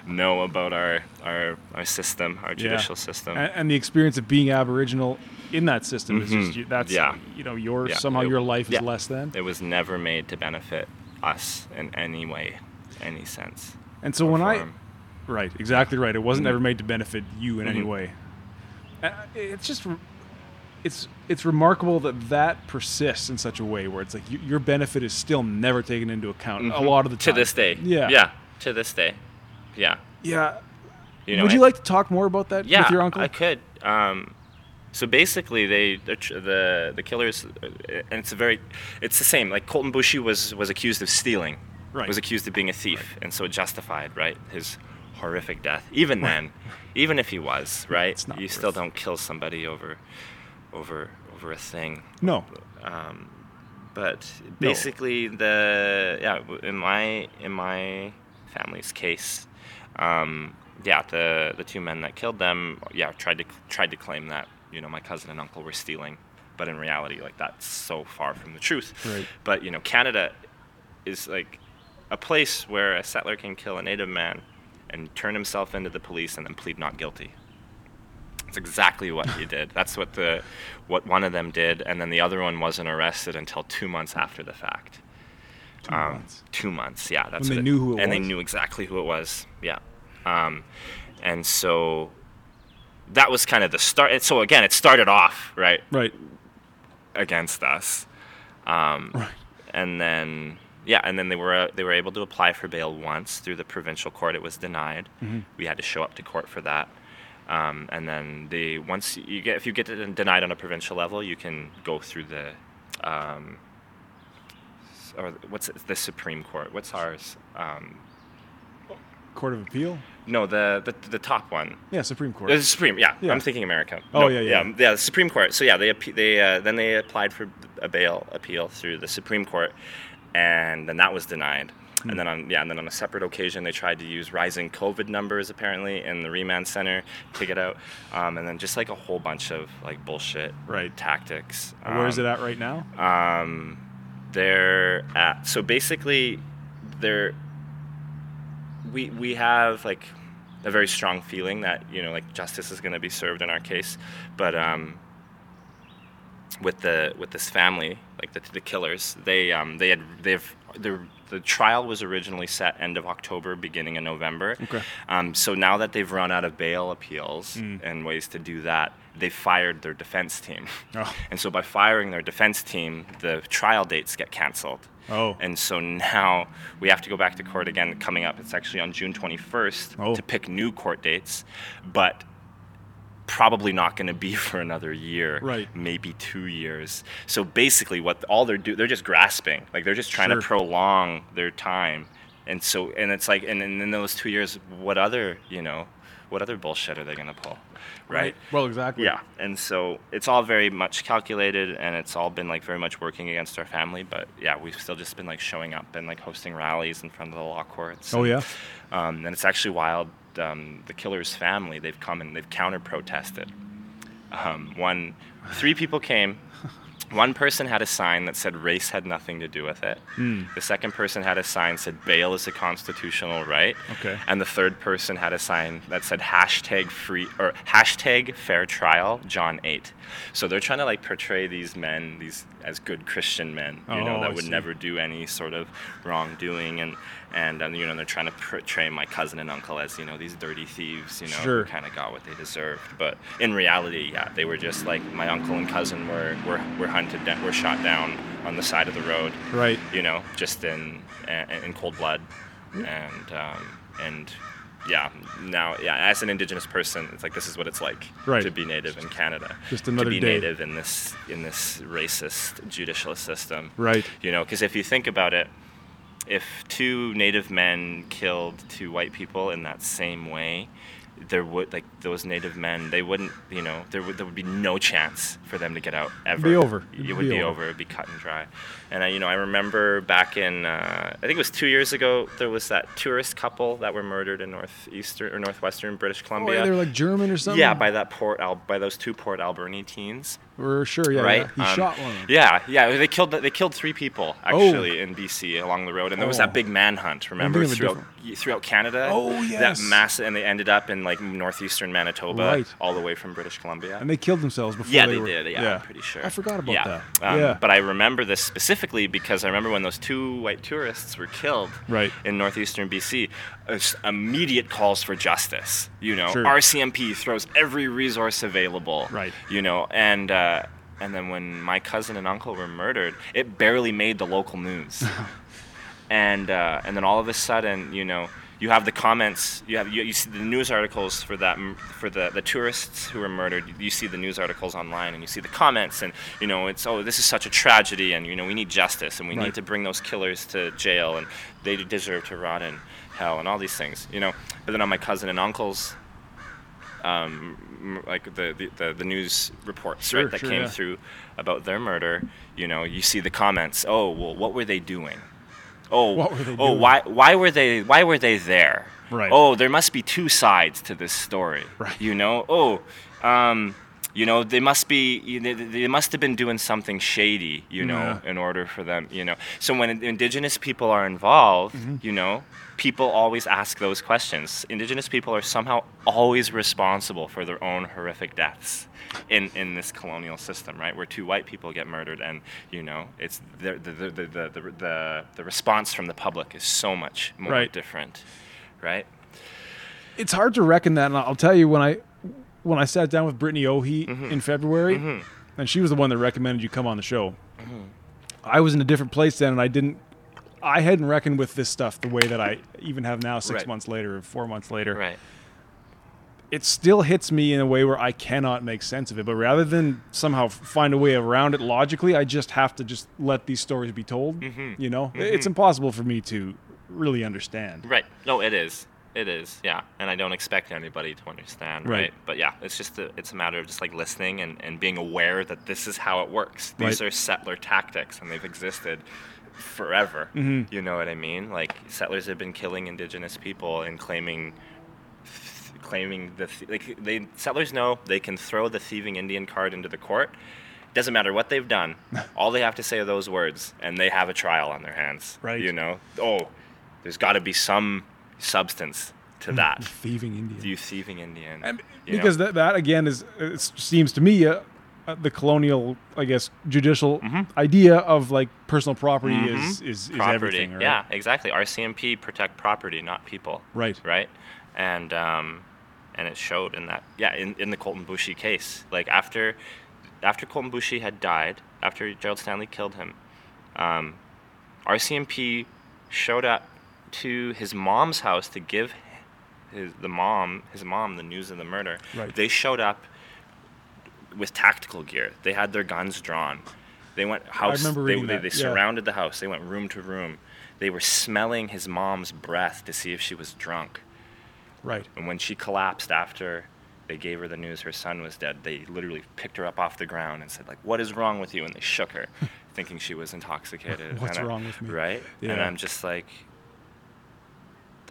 know about our our, our system, our Yeah. judicial system. And, and the experience of being Aboriginal in that system is just you- that's Mm-hmm. Yeah. you know your Yeah. somehow It- your life is less than. It was never made to benefit us in any way, any sense. And so when I right, exactly right. It wasn't Mhm. ever made to benefit you in any Mhm. way. Uh, It's just it's it's remarkable that that persists in such a way where it's like y your benefit is still never taken into account a Mhm. lot of the time. to this day, Yeah. yeah, to this day, yeah. Yeah. You know, Would you and- like to talk more about that yeah, with your uncle? I could. Um, so basically, they the the the killers, uh, and it's a very, it's the same. Like Colten Boushie was was accused of stealing, Right. was accused of being a thief, and so justified, right? His horrific death. Even then, even if he was, right, It's not you still don't kill somebody over, over over a thing. no. Um, but No. basically, the yeah, in my in my family's case, um, yeah, the the two men that killed them, yeah, tried to tried to claim that you know my cousin and uncle were stealing, but in reality, like that's so far from the truth. Right. But you know, Canada is like a place where a settler can kill a native man and turn himself into the police and then plead not guilty. That's exactly what he did. That's what the what one of them did, and then the other one wasn't arrested until two months after the fact. Two Um, months. Two months, yeah. That's When they what knew who it and was? they knew exactly who it was. Yeah, um, and so that was kind of the start. So again, it started off right Right. against us, um, Right. and then yeah, and then they were uh, they were able to apply for bail once through the provincial court. It was denied. Mm-hmm. We had to show up to court for that. Um, and then they once you get if you get denied on a provincial level, you can go through the um, or what's it, the Supreme Court? What's ours? Um, Court of Appeal? no, the, the the top one. Yeah, Supreme Court. The Supreme, yeah. Yeah. I'm thinking America. Oh, No, yeah, yeah. yeah, yeah. The Supreme Court. So yeah, they they uh, then they applied for a bail appeal through the Supreme Court, and then that was denied. And then on yeah, and then on a separate occasion, they tried to use rising COVID numbers apparently in the remand center to get out, um, and then just like a whole bunch of like bullshit Right. tactics. Where is Um, it at right now? um, they're at so basically they're we we have like a very strong feeling that you know like justice is going to be served in our case but um with the with this family like the, the killers they um they had they've the the trial was originally set end of October, beginning of November. Okay. Um, so now that they've run out of bail appeals Mm. and ways to do that, they fired their defense team. Oh. And so by firing their defense team, the trial dates get canceled. Oh. And so now we have to go back to court again coming up. It's actually on June 21st Oh. to pick new court dates, but probably not going to be for another year, Right. maybe two years. So basically, what all they're do they're just grasping, like they're just trying Sure. to prolong their time. And so, and it's like, and, and in those two years, what other, you know, what other bullshit are they going to pull, right? Well, exactly. Yeah, and so it's all very much calculated, and it's all been like very much working against our family. But yeah, we've still just been like showing up and like hosting rallies in front of the law courts. Oh and, yeah. um, and it's actually wild. Um, the killer's family, they've come and they've counter protested. Um, one, three people came. One person had a sign that said race had nothing to do with it. Hmm. The second person had a sign that said bail is a constitutional right. Okay. And the third person had a sign that said hashtag free or hashtag fair trial John 8. So they're trying to like portray these men, these as good Christian men, you Oh, know, I that would see. never do any sort of wrongdoing and and um, you know they're trying to portray my cousin and uncle as you know these dirty thieves you know Sure. kind of got what they deserved but in reality yeah they were just like my uncle and cousin were were, were hunted down were shot down on the side of the road Right. you know just in in, in cold blood and um, and yeah now yeah as an indigenous person it's like this is what it's like Right. to be native in canada Just another to be day. native in this in this racist judicial system Right. you know, because if you think about it, if two native men killed two white people in that same way, there would like those native men, they wouldn't, you know, there would there would be no chance for them to get out ever. be over. It, It'd be be, over. It'd be cut and dry. And I, you know, I remember back in, uh, I think it was two years ago, there was that tourist couple that were murdered in northeastern or northwestern British Oh, Columbia. yeah, they're like German or something. yeah, by that Port Al- by those two Port Alberni teens For sure. Yeah. right? yeah. He Um, shot one. Yeah, yeah. They killed they killed three people actually in BC along the road, and there was Oh. that big manhunt. Remember throughout throughout Canada. Oh, yes. That mass, and they ended up in like northeastern Manitoba, Right. all the way from British Columbia. And they killed themselves before. yeah, they, they, were, did. Yeah, I'm pretty sure. I forgot about yeah. that. Um, yeah. But I remember this specifically because I remember when those two white tourists were killed Right. in northeastern BC, it's immediate calls for justice. You know, Sure. RCMP throws every resource available. Right. You know, and uh, and then when my cousin and uncle were murdered, it barely made the local news. and uh, and then all of a sudden, you know, you have the comments. You have you, you see the news articles for that for the the tourists who were murdered. You see the news articles online, and you see the comments, and you know, it's oh, this is such a tragedy, and you know, we need justice, and we Right. need to bring those killers to jail, and they deserve to rot in hell, and all these things, you know. But then on my cousin and uncle's um, like the, the, the, the news reports Sure, right, that sure, came yeah. through about their murder, you know, you see the comments. Oh, well, what were they doing? Oh, What were they oh, doing? why why were they why were they there? Right. Oh, there must be two sides to this story. Right. You know. Oh, um, you know, they must be know, they must have been doing something shady. You know, Yeah. in order for them. You know. So when indigenous people are involved, Mm-hmm. you know, people always ask those questions. Indigenous people are somehow always responsible for their own horrific deaths in, in this colonial system, right? Where two white people get murdered, and you know, it's the the the the the, the, the, response from the public is so much more Right. different, right? it's hard to reckon that, and I'll tell you when I when I sat down with Brittany Ohe Mm-hmm. in February, and she was the one that recommended you come on the show. Mm-hmm. I was in a different place then, and I didn't. I hadn't reckoned with this stuff the way that I even have now, six Right. months later, or four months later. Right. It still hits me in a way where I cannot make sense of it. But rather than somehow find a way around it logically, I just have to just let these stories be told. Mm-hmm. You know, it's impossible for me to really understand. Right. No, it is. It is. Yeah. And I don't expect anybody to understand. Right. Right. But yeah, it's just a, it's a matter of just like listening and, and being aware that this is how it works. These Right. are settler tactics, and they've existed forever. You know what I mean? Like settlers have been killing indigenous people and claiming claiming the th- like they settlers know they can throw the thieving Indian card into the court. Doesn't matter what they've done. All they have to say are those words, and they have a trial on their hands. Right. You know. Oh, there's got to be some substance to that. Thieving Indian. You thieving Indian. And know? because that, that again is it seems to me uh, the colonial I guess judicial idea of like personal property is, is is property. everything right? Yeah, exactly. RCMP protect property, not people. Right. Right. And um, and it showed in that yeah in, in the Colten Boushie case. Like after after Colten Boushie had died, after Gerald Stanley killed him, um, RCMP showed up to his mom's house to give his the mom his mom the news of the murder. Right. They showed up with tactical gear. They had their guns drawn. They went house. they they, they yeah. surrounded the house. They went room to room. They were smelling his mom's breath to see if she was drunk. right And when she collapsed after they gave her the news her son was dead, they literally picked her up off the ground and said, like, what is wrong with you? And they shook her, thinking she was intoxicated. What's And I- wrong with me? Right? Yeah. And I'm just like,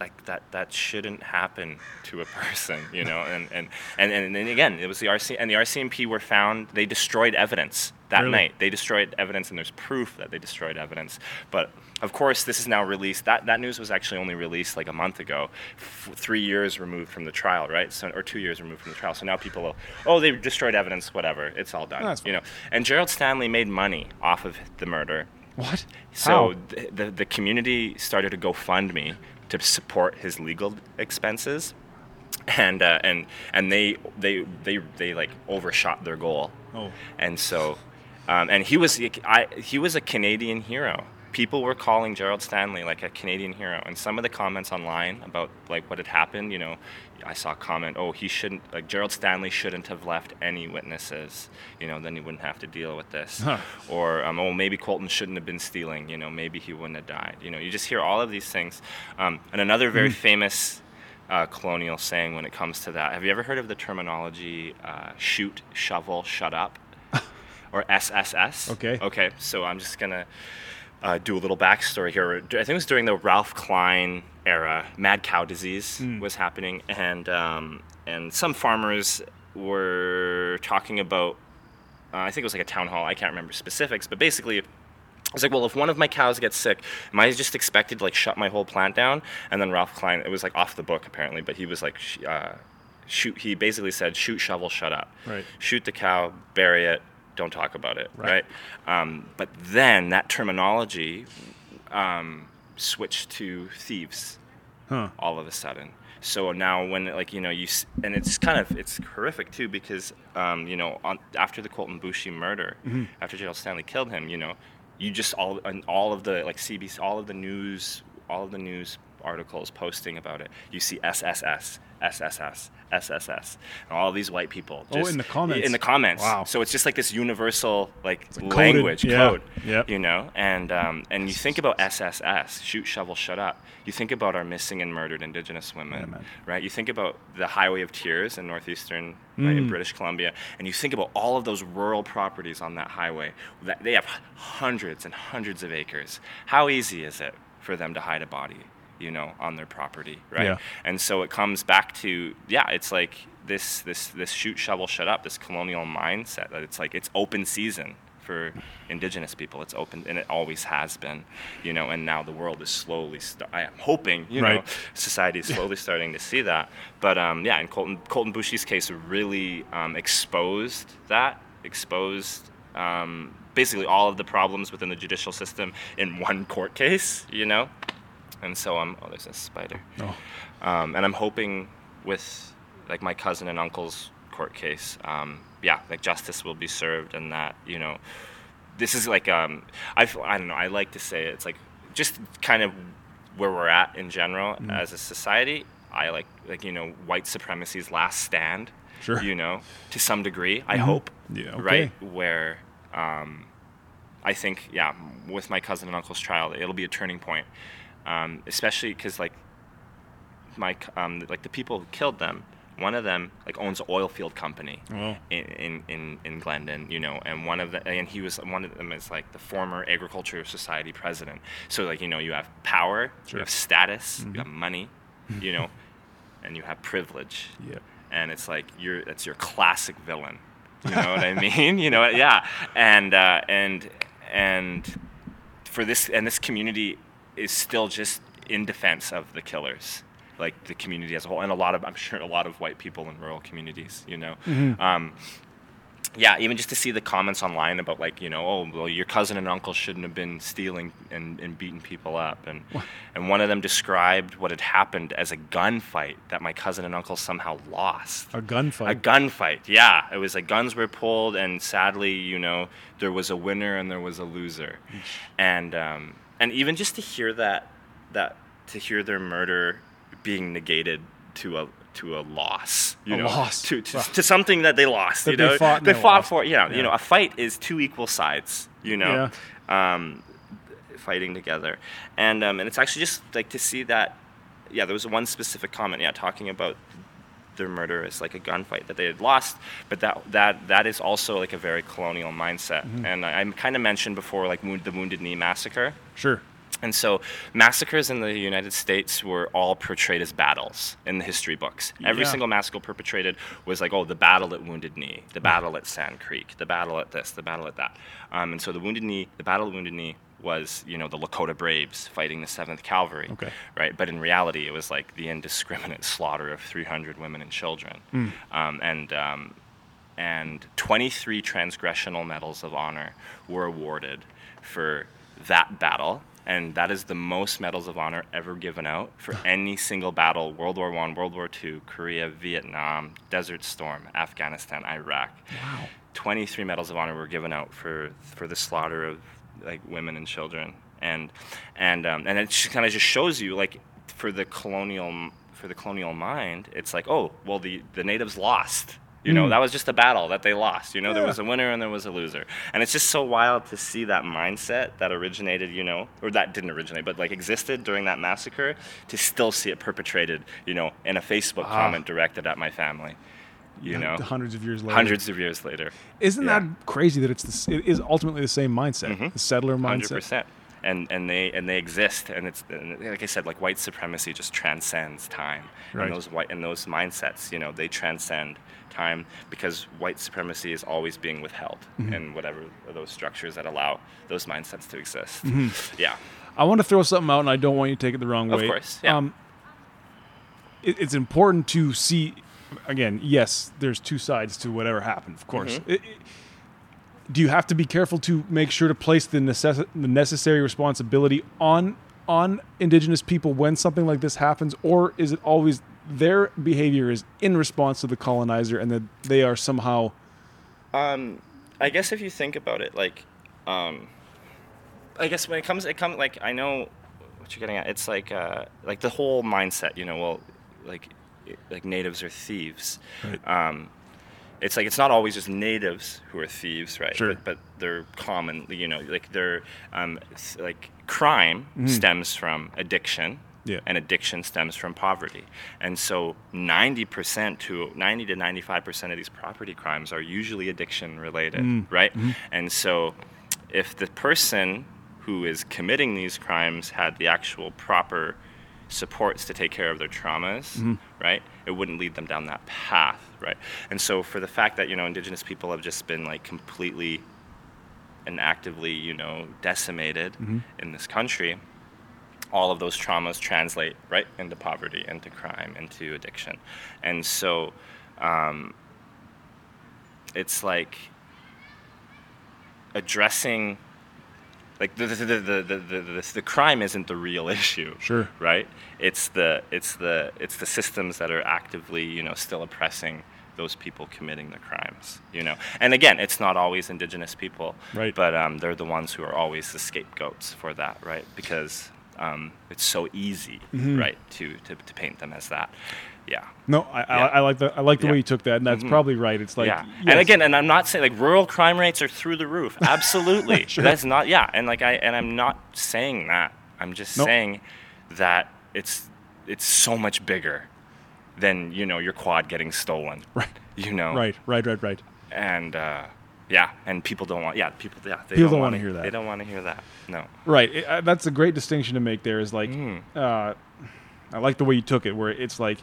like that that shouldn't happen to a person, you know. And and, and, and, and again, it was the RC and the RCMP were found. They destroyed evidence that Really? night. They destroyed evidence, and there's proof that they destroyed evidence. But of course, this is now released. That that news was actually only released like a month ago, f- three years removed from the trial, right? So or two years removed from the trial. So now people, will, oh, they destroyed evidence, whatever. It's all done, That's you know. And Gerald Stanley made money off of the murder. what So How? the, the the community started to GoFundMe to support his legal expenses, and uh, and and they they they they like overshot their goal. Oh. And so, um, and he was I, he was a Canadian hero. People were calling Gerald Stanley like a Canadian hero, and some of the comments online about like what had happened, you know, I saw a comment, oh, he shouldn't like Gerald Stanley shouldn't have left any witnesses, you know, then he wouldn't have to deal with this, Huh. or um, oh, maybe Colten shouldn't have been stealing, you know, maybe he wouldn't have died, you know, you just hear all of these things, um, and another very famous uh, colonial saying when it comes to that. Have you ever heard of the terminology uh, shoot, shovel, shut up? or SSS? Okay. Okay, so I'm just going to uh, do a little backstory here. I think it was during the Ralph Klein era. Mad cow disease was happening, and, um, and some farmers were talking about, uh, I think it was like a town hall, I can't remember specifics, but basically, I was like, well, if one of my cows gets sick, am I just expected to like shut my whole plant down? And then Ralph Klein, it was like off the book apparently, but he was like, sh- uh, shoot. He basically said, shoot, shovel, shut up. Right. Shoot the cow, bury it, don't talk about it. Right. Right. Um, but then that terminology um, switched to thieves Huh. all of a sudden. So now when like you know you and it's kind of it's horrific too because um, you know on, after the Colten Boushie murder, Mm-hmm. after Gerald Stanley killed him, you know, you just all and all of the like CBC, all of the news, all of the news articles posting about it. You see SSS, SSS, SSS, and all these white people. Oh, in the comments. In the comments. Wow. So it's just like this universal like, coded, language yeah. code. Yep. You know, and um, and you think about SSS, shoot, shovel, shut up. You think about our missing and murdered Indigenous women, man. right? You think about the Highway of Tears in northeastern, right, Mm. in British Columbia, and you think about all of those rural properties on that highway. That they have hundreds and hundreds of acres. How easy is it for them to hide a body, you know, on their property, right? Yeah. And so it comes back to yeah, it's like this this this shoot, shovel, shut up, this colonial mindset that it's like it's open season for indigenous people. It's open, and it always has been, you know. And now the world is slowly. St- I am hoping, you know, society is slowly starting to see that. But um, yeah, in Colten Colten Boushie's case, really um, exposed that, exposed um, basically all of the problems within the judicial system in one court case, you know. And so I'm. Oh, there's a spider. Oh. Um, and I'm hoping with like my cousin and uncle's court case, um, yeah, like justice will be served, and that you know, this is like um, I don't know. I like to say it's like just kind of where we're at in general Mm-hmm. as a society. I like like you know white supremacy's last stand. Sure. Mm-hmm. You know, to some degree, I hope. Yeah, okay. Right where. Um, I think, yeah, with my cousin and uncle's trial, it'll be a turning point, um, especially because like my um, like the people who killed them one of them like owns an oil field company Wow. in, in, in, in Glendon, you know, and one of the and he was one of them is like the former Agriculture Society president. So like you know you have power, Sure. you have status, you have money, you know, and you have privilege. Yeah. And it's like you're it's your classic villain. You know what I mean? You know, yeah. And uh, and and for this and this community is still just in defense of the killers like the community as a whole and a lot of i'm sure a lot of white people in rural communities you know? Um, yeah even just to see the comments online about like you know oh well your cousin and uncle shouldn't have been stealing and, and beating people up and and one of them described what had happened as a gunfight that my cousin and uncle somehow lost. A gunfight. a gunfight, yeah. It was like guns were pulled, and sadly, you know, there was a winner and there was a loser, and um, and even just to hear that that to hear their murder being negated to a to a loss, you A know, loss. to to, Wow. to something that they lost, That you they know, fought they they fought for, you know, Yeah. you know, a fight is two equal sides, you know, um, fighting together, and um, and it's actually just like to see that, yeah, there was one specific comment, yeah, talking about their murder as like a gunfight that they had lost, but that that that is also like a very colonial mindset. Mm-hmm. And I, I kind of mentioned before, like wound, the Wounded Knee massacre. Sure. And so massacres in the United States were all portrayed as battles in the history books. Every Yeah. single massacre perpetrated was like, oh, the battle at Wounded Knee, the battle at Sand Creek, the battle at this, the battle at that. Um, and so the Wounded Knee, the battle at Wounded Knee was, you know, the Lakota Braves fighting the 7th Cavalry. Okay. Right? But in reality, it was like the indiscriminate slaughter of 300 women and children. Um, and um, and 23 transgressional medals of honor were awarded for that battle and that is the most medals of honor ever given out for any single battle world war one world war two korea vietnam desert storm afghanistan iraq Wow. 23 medals of honor were given out for for the slaughter of like women and children. And and um, and it kind of just shows you like for the colonial for the colonial mind it's like oh well the the natives lost. You know that was just a battle that they lost. You know there was a winner and there was a loser. And it's just so wild to see that mindset that originated you know or that didn't originate but like existed during that massacre to still see it perpetrated you know in a facebook Ah. comment directed at my family you know Hundreds of years later. hundreds of years later Isn't Yeah. that crazy that it's the, s- it is ultimately the same mindset, Mhm. the settler mindset. percent. And and they and they exist, and it's and like I said, like white supremacy just transcends time, Right. and those white and those mindsets, you know, they transcend time because white supremacy is always being withheld Mm-hmm. in whatever those structures that allow those mindsets to exist. Mm-hmm. Yeah, I want to throw something out, and I don't want you to take it the wrong way Of course, yeah. Um, it, it's important to see. Again, yes, there's two sides to whatever happened. Of course. Mm-hmm. It- it- do you have to be careful to make sure to place the, necess- the necessary responsibility on on Indigenous people when something like this happens, or is it always their behavior is in response to the colonizer, and that they are somehow Um, I guess if you think about it, like, um, I guess when it comes, it comes like I know what you're getting at. It's like, uh, like the whole mindset. You know, well, like, like natives are thieves. Right. Um, it's like it's not always just natives who are thieves, right? Sure. But, but they're common. You know, like they're um, like crime stems from addiction. Yeah. And addiction stems from poverty. And so 90% to 90 to 95% of these property crimes are usually addiction related, right? And so if the person who is committing these crimes had the actual proper supports to take care of their traumas, right? It wouldn't lead them down that path, right? And so for the fact that, you know, indigenous people have just been like completely and actively, you know, decimated in this country, all of those traumas translate right into poverty, into crime, into addiction. And so um, it's like addressing like the the, the, the, the, the, the, crime isn't the real issue Sure. right it's the it's the it's the systems that are actively you know still oppressing those people committing the crimes you know and again it's not always indigenous people Right. but um, they're the ones who are always the scapegoats for that right because um, it's so easy Mm-hmm. right to, to to paint them as that yeah no. I, I, Yeah. I like the I like the Yeah. way you took that, and that's Mhm. probably right. It's like yeah. yes. And again, and I'm not saying like rural crime rates are through the roof. Absolutely. Sure. That's not yeah. And like I and I'm not saying that. I'm just Nope. saying that it's it's so much bigger. than you know your quad getting stolen. Right. You know. Right, right, right, right. And uh, yeah, and people don't want. Yeah, people. Yeah, they People don't wanna- wanna hear that. They don't want to hear that. No. Right. It- uh, that's a great distinction to make. There is like, Mm. uh, I like the way you took it, where it's like,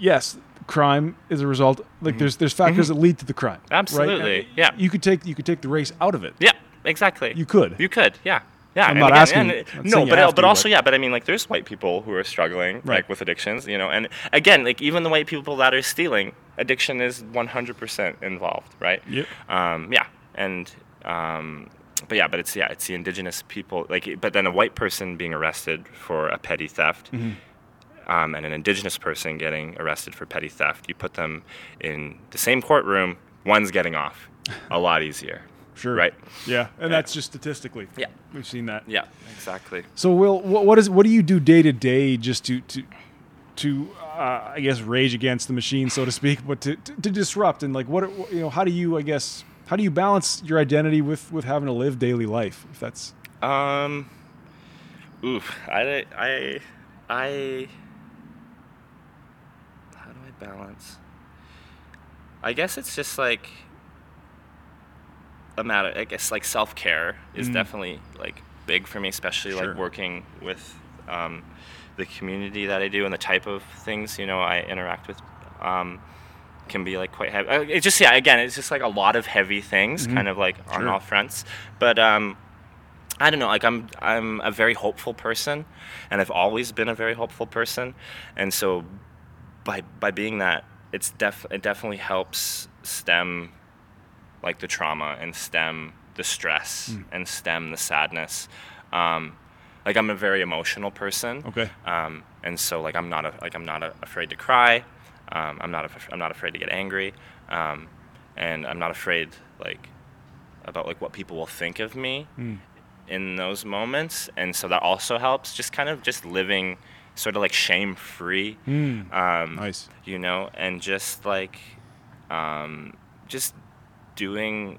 yes, crime is a result. Like there's there's factors that lead to the crime. Mm-hmm. Absolutely, And yeah. You could take you could take the race out of it. Yeah. Exactly. You could. You could. Yeah. Yeah. I'm not again- asking- and- I'm no, but have but also but- yeah. But I mean, like, there's white people who are struggling Right. like with addictions, you know, and again, like even the white people that are stealing, addiction is 100% involved, right? Yep. Um, yeah, and um, but yeah, but it's yeah, it's the indigenous people. Like, but then a white person being arrested for a petty theft. Mm-hmm. Um, and an indigenous person getting arrested for petty theft, you put them in the same courtroom, one's getting off a lot easier. Sure. Right? Yeah, and that's just statistically. Yeah. We've seen that. Yeah, exactly. So, Will, what, what is what do you do day to day just to to to uh, I guess rage against the machine, so to speak, but to, to, to disrupt and like what are- you know? How do you I guess how do you balance your identity with with having to live daily life? If that's Um, oof, I, I, I balance? I guess it's just like a matter. I guess like self care is Mm. definitely like big for me, especially Sure. like working with um, the community that I do and the type of things you know I interact with. Um, can be like quite heavy. Uh, It's just yeah. Again, it's just like a lot of heavy things, kind of like on Mm-hmm. Sure. all fronts. But um, I don't know. Like I'm, I'm a very hopeful person, and I've always been a very hopeful person, and so by by being that, it's def it definitely helps stem like the trauma and stem the stress Hmm. and stem the sadness. Um, like I'm a very emotional person. Okay. Um, and so like I'm not a, like I'm not a, afraid to cry. Um, I'm not af- I'm not afraid to get angry. Um, and I'm not afraid like about like what people will think of me in those moments. And so that also helps. Just kind of just living sort of like shame free. Um, nice. you know, and just like, um, just doing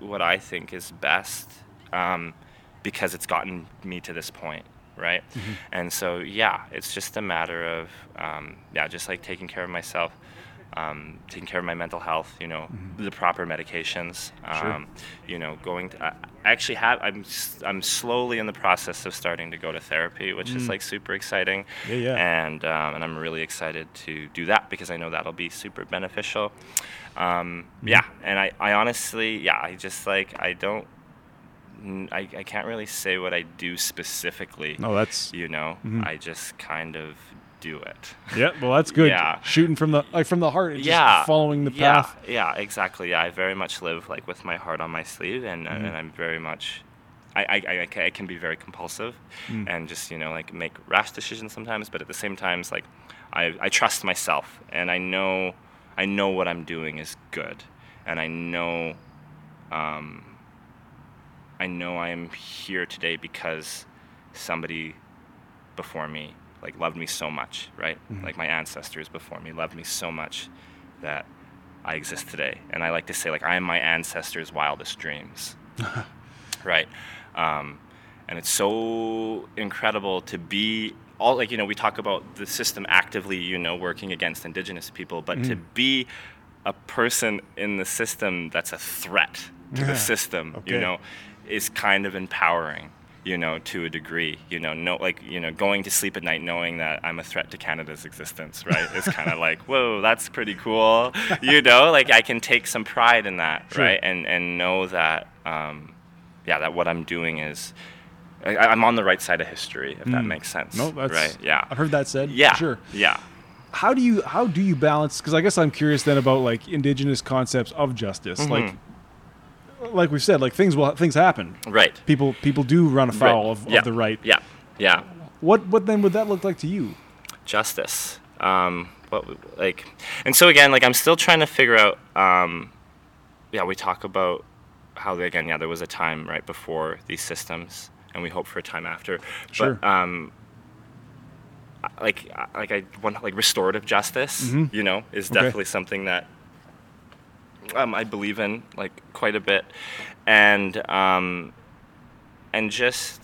what I think is best um, because it's gotten me to this point, right? And so, yeah, it's just a matter of, um, yeah, just like taking care of myself. Um, taking care of my mental health, you know, the proper medications, Sure. um, you know, going. To, I actually have. I'm. I'm slowly in the process of starting to go to therapy, which is like super exciting. Yeah, yeah. And um, and I'm really excited to do that because I know that'll be super beneficial. Um, yeah, and I, I honestly, yeah, I just like I don't. I, I can't really say what I do specifically. No, that's You know, I just kind of do it. yeah. Well, that's good. Yeah. Shooting from the like from the heart. and just yeah, following the yeah, path. Yeah, exactly. Yeah, I very much live like with my heart on my sleeve, and Mm-hmm. and I'm very much. I, I, I, I can be very compulsive Mm. and just you know like make rash decisions sometimes but at the same time it's like I, I trust myself and I know I know what I'm doing is good and I know um, I know I am here today because somebody before me like loved me so much, right? Like my ancestors before me loved me so much that I exist today. And I like to say like I am my ancestors' wildest dreams. right? Um, and it's so incredible to be all like you know we talk about the system actively you know working against indigenous people but to be a person in the system that's a threat to the system Okay. you know is kind of empowering you know to a degree you know no like you know going to sleep at night knowing that i'm a threat to canada's existence right it's kind of like whoa that's pretty cool you know like i can take some pride in that Sure. right and and know that um, yeah that what i'm doing is I, i'm on the right side of history if that makes sense Mm. No, that's right yeah I've heard that said. yeah Sure. yeah how do you how do you balance because i guess i'm curious then about like indigenous concepts of justice Mm-hmm. like like we said like things will things happen right people people do run afoul right. of, yeah. of the right yeah yeah what what then would that look like to you justice. Um, what like, and so again, like I'm still trying to figure out. Um, yeah, we talk about how again, yeah, there was a time right before these systems, and we hope for a time after. Sure. But um, like, like I want like restorative justice. You know, is Mm-hmm. Okay. definitely something that um, I believe in like quite a bit, and um, and just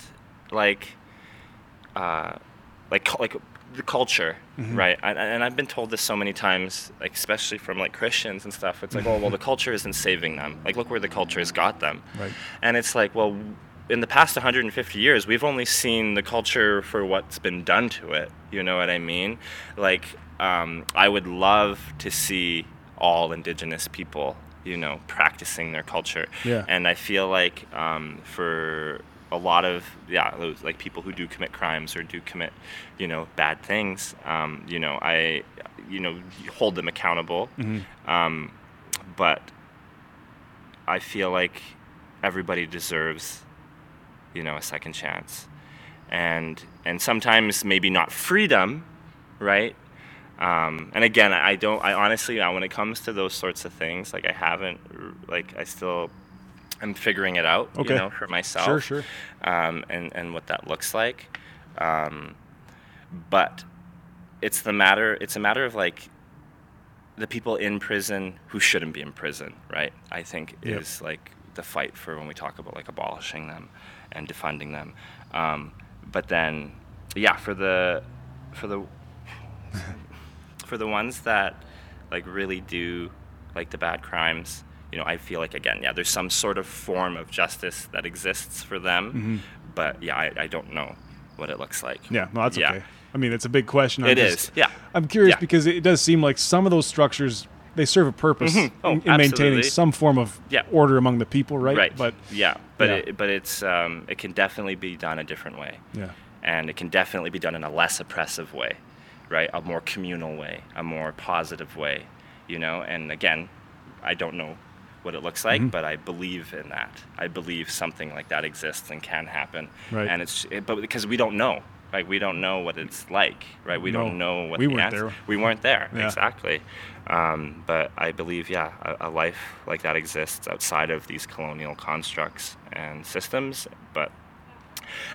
like uh, like like the culture, Mm-hmm. right? And, and I've been told this so many times, like especially from like Christians and stuff. It's like, oh, well, the culture isn't saving them. Like, look where the culture has got them. Right. And it's like, well, in the past 150 years, we've only seen the culture for what's been done to it. You know what I mean? Like, um, I would love to see all Indigenous people, you know, practicing their culture. Yeah. And I feel like um, for a lot of yeah, those like people who do commit crimes or do commit, you know, bad things, um, you know, I, you know, hold them accountable. Um, but I feel like everybody deserves, you know, a second chance, and and sometimes maybe not freedom, right? Um, and again, I don't. I honestly, uh, when it comes to those sorts of things, like I haven't, like I still, I'm figuring it out, Okay. you know, for myself. Sure, sure. Um, and and what that looks like, um, but it's the matter. It's a matter of like the people in prison who shouldn't be in prison, right? I think Yep. is like the fight for when we talk about like abolishing them and defunding them. Um, but then, yeah, for the for the for the ones that like really do like the bad crimes, you know, I feel like again, yeah, there's some sort of form of justice that exists for them, Mm-hmm. but yeah, I, I don't know what it looks like. Yeah, no, that's Yeah. okay. I mean, it's a big question. I'm It just- is, yeah. I'm curious Yeah. because it does seem like some of those structures they serve a purpose Oh, in, in maintaining some form of Yeah. order among the people, right? Right. But yeah, but yeah. It, but it's um, it can definitely be done a different way. yeah, and it can definitely be done in a less oppressive way, right? A more communal way, a more positive way, you know. And again, I don't know what it looks Mm-hmm. like, but I believe in that. I believe something like that exists and can happen. Right. And it's it, but because we don't know, right? We don't know what it's like, right? We No, don't know what we the weren't answer- there. We weren't there Yeah. exactly. Um, but I believe, yeah, a, a life like that exists outside of these colonial constructs and systems, but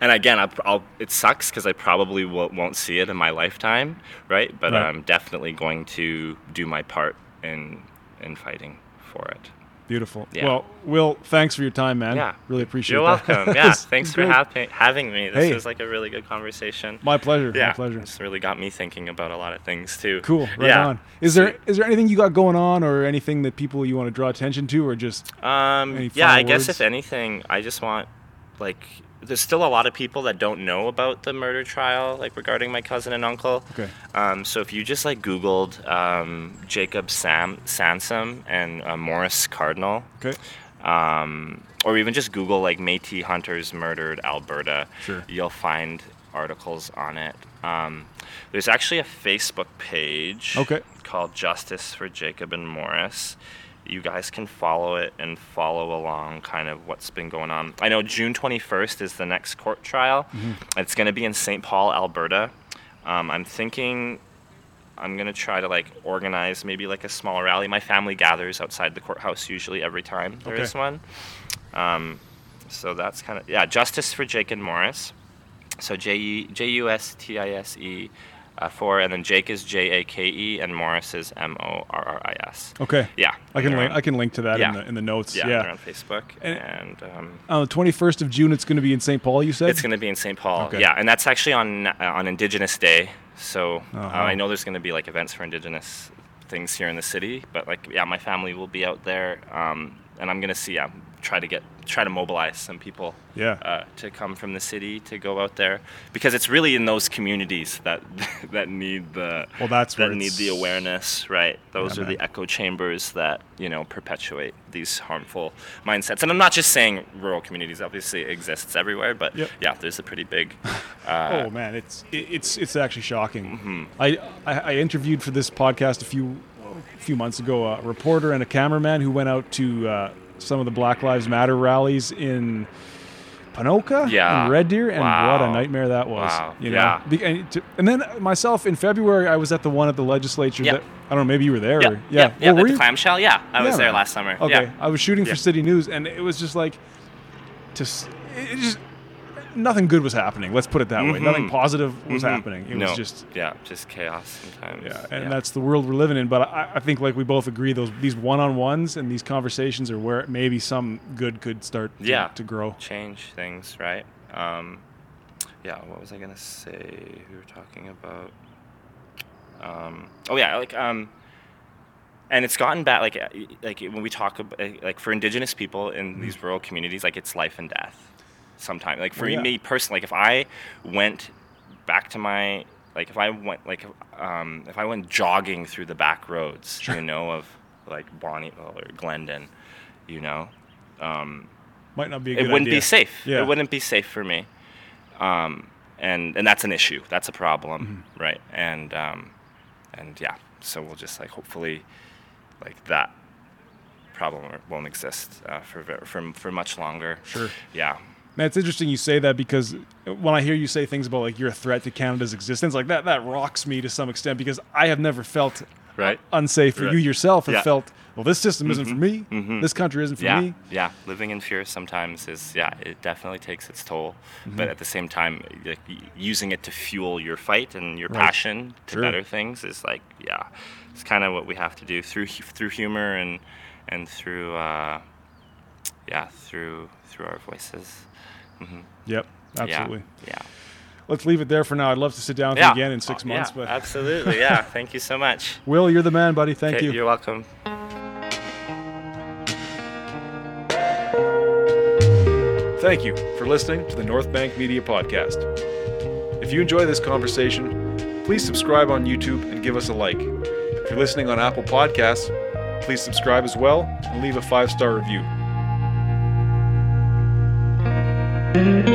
and again, I'll, I'll, it sucks because I probably won't see it in my lifetime, right? But Right. I'm definitely going to do my part in in fighting for it. beautiful. Yeah. Well, Will, thanks for your time, man. Yeah, really appreciate. It. You're that. welcome. Yeah, thanks for happy, having me. This Hey. is like a really good conversation. My pleasure. yeah, My pleasure. It's really got me thinking about a lot of things too. Cool. Right yeah. on. Is there is there anything you got going on, or anything that people you want to draw attention to, or just Um, yeah, I guess if anything, I just want like there's still a lot of people that don't know about the murder trial, like regarding my cousin and uncle. Okay. Um, so if you just like Googled um, Jacob Sam Sansom and uh, Morris Cardinal, okay? um, or even just Google like Métis hunters murdered Alberta, Sure. you'll find articles on it. Um, there's actually a Facebook page Okay. called Justice for Jacob and Morris. You guys can follow it and follow along kind of what's been going on. I know June 21st is the next court trial. It's going to be in St. Paul, Alberta. Um, I'm thinking I'm gonna try to like organize maybe like a small rally. My family gathers outside the courthouse usually every time there is Okay. one. Um, so that's kind of yeah. Justice for Jake and Morris. So J J U S T I S E uh, for, and then Jake is J A K E, and Morris is M O R R I S. Okay. Yeah, I can link. on- I can link to that in the in the notes. Yeah, Yeah. on Facebook, And- and, um, On the 21st of June, it's going to be in St. Paul. You said. It's going to be in St. Paul. Okay. Yeah, and that's actually on uh, on Indigenous Day. So uh, Uh-huh. I know there's going to be like events for Indigenous things here in the city, but like yeah, my family will be out there, um, and I'm going to see yeah, try to get try to mobilize some people. Yeah. Uh, to come from the city to go out there because it's really in those communities that that need the Well, that's that need the awareness, right? Those Yeah, are the echo chambers that you know perpetuate these harmful mindsets. And I'm not just saying rural communities; obviously it exists everywhere, but Yep. yeah, there's a pretty big. Uh, oh man, it's it's it's actually shocking. Mm-hmm. I, I I interviewed for this podcast a few a few months ago a reporter and a cameraman who went out to uh, some of the Black Lives Matter rallies in Ponoka Yeah. and Red Deer, and what a nightmare that was. Wow. You know? Yeah. And, then myself in February, I was at the one at the legislature. Yeah. That I don't know, maybe you were there. yeah, or, yeah, yeah. Well, were the clamshell, yeah, I was there last summer. Okay, Yeah. I was shooting Yeah. for City News, and it was just like, to it just nothing good was happening. Let's put it that way. Mhm. Nothing positive was Mhm. happening. It no, was just yeah, just chaos sometimes. yeah, and that's the world we're living in. But I, I think like we both agree, those these one-on-ones and these conversations are where maybe some good could start to, Yeah. to grow. change things, right? Um, yeah, what was I gonna say? We were talking about. Um, oh yeah, like um, and it's gotten bad. Like like when we talk about like for Indigenous people in these rural communities, like it's life and death. Sometimes, like for Well, yeah. me personally, like if I went back to my like if I went like um, if I went jogging through the back roads, you know, of like Bonnyville or Glendon, you know, um, Might not be a it wouldn't idea. be safe. Yeah. It wouldn't be safe for me. Um, and and that's an issue. That's a problem, Mm-hmm. right? And um, and yeah, so we'll just like hopefully, like that problem won't exist uh, for for for much longer. Sure. Yeah. Man, it's interesting you say that because when I hear you say things about like you're a threat to Canada's existence, like that that rocks me to some extent because I have never felt Right. unsafe. For Right. you yourself have Yeah. felt, well, this system isn't for me. mhm. This country isn't for yeah, me. yeah. Living in fear sometimes is yeah, it definitely takes its toll. Mm-hmm. But at the same time, like, using it to fuel your fight and your Right. passion to Sure. better things is like yeah, it's kind of what we have to do through through humor and and through uh, yeah through through our voices. Hmm Yep, absolutely. Yeah. Let's leave it there for now. I'd love to sit down with Yeah. you again in six Uh, months, yeah, but absolutely. Yeah. Thank you so much. Will, you're the man, buddy. Thank Okay, you. You're welcome. Thank you for listening to the North Bank Media Podcast. If you enjoy this conversation, please subscribe on YouTube and give us a like. If you're listening on Apple Podcasts, please subscribe as well and leave a five star review. thank you.